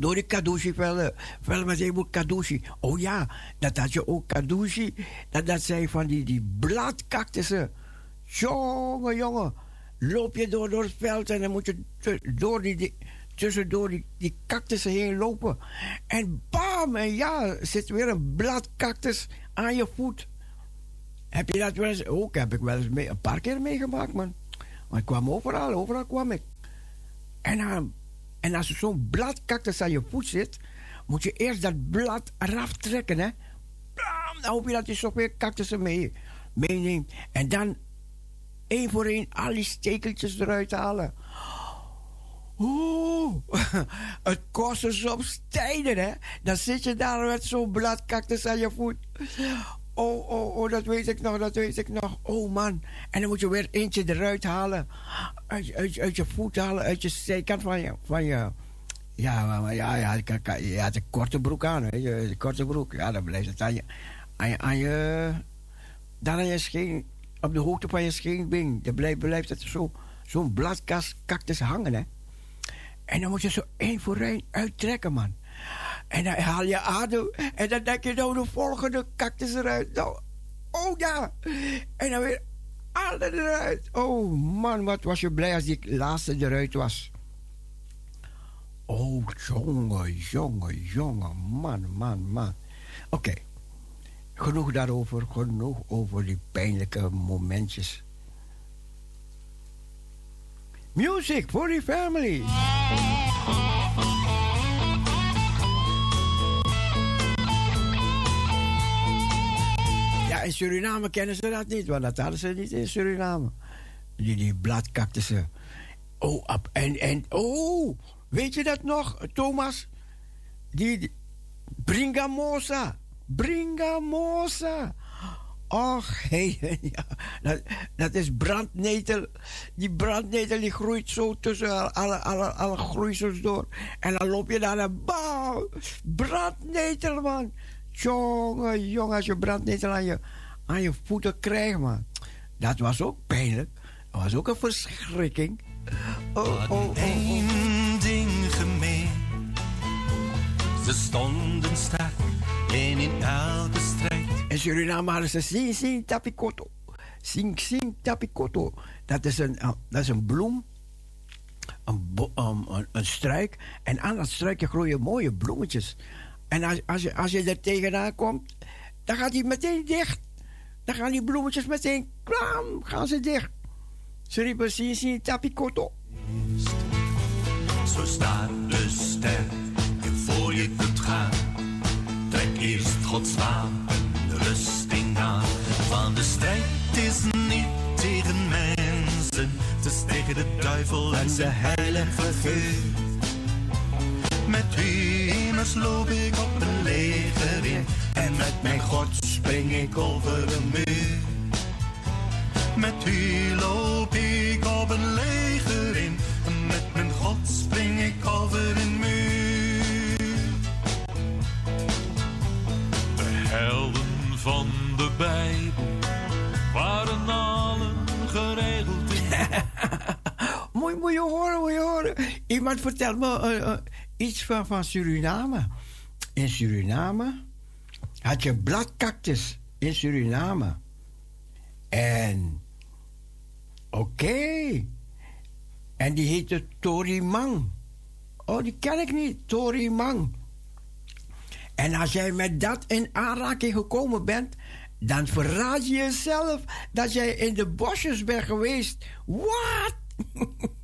door die kadoushi-velden. Velden met kadoushi. Oh ja, dat had je ook kadoushi. Dat, dat zijn van die, die bladcactussen. Jongen, jongen. Loop je door, door het veld en dan moet je door die, die, tussendoor die, die cactussen heen lopen. En bam, en ja, zit weer een bladcactus aan je voet. Heb je dat wel eens? Ook heb ik wel eens mee, een paar keer meegemaakt, man. Maar ik kwam overal, overal kwam ik. En, uh, en als er zo'n bladcactus aan je voet zit, moet je eerst dat blad eraf trekken, hè. Bam, dan hoop je dat je zoveel cactussen mee, meeneemt. En dan één voor één al die stekeltjes eruit halen. Oeh, het kost er soms tijden, hè? Dan zit je daar met zo'n bladcactus aan je voet. Oh, oh, oh, dat weet ik nog, dat weet ik nog. Oh man. En dan moet je weer eentje eruit halen. Uit, uit, je- voet halen, uit je zijkant van je. Van je ja, maar, ja, ja, je, had- een korte broek aan, weet je. Een korte broek. Ja, dan blijft het aan je. Aan je, aan je dan aan je scheen, op de hoogte van je scheenbeen. Dan blijft, blijft het zo, zo'n bladcactus hangen, hè. En dan moet je zo één voor één uittrekken, man. En dan haal je adem. En dan denk je nou de volgende cactus eruit. Nou, oh ja. En dan weer alle eruit. Oh man, wat was je blij als die laatste eruit was. Oh, jongen, jongen, jongen. Man, man, man. Oké. Genoeg daarover. Genoeg over die pijnlijke momentjes. Music for the family. Ja, in Suriname kennen ze dat niet, want dat hadden ze niet in Suriname. Die, die bladcactussen. Oh, ap- en, en, oh, weet je dat nog, Thomas? Die, die Bringamosa. Bringamosa. Och, hey, ja, dat, dat is brandnetel. Die brandnetel die groeit zo tussen alle, alle, alle groeisels door. En dan loop je daar en bam, brandnetel, man. Jongen, jongen, als je brandnetel aan je, aan je voeten krijgt, man. Dat was ook pijnlijk. Dat was ook een verschrikking. Oh, oh, oh, oh. Ding. Ze stonden sterk en in elke strijd. In Suriname hadden ze Sing Sing Tapikoto. Sing Sing. Dat is een, uh, dat is een bloem. Een, um, een, een struik. En aan dat struikje groeien mooie bloemetjes. En als, als, je, als je er tegenaan komt, dan gaat die meteen dicht. Dan gaan die bloemetjes meteen, klam, gaan ze dicht. Ze riepen Sing Tapikoto. Zo staat de ster voor je kunt gaan. Trek eerst Gods aan. Van de strijd is niet tegen mensen, het is tegen de duivel en zijn heilige geur. Met hemels loop ik op een leger in en met mijn God spring ik over een muur. Met u loop ik op een leger in. En met mijn God spring ik over een muur. De helden van de Bijbel Moet, moet je horen, moet je horen. Iemand vertelt me eh, eh, iets van, van Suriname. In Suriname had je bladcactus in Suriname. En oké. En die heette Torimang. Oh, die ken ik niet. Torimang. En als jij met dat in aanraking gekomen bent, dan verraad je jezelf dat jij in de bosjes bent geweest. Wat?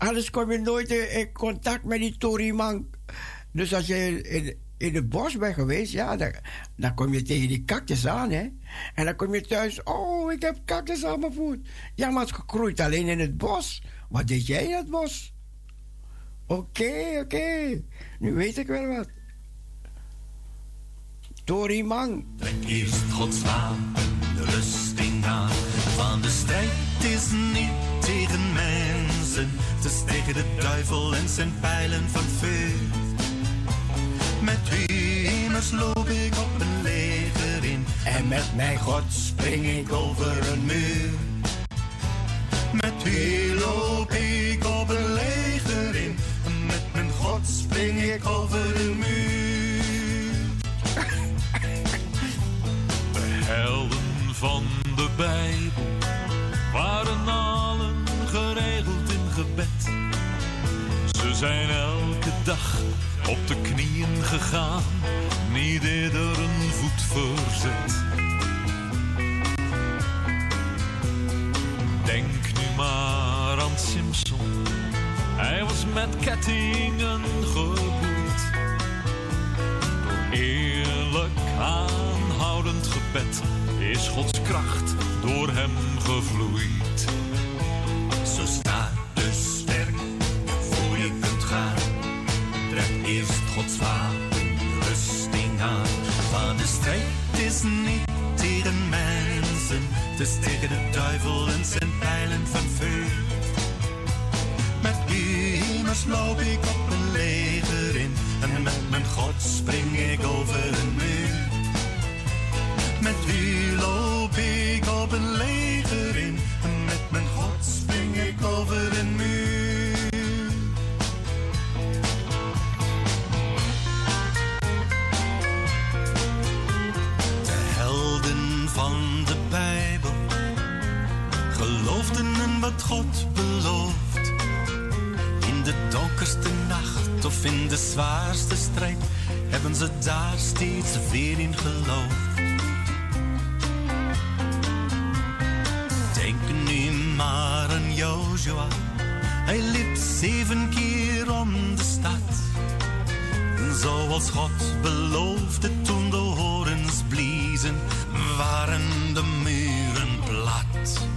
Anders kom je nooit in contact met die Torimang. Dus als je in, het bos bent geweest, ja, dan, dan kom je tegen die cactus aan, hè. En dan kom je thuis, oh, ik heb cactus aan mijn voet. Ja, maar het groeit alleen in het bos. Wat deed jij in het bos? Oké, oké. Nu weet ik wel wat. Torimang. Trek eerst Gods wapen, de rusting aan. Want de strijd is niet tegen mensen. Het tegen de duivel en zijn pijlen van vuur. Met immers loop ik op een leger in. En met mijn God spring ik over een muur. Met u loop ik op een leger in. En met mijn God spring ik over een muur. De helden van de Bijbel waren allen geregeld gebed. Ze zijn elke dag op de knieën gegaan, niet eerder een voet verzet. Denk nu maar aan Simpson, hij was met kettingen geboeid. Door eerlijk aanhoudend gebed is Gods kracht door hem gevloeid. Zo staat eerst Gods wapen, rusting aan. Want de strijd is niet tegen mensen, het is tegen de duivel en zijn pijlen van vuur. Met u immers loop ik op een leger in, en met mijn God spring ik over een muur. Met u loop ik op een leger in. En met mijn God spring ik over een muur. Wat God belooft. In de donkerste nacht of in de zwaarste strijd hebben ze daar steeds weer in geloofd. Denk nu maar aan Joshua. Hij liep zeven keer om de stad. En zoals God beloofde toen de horens bliezen, waren de muren plat.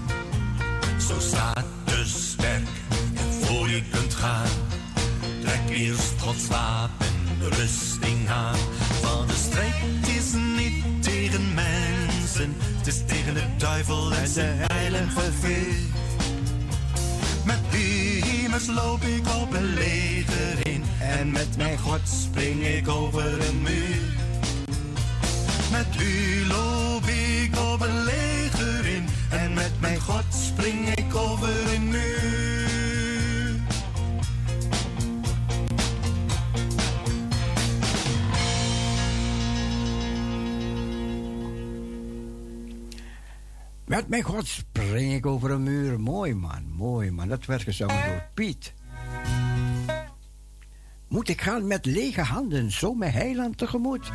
Zo staat dus sterk en voor je kunt gaan. Trek eerst Gods wapen, de rusting aan. Want de strijd is niet tegen mensen, het is tegen de duivel en zijn heilige vuur. Met immers loop ik op een leger in. En met mijn God spring ik over een muur. Met u loop ik op een leger in. En met mijn God spring ik over een muur. Met mijn God spring ik over een muur. Mooi man, mooi man. Dat werd gezongen door Piet. Moet ik gaan met lege handen, zo mijn heiland tegemoet.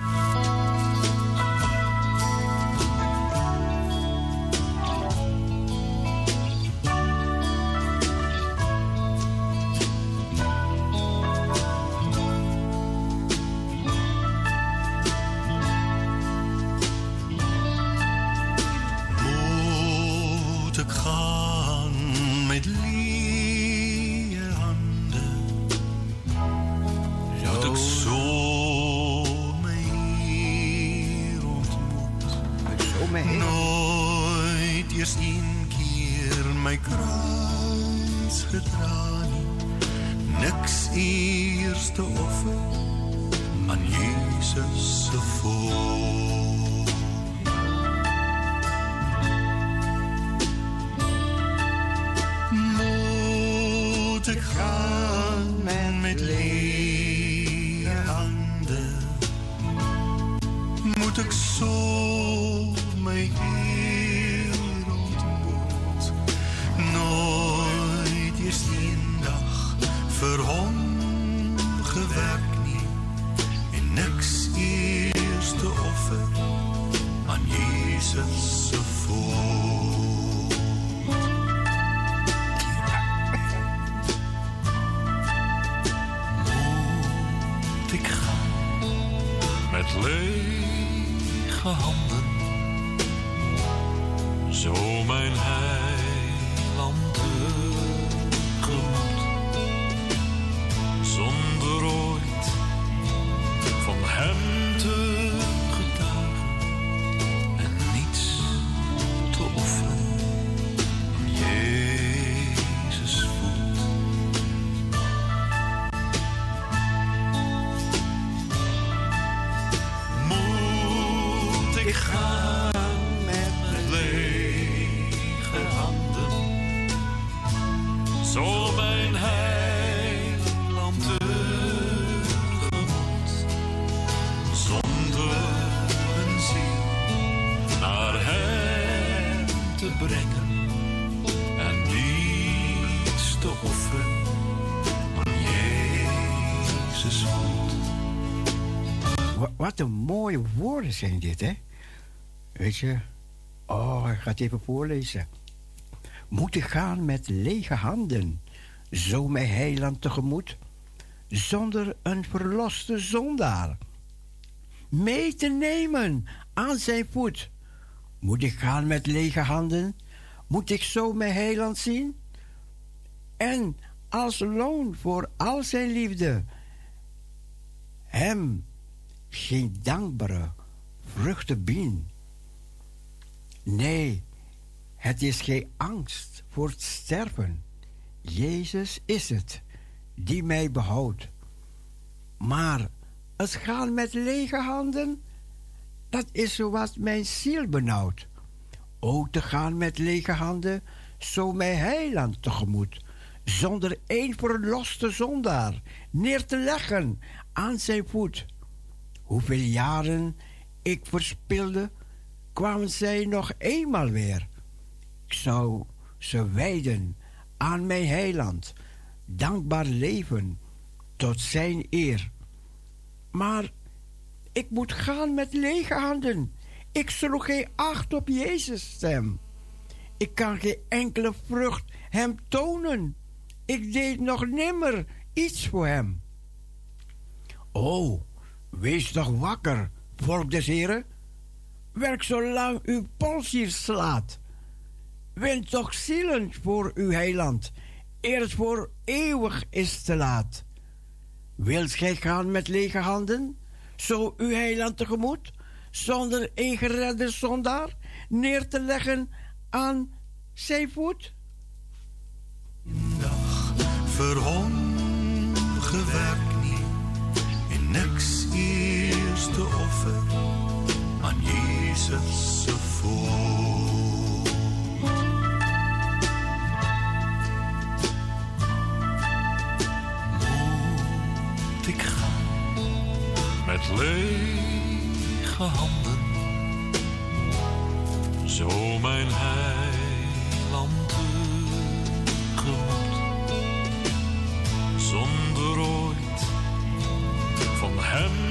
Woorden zijn dit, hè? Weet je? Oh, ik ga het even voorlezen. Moet ik gaan met lege handen, zo mijn heiland tegemoet, zonder een verloste zondaar mee te nemen aan zijn voet? Moet ik gaan met lege handen? Moet ik zo mijn heiland zien? En als loon voor al zijn liefde, hem geen dankbare vruchten bieden. Nee, het is geen angst voor het sterven. Jezus is het die mij behoudt. Maar het gaan met lege handen, dat is wat mijn ziel benauwt. Ook te gaan met lege handen, zo mijn heiland tegemoet, zonder één verloste zondaar neer te leggen aan zijn voet. Hoeveel jaren ik verspilde, kwamen zij nog eenmaal weer. Ik zou ze wijden aan mijn heiland, dankbaar leven tot zijn eer. Maar ik moet gaan met lege handen. Ik sloeg geen acht op Jezus' stem. Ik kan geen enkele vrucht hem tonen. Ik deed nog nimmer iets voor hem. O, wees toch wakker, volk des Heren. Werk zolang uw pols hier slaat. Win toch zielen voor uw heiland, eer het voor eeuwig is te laat. Wilt gij gaan met lege handen, zo uw heiland tegemoet, zonder een geredde zondaar neer te leggen aan zijn voet? Gewerkt niks eerste offer aan Jezus se voet. Moet ik gaan met lege handen, zo mijn heiland tegemoet zonder van